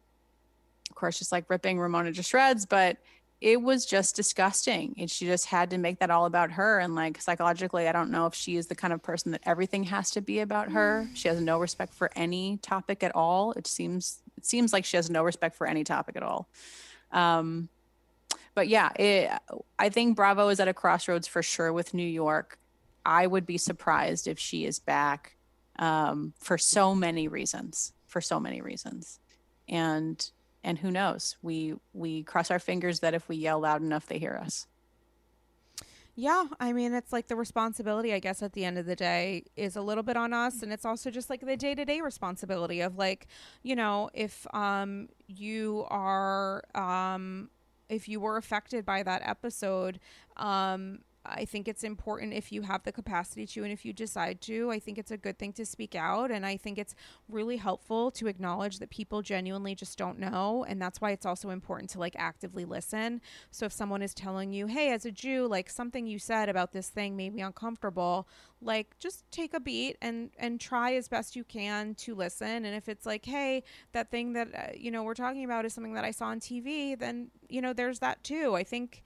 of course, just like ripping Ramona to shreds, but it was just disgusting. And she just had to make that all about her. And like psychologically, I don't know if she is the kind of person that everything has to be about her. She has no respect for any topic at all. It seems it seems like she has no respect for any topic at all. Um, but yeah, it, I think Bravo is at a crossroads for sure with New York. I would be surprised if she is back um, for so many reasons. For so many reasons, and and who knows? We we cross our fingers that if we yell loud enough, they hear us. Yeah, I mean, it's like the responsibility, I guess, at the end of the day is a little bit on us. And it's also just like the day to day responsibility of, like, you know, if um, you are, um, if you were affected by that episode, um, I think it's important if you have the capacity to and if you decide to. I think it's a good thing to speak out. And I think it's really helpful to acknowledge that people genuinely just don't know. And that's why it's also important to like actively listen. So if someone is telling you, hey, as a Jew, like something you said about this thing made me uncomfortable, like just take a beat and and try as best you can to listen. And if it's like, hey, that thing that uh, you know we're talking about is something that I saw on TV, then you know there's that too. I think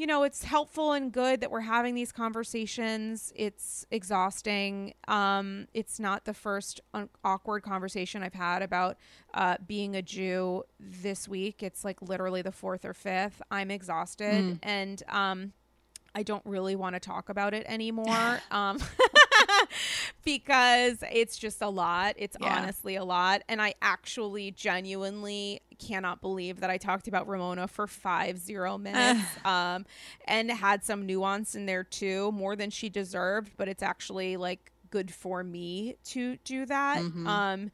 you know, it's helpful and good that we're having these conversations. It's exhausting. Um, it's not the first un- awkward conversation I've had about uh, being a Jew this week. It's like literally the fourth or fifth. I'm exhausted and um, I don't really want to talk about it anymore. um, because it's just a lot. It's Yeah. honestly a lot. And I actually genuinely cannot believe that I talked about Ramona for five zero minutes um, and had some nuance in there too, more than she deserved. But it's actually like good for me to do that. Mhm. Um,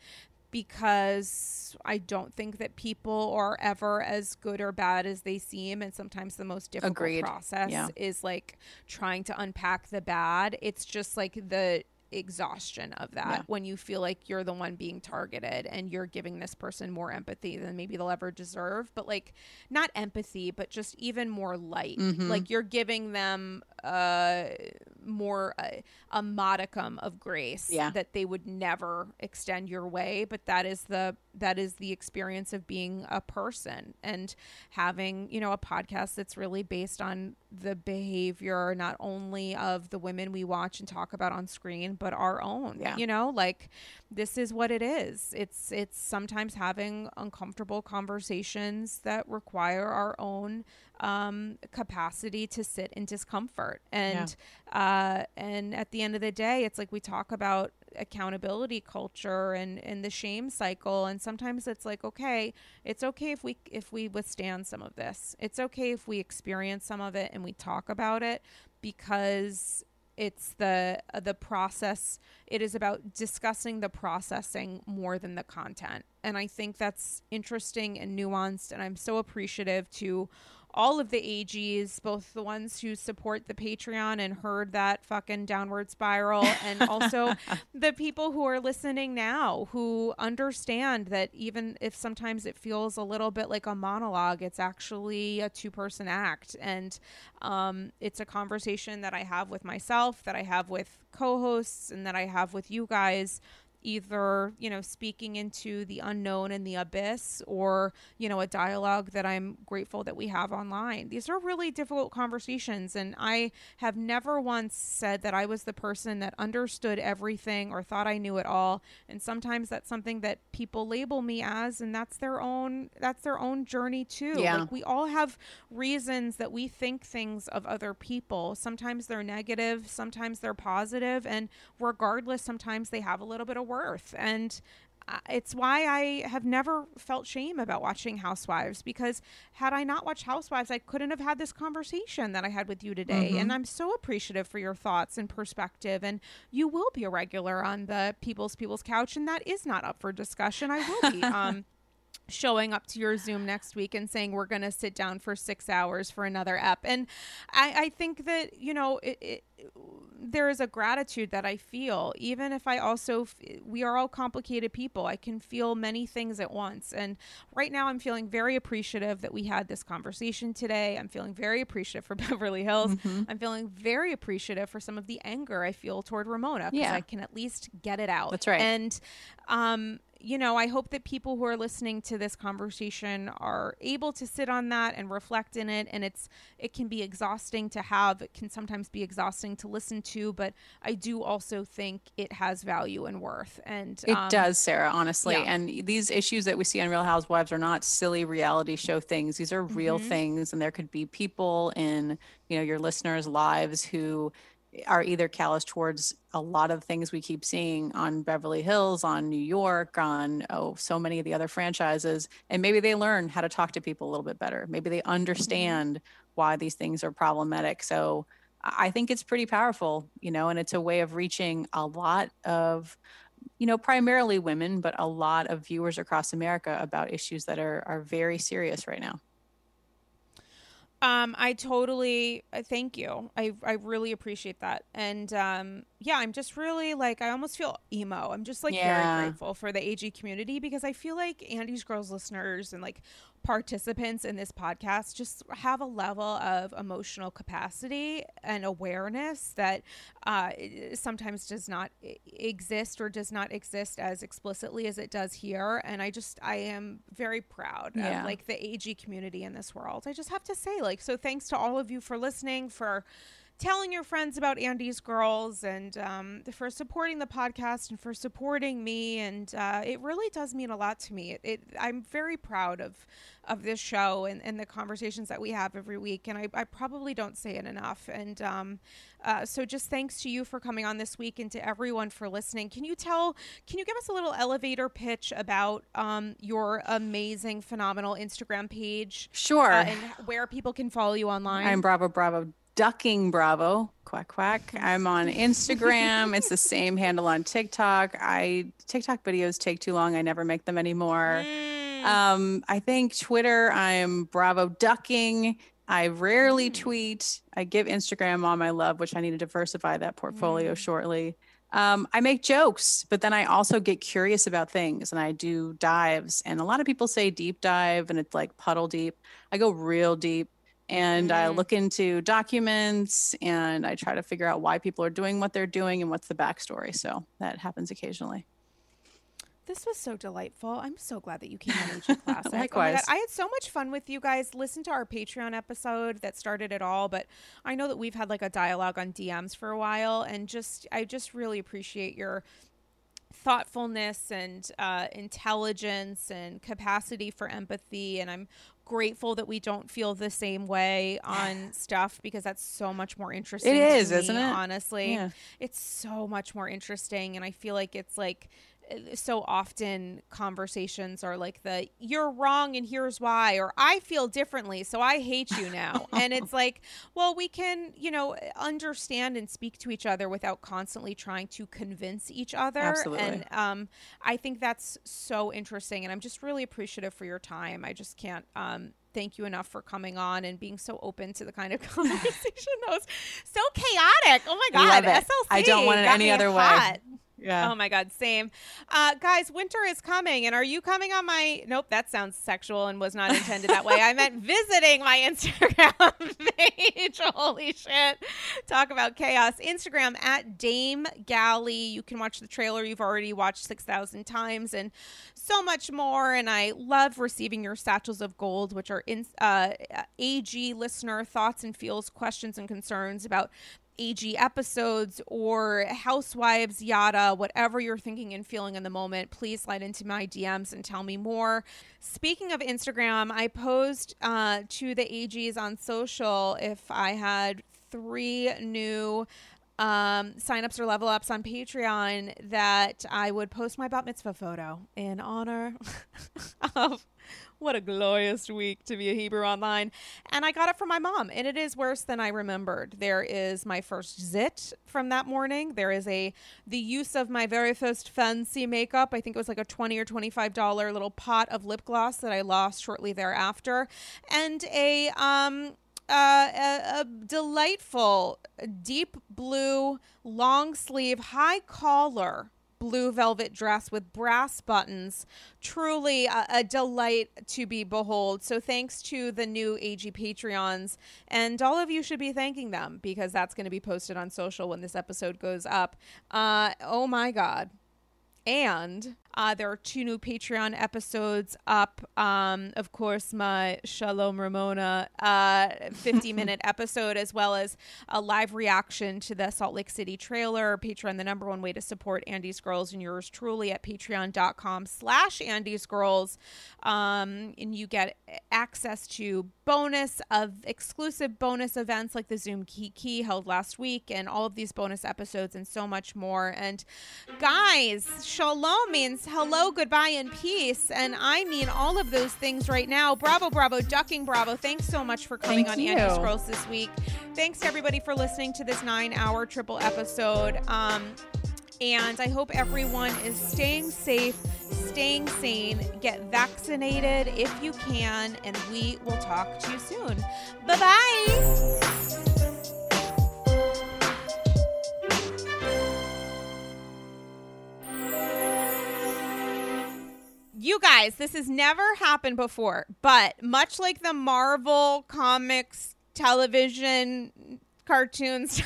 because I don't think that people are ever as good or bad as they seem. And sometimes the most difficult Agreed. process Yeah. is like trying to unpack the bad. It's just like the exhaustion of that Yeah. when you feel like you're the one being targeted and you're giving this person more empathy than maybe they'll ever deserve but like not empathy but just even more light Mhm. like you're giving them uh more uh, a modicum of grace Yeah. that they would never extend your way but that is the that is the experience of being a person and having you know a podcast that's really based on the behavior not only of the women we watch and talk about on screen but our own Yeah. you know like this is what it is it's it's sometimes having uncomfortable conversations that require our own um capacity to sit in discomfort. And uh and at the end of the day it's like we talk about accountability culture and and the shame cycle. And sometimes it's like okay it's okay if we if we withstand some of this. It's okay if we experience some of it and we talk about it because it's the uh, the process it is about discussing the processing more than the content. And i think that's interesting and nuanced and i'm so appreciative to all of the AGs, both the ones who support the Patreon and heard that fucking downward spiral, and also the people who are listening now who understand that even if sometimes it feels a little bit like a monologue, it's actually a two person act. And um, it's a conversation that I have with myself, that I have with co hosts, and that I have with you guys either you know speaking into the unknown and the abyss or you know a dialogue that i'm grateful that we have online. These are really difficult conversations and i have never once said that i was the person that understood everything or thought i knew it all. And sometimes that's something that people label me as and that's their own that's their own journey too. Yeah. like we all have reasons that we think things of other people. Sometimes they're negative sometimes they're positive and regardless sometimes they have a little bit of worth and uh, it's why I have never felt shame about watching Housewives because had I not watched Housewives, I couldn't have had this conversation that I had with you today. And I'm so appreciative for your thoughts and perspective. And you will be a regular on the People's People's Couch, and that is not up for discussion. I will be. Um, showing up to your Zoom next week and saying we're going to sit down for six hours for another app. And I, I think that, you know, it, it, there is a gratitude that I feel, even if I also, f- we are all complicated people. I can feel many things at once. And right now I'm feeling very appreciative that we had this conversation today. I'm feeling very appreciative for Beverly Hills. I'm feeling very appreciative for some of the anger I feel toward Ramona because Yeah. I can at least get it out. That's right. And, um, you know, I hope that people who are listening to this conversation are able to sit on that and reflect in it. And it's, it can be exhausting to have, it can sometimes be exhausting to listen to, but I do also think it has value and worth. And It um, does, Sarah, honestly. yeah. And these issues that we see on Real Housewives are not silly reality show things. These are real Mm-hmm. things. And there could be people in, you know, your listeners' lives who are either callous towards a lot of things we keep seeing on Beverly Hills, on New York, on oh, so many of the other franchises. And maybe they learn how to talk to people a little bit better. Maybe they mm-hmm. understand why these things are problematic. So I I think it's pretty powerful, you know, and it's a way of reaching a lot of you know, primarily women, but a lot of viewers across America about issues that are are very serious right now. Um, I totally uh, thank you. I I really appreciate that. And um, yeah, I'm just really like I almost feel emo. I'm just like Yeah. very grateful for the AG community because I feel like Andy's Girls listeners and like participants in this podcast just have a level of emotional capacity and awareness that uh, sometimes does not exist or does not exist as explicitly as it does here. And I just I am very proud Yeah. of like the AG community in this world. I just have to say, like, so thanks to all of you for listening, for telling your friends about Andy's Girls, and um, for supporting the podcast and for supporting me. And uh, it really does mean a lot to me. It, it I'm very proud of of this show and, and the conversations that we have every week. And I, I probably don't say it enough. And um, uh, so just thanks to you for coming on this week and to everyone for listening. Can you tell, can you give us a little elevator pitch about um, your amazing, phenomenal Instagram page? Sure. uh, and where people can follow you online. I'm Bravo Bravo ducking Bravo quack quack. I'm on Instagram. it's the same handle on TikTok. I TikTok videos take too long. I never make them anymore. Um, I think Twitter. I'm Bravo ducking. I rarely tweet. I give Instagram all my love, which I need to diversify that portfolio shortly. Um, I make jokes, but then I also get curious about things and I do dives. And a lot of people say deep dive and it's like puddle deep. I go real deep and I mm. look into documents and I try to figure out why people are doing what they're doing and what's the backstory. So that happens occasionally. This was so delightful. I'm so glad that you came on AG Classic. Oh Likewise. God, I had so much fun with you guys. Listen to our Patreon episode that started it all, but I know that we've had like a dialogue on DMs for a while, and just I just really appreciate your thoughtfulness and uh, intelligence and capacity for empathy and i'm grateful that we don't feel the same way on stuff because that's so much more interesting It is, me, isn't it? honestly Yeah. it's so much more interesting and i feel like it's like so often conversations are like the you're wrong and here's why or I feel differently so I hate you now. and it's like, well, we can, you know, understand and speak to each other without constantly trying to convince each other. Absolutely. And um I think that's so interesting and I'm just really appreciative for your time. I just can't um thank you enough for coming on and being so open to the kind of conversation that was so chaotic. Oh my god. SLC. I don't want it any other way. Yeah. Oh my God, same. Uh, guys, winter is coming. And are you coming on my. Nope, that sounds sexual and was not intended that way. I meant visiting my Instagram page. Holy shit. Talk about chaos. Instagram at Dame Galley. You can watch the trailer you've already watched 6,000 times and so much more. And I love receiving your satchels of gold, which are in, uh, AG listener thoughts and feels, questions and concerns about AG episodes or housewives, yada, whatever you're thinking and feeling in the moment, please slide into my DMs and tell me more. Speaking of Instagram, I posed uh, to the AGs on social if I had three new um, signups or level ups on Patreon that I would post my bat mitzvah photo in honor of what a glorious week to be a Hebrew online. And I got it from my mom, and it is worse than I remembered. There is my first zit from that morning. There is a the use of my very first fancy makeup. I think it was like a 20 or $25 little pot of lip gloss that I lost shortly thereafter. And a um a, a delightful deep blue long sleeve high collar blue velvet dress with brass buttons. Truly a, a, delight to be behold. So thanks to the new AG Patreons. And all of you should be thanking them because that's going to be posted on social when this episode goes up. Uh, oh my God. And uh, there are two new Patreon episodes up. Um, of course, my Shalom Ramona uh, 50 minute episode, as well as a live reaction to the Salt Lake City trailer. Patreon, the number one way to support Andy's Girls and yours truly at patreon.com slash Andy's Girls. Um, and you get access to bonus of exclusive bonus events like the Zoom Key Key held last week and all of these bonus episodes and so much more. And guys, Shalom means hello, goodbye, and peace. And I mean all of those things right now. Bravo, bravo, ducking, bravo. Thanks so much for coming Thank on you. Andy's Girls this week. Thanks to everybody for listening to this nine hour triple episode. Um, and I hope everyone is staying safe, staying sane, get vaccinated if you can, and we will talk to you soon. Bye bye. You guys, this has never happened before, but much like the Marvel comics television cartoons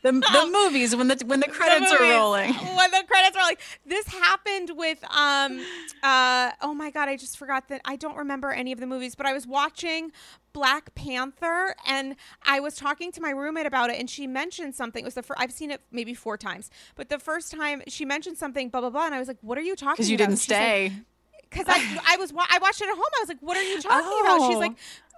The, the movies when the when the credits the are rolling. When the credits are like this happened with um uh oh my god, I just forgot that I don't remember any of the movies, but I was watching Black Panther and I was talking to my roommate about it and she mentioned something. It was the first I've seen it maybe four times, but the first time she mentioned something blah blah blah and I was like, "What are you talking about?" Because you didn't She's like, stay. Because I I was I watched it at home. I was like, "What are you talking about?" She's Oh. like,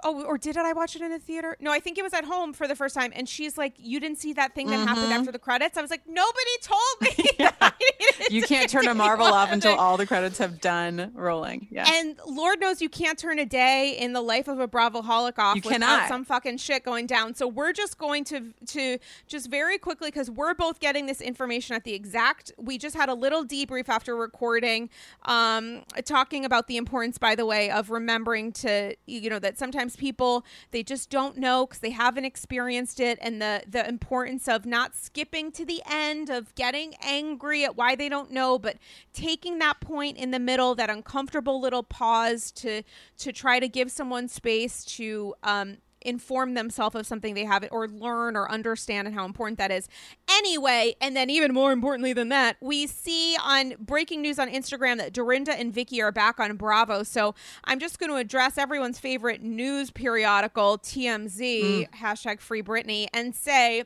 "Oh, or did it? I watch it in a theater?" No, I think it was at home for the first time. And she's like, "You didn't see that thing that happened Mhm. after the credits?" I was like, "Nobody told me." You can't turn a Marvel off until all the credits have done rolling. Yeah. And Lord knows you can't turn a day in the life of a Bravo holic off You without cannot. some fucking shit going down. So we're just going to to just very quickly because we're both getting this information at the exact. We just had a little debrief after recording, um, talking about the importance, by the way, of remembering to you know that sometimes people they just don't know because they haven't experienced it, and the the importance of not skipping to the end of getting angry at why they don't know, but taking that point in the middle, that uncomfortable little pause to to try to give someone space to um, inform themselves of something they haven't or learn or understand and how important that is. Anyway, and then even more importantly than that, we see on breaking news on Instagram that Dorinda and Vicki are back on Bravo. So I'm just going to address everyone's favorite news periodical, TMZ, mm. hashtag Free Britney, and say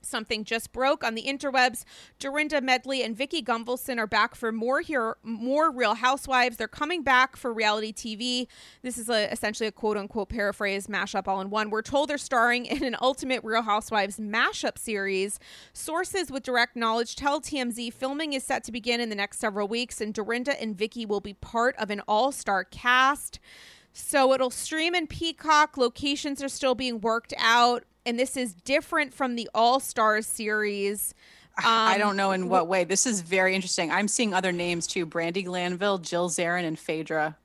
Something just broke on the interwebs. Dorinda Medley and Vicki Gunvalson are back for more here, more Real Housewives. They're coming back for reality TV. This is a, essentially a quote unquote paraphrase mashup all in one. We're told they're starring in an Ultimate Real Housewives mashup series. Sources with direct knowledge tell TMZ filming is set to begin in the next several weeks, and Dorinda and Vicki will be part of an all-star cast. So it'll stream in Peacock. Locations are still being worked out and this is different from the All Stars series. Um, I don't know in what way. This is very interesting. I'm seeing other names too: Brandi Glanville, Jill Zarin, and Phaedra.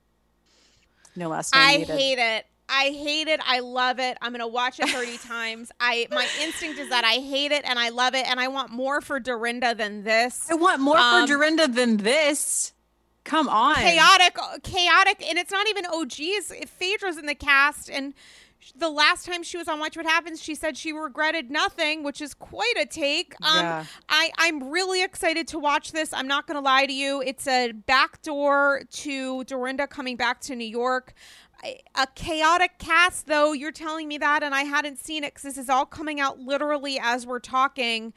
No last name. I needed. hate it. I hate it. I love it. I'm gonna watch it 30 times. I my instinct is that I hate it and I love it and I want more for Dorinda than this. I want more um, for Dorinda than this. Come on. Chaotic, chaotic, and it's not even OGs. Phaedra's in the cast, and the last time she was on Watch What Happens, she said she regretted nothing, which is quite a take. Um, yeah. I, I'm really excited to watch this. I'm not going to lie to you. It's a backdoor to Dorinda coming back to New York. A chaotic cast, though. You're telling me that, and I hadn't seen it because this is all coming out literally as we're talking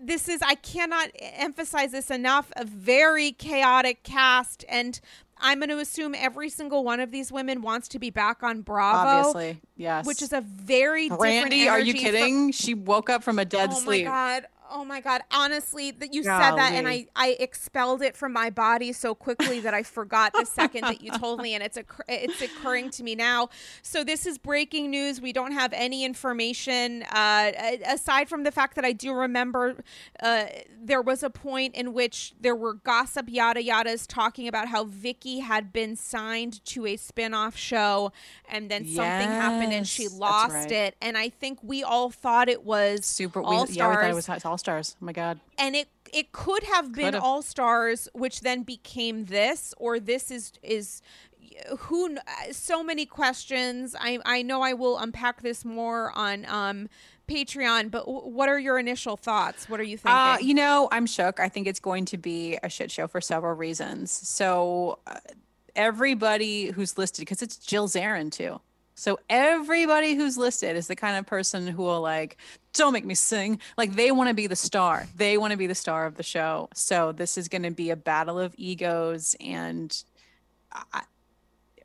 this is I cannot emphasize this enough a very chaotic cast and I'm going to assume every single one of these women wants to be back on Bravo. Obviously, yes. Which is a very Brandi, are you kidding? she woke up from a dead oh sleep. Oh my god! Oh my god! Honestly, that you Golly. said that, and I I expelled it from my body so quickly that I forgot the second that you told me, and it's a it's occurring to me now. So this is breaking news. We don't have any information uh, aside from the fact that I do remember uh, there was a point in which there were gossip yada yadas talking about how Vicki had been signed to a spin-off show, and then yes, something happened and she lost right. it. And I think we all thought it was super. All we, yeah, we thought it was all Stars. Oh my god. And it it could have been All Stars, which then became this, or this is is who so many questions. I I know I will unpack this more on um Patreon, but what are your initial thoughts? What are you thinking? Uh, you know, I'm shook. I think it's going to be a shit show for several reasons. So, uh, everybody who's listed, because it's Jill Zarin too. So everybody who's listed is the kind of person who will like, don't make me sing. Like they want to be the star. They want to be the star of the show. So this is going to be a battle of egos and I,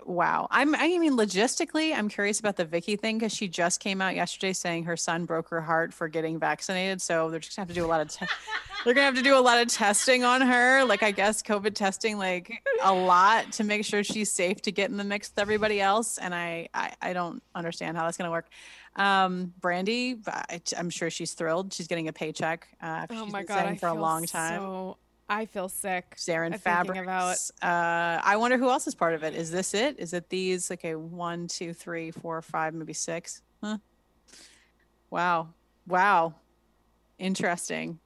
wow. I'm I mean logistically, I'm curious about the Vicki thing because she just came out yesterday saying her son broke her heart for getting vaccinated. So they're just gonna have to do a lot of te- they're gonna have to do a lot of testing on her. Like I guess COVID testing like a lot to make sure she's safe to get in the mix with everybody else. And I I, I don't understand how that's gonna work. Um, Brandi, I, am sure she's thrilled. She's getting a paycheck. Uh, oh my god, for a long time. So I feel sick. Zarin Fabrics. About... Uh, I wonder who else is part of it. Is this it? Is it these? Okay, one, two, three, four, five, maybe six. Huh? Wow. Wow. Interesting.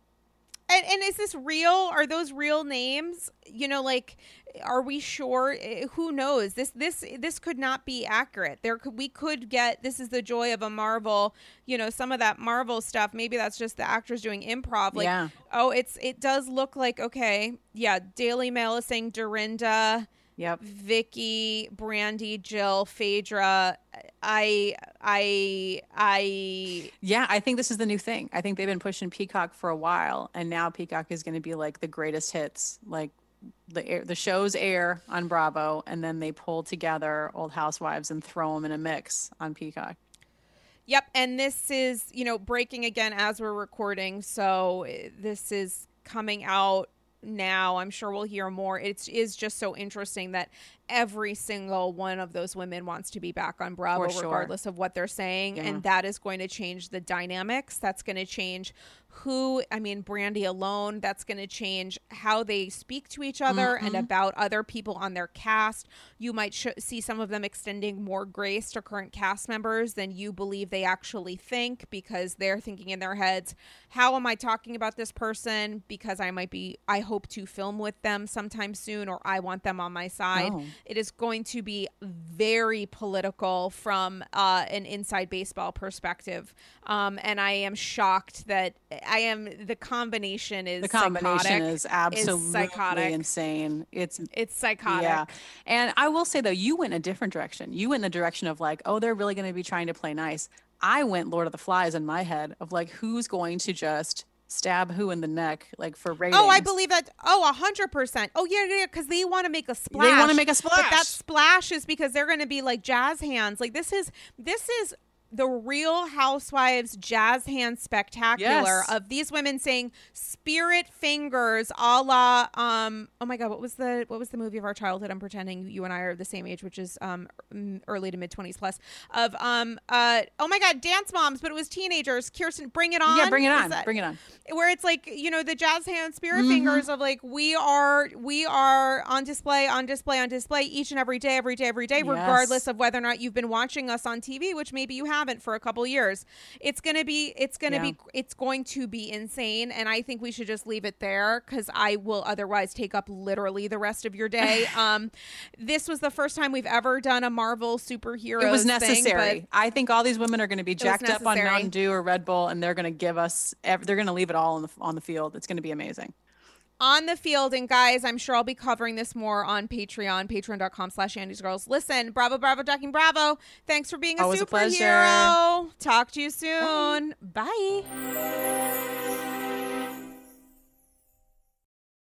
And, and is this real? Are those real names? You know, like, are we sure? Eh, who knows? This this this could not be accurate. There could we could get. This is the joy of a Marvel. You know, some of that Marvel stuff. Maybe that's just the actors doing improv. Like, yeah. oh, it's it does look like okay. Yeah, Daily Mail is saying Dorinda. Yep. Vicki, Brandi, Jill, Phaedra. I, I, I. Yeah, I think this is the new thing. I think they've been pushing Peacock for a while, and now Peacock is going to be like the greatest hits. Like the air, the shows air on Bravo, and then they pull together old housewives and throw them in a mix on Peacock. Yep, and this is you know breaking again as we're recording, so this is coming out now. I'm sure we'll hear more. It is just so interesting that every single one of those women wants to be back on Bravo, sure. regardless of what they're saying. Yeah. And that is going to change the dynamics. That's going to change who, I mean, Brandi alone, that's going to change how they speak to each other mm-hmm. and about other people on their cast. You might sh- see some of them extending more grace to current cast members than you believe they actually think because they're thinking in their heads, how am I talking about this person? Because I might be, I hope to film with them sometime soon or I want them on my side. Oh. It is going to be very political from uh, an inside baseball perspective. Um, and I am shocked that I am the combination is the combination psychotic, is absolutely is psychotic. insane. It's it's psychotic. Yeah, and I will say though, you went a different direction. You went in the direction of like, oh, they're really going to be trying to play nice. I went Lord of the Flies in my head of like who's going to just stab who in the neck, like for ratings. Oh, I believe that. Oh, a hundred percent. Oh, yeah, yeah, because they want to make a splash. They want to make a splash. But that splash is because they're going to be like jazz hands. Like this is this is the Real Housewives Jazz Hand Spectacular Yes. of these women saying spirit fingers, a la um. Oh my God, what was the what was the movie of our childhood? I'm pretending you and I are the same age, which is um early to mid twenties plus. Of um uh oh my God, Dance Moms, but it was teenagers. Kirsten, Bring It On. yeah, bring it on, that- bring it on. where it's like you know the jazz hand spirit Mm-hmm. fingers of like we are we are on display on display on display each and every day every day every day regardless of whether or not you've been watching us on tv which maybe you haven't for a couple years it's gonna be it's gonna Yeah. be it's going to be insane and i think we should just leave it there because i will otherwise take up literally the rest of your day um this was the first time we've ever done a marvel superhero It was necessary. but I think all these women are going to be jacked up on. Mountain Dew or Red Bull, and they're going to give us. They're going to leave it all on the on the field. It's going to be amazing. On the field. And guys i'm sure i'll be covering this more on patreon patreon.com slash andy's girls. Listen bravo bravo ducking bravo. Thanks for being a Always a superhero. talk to you soon. Bye.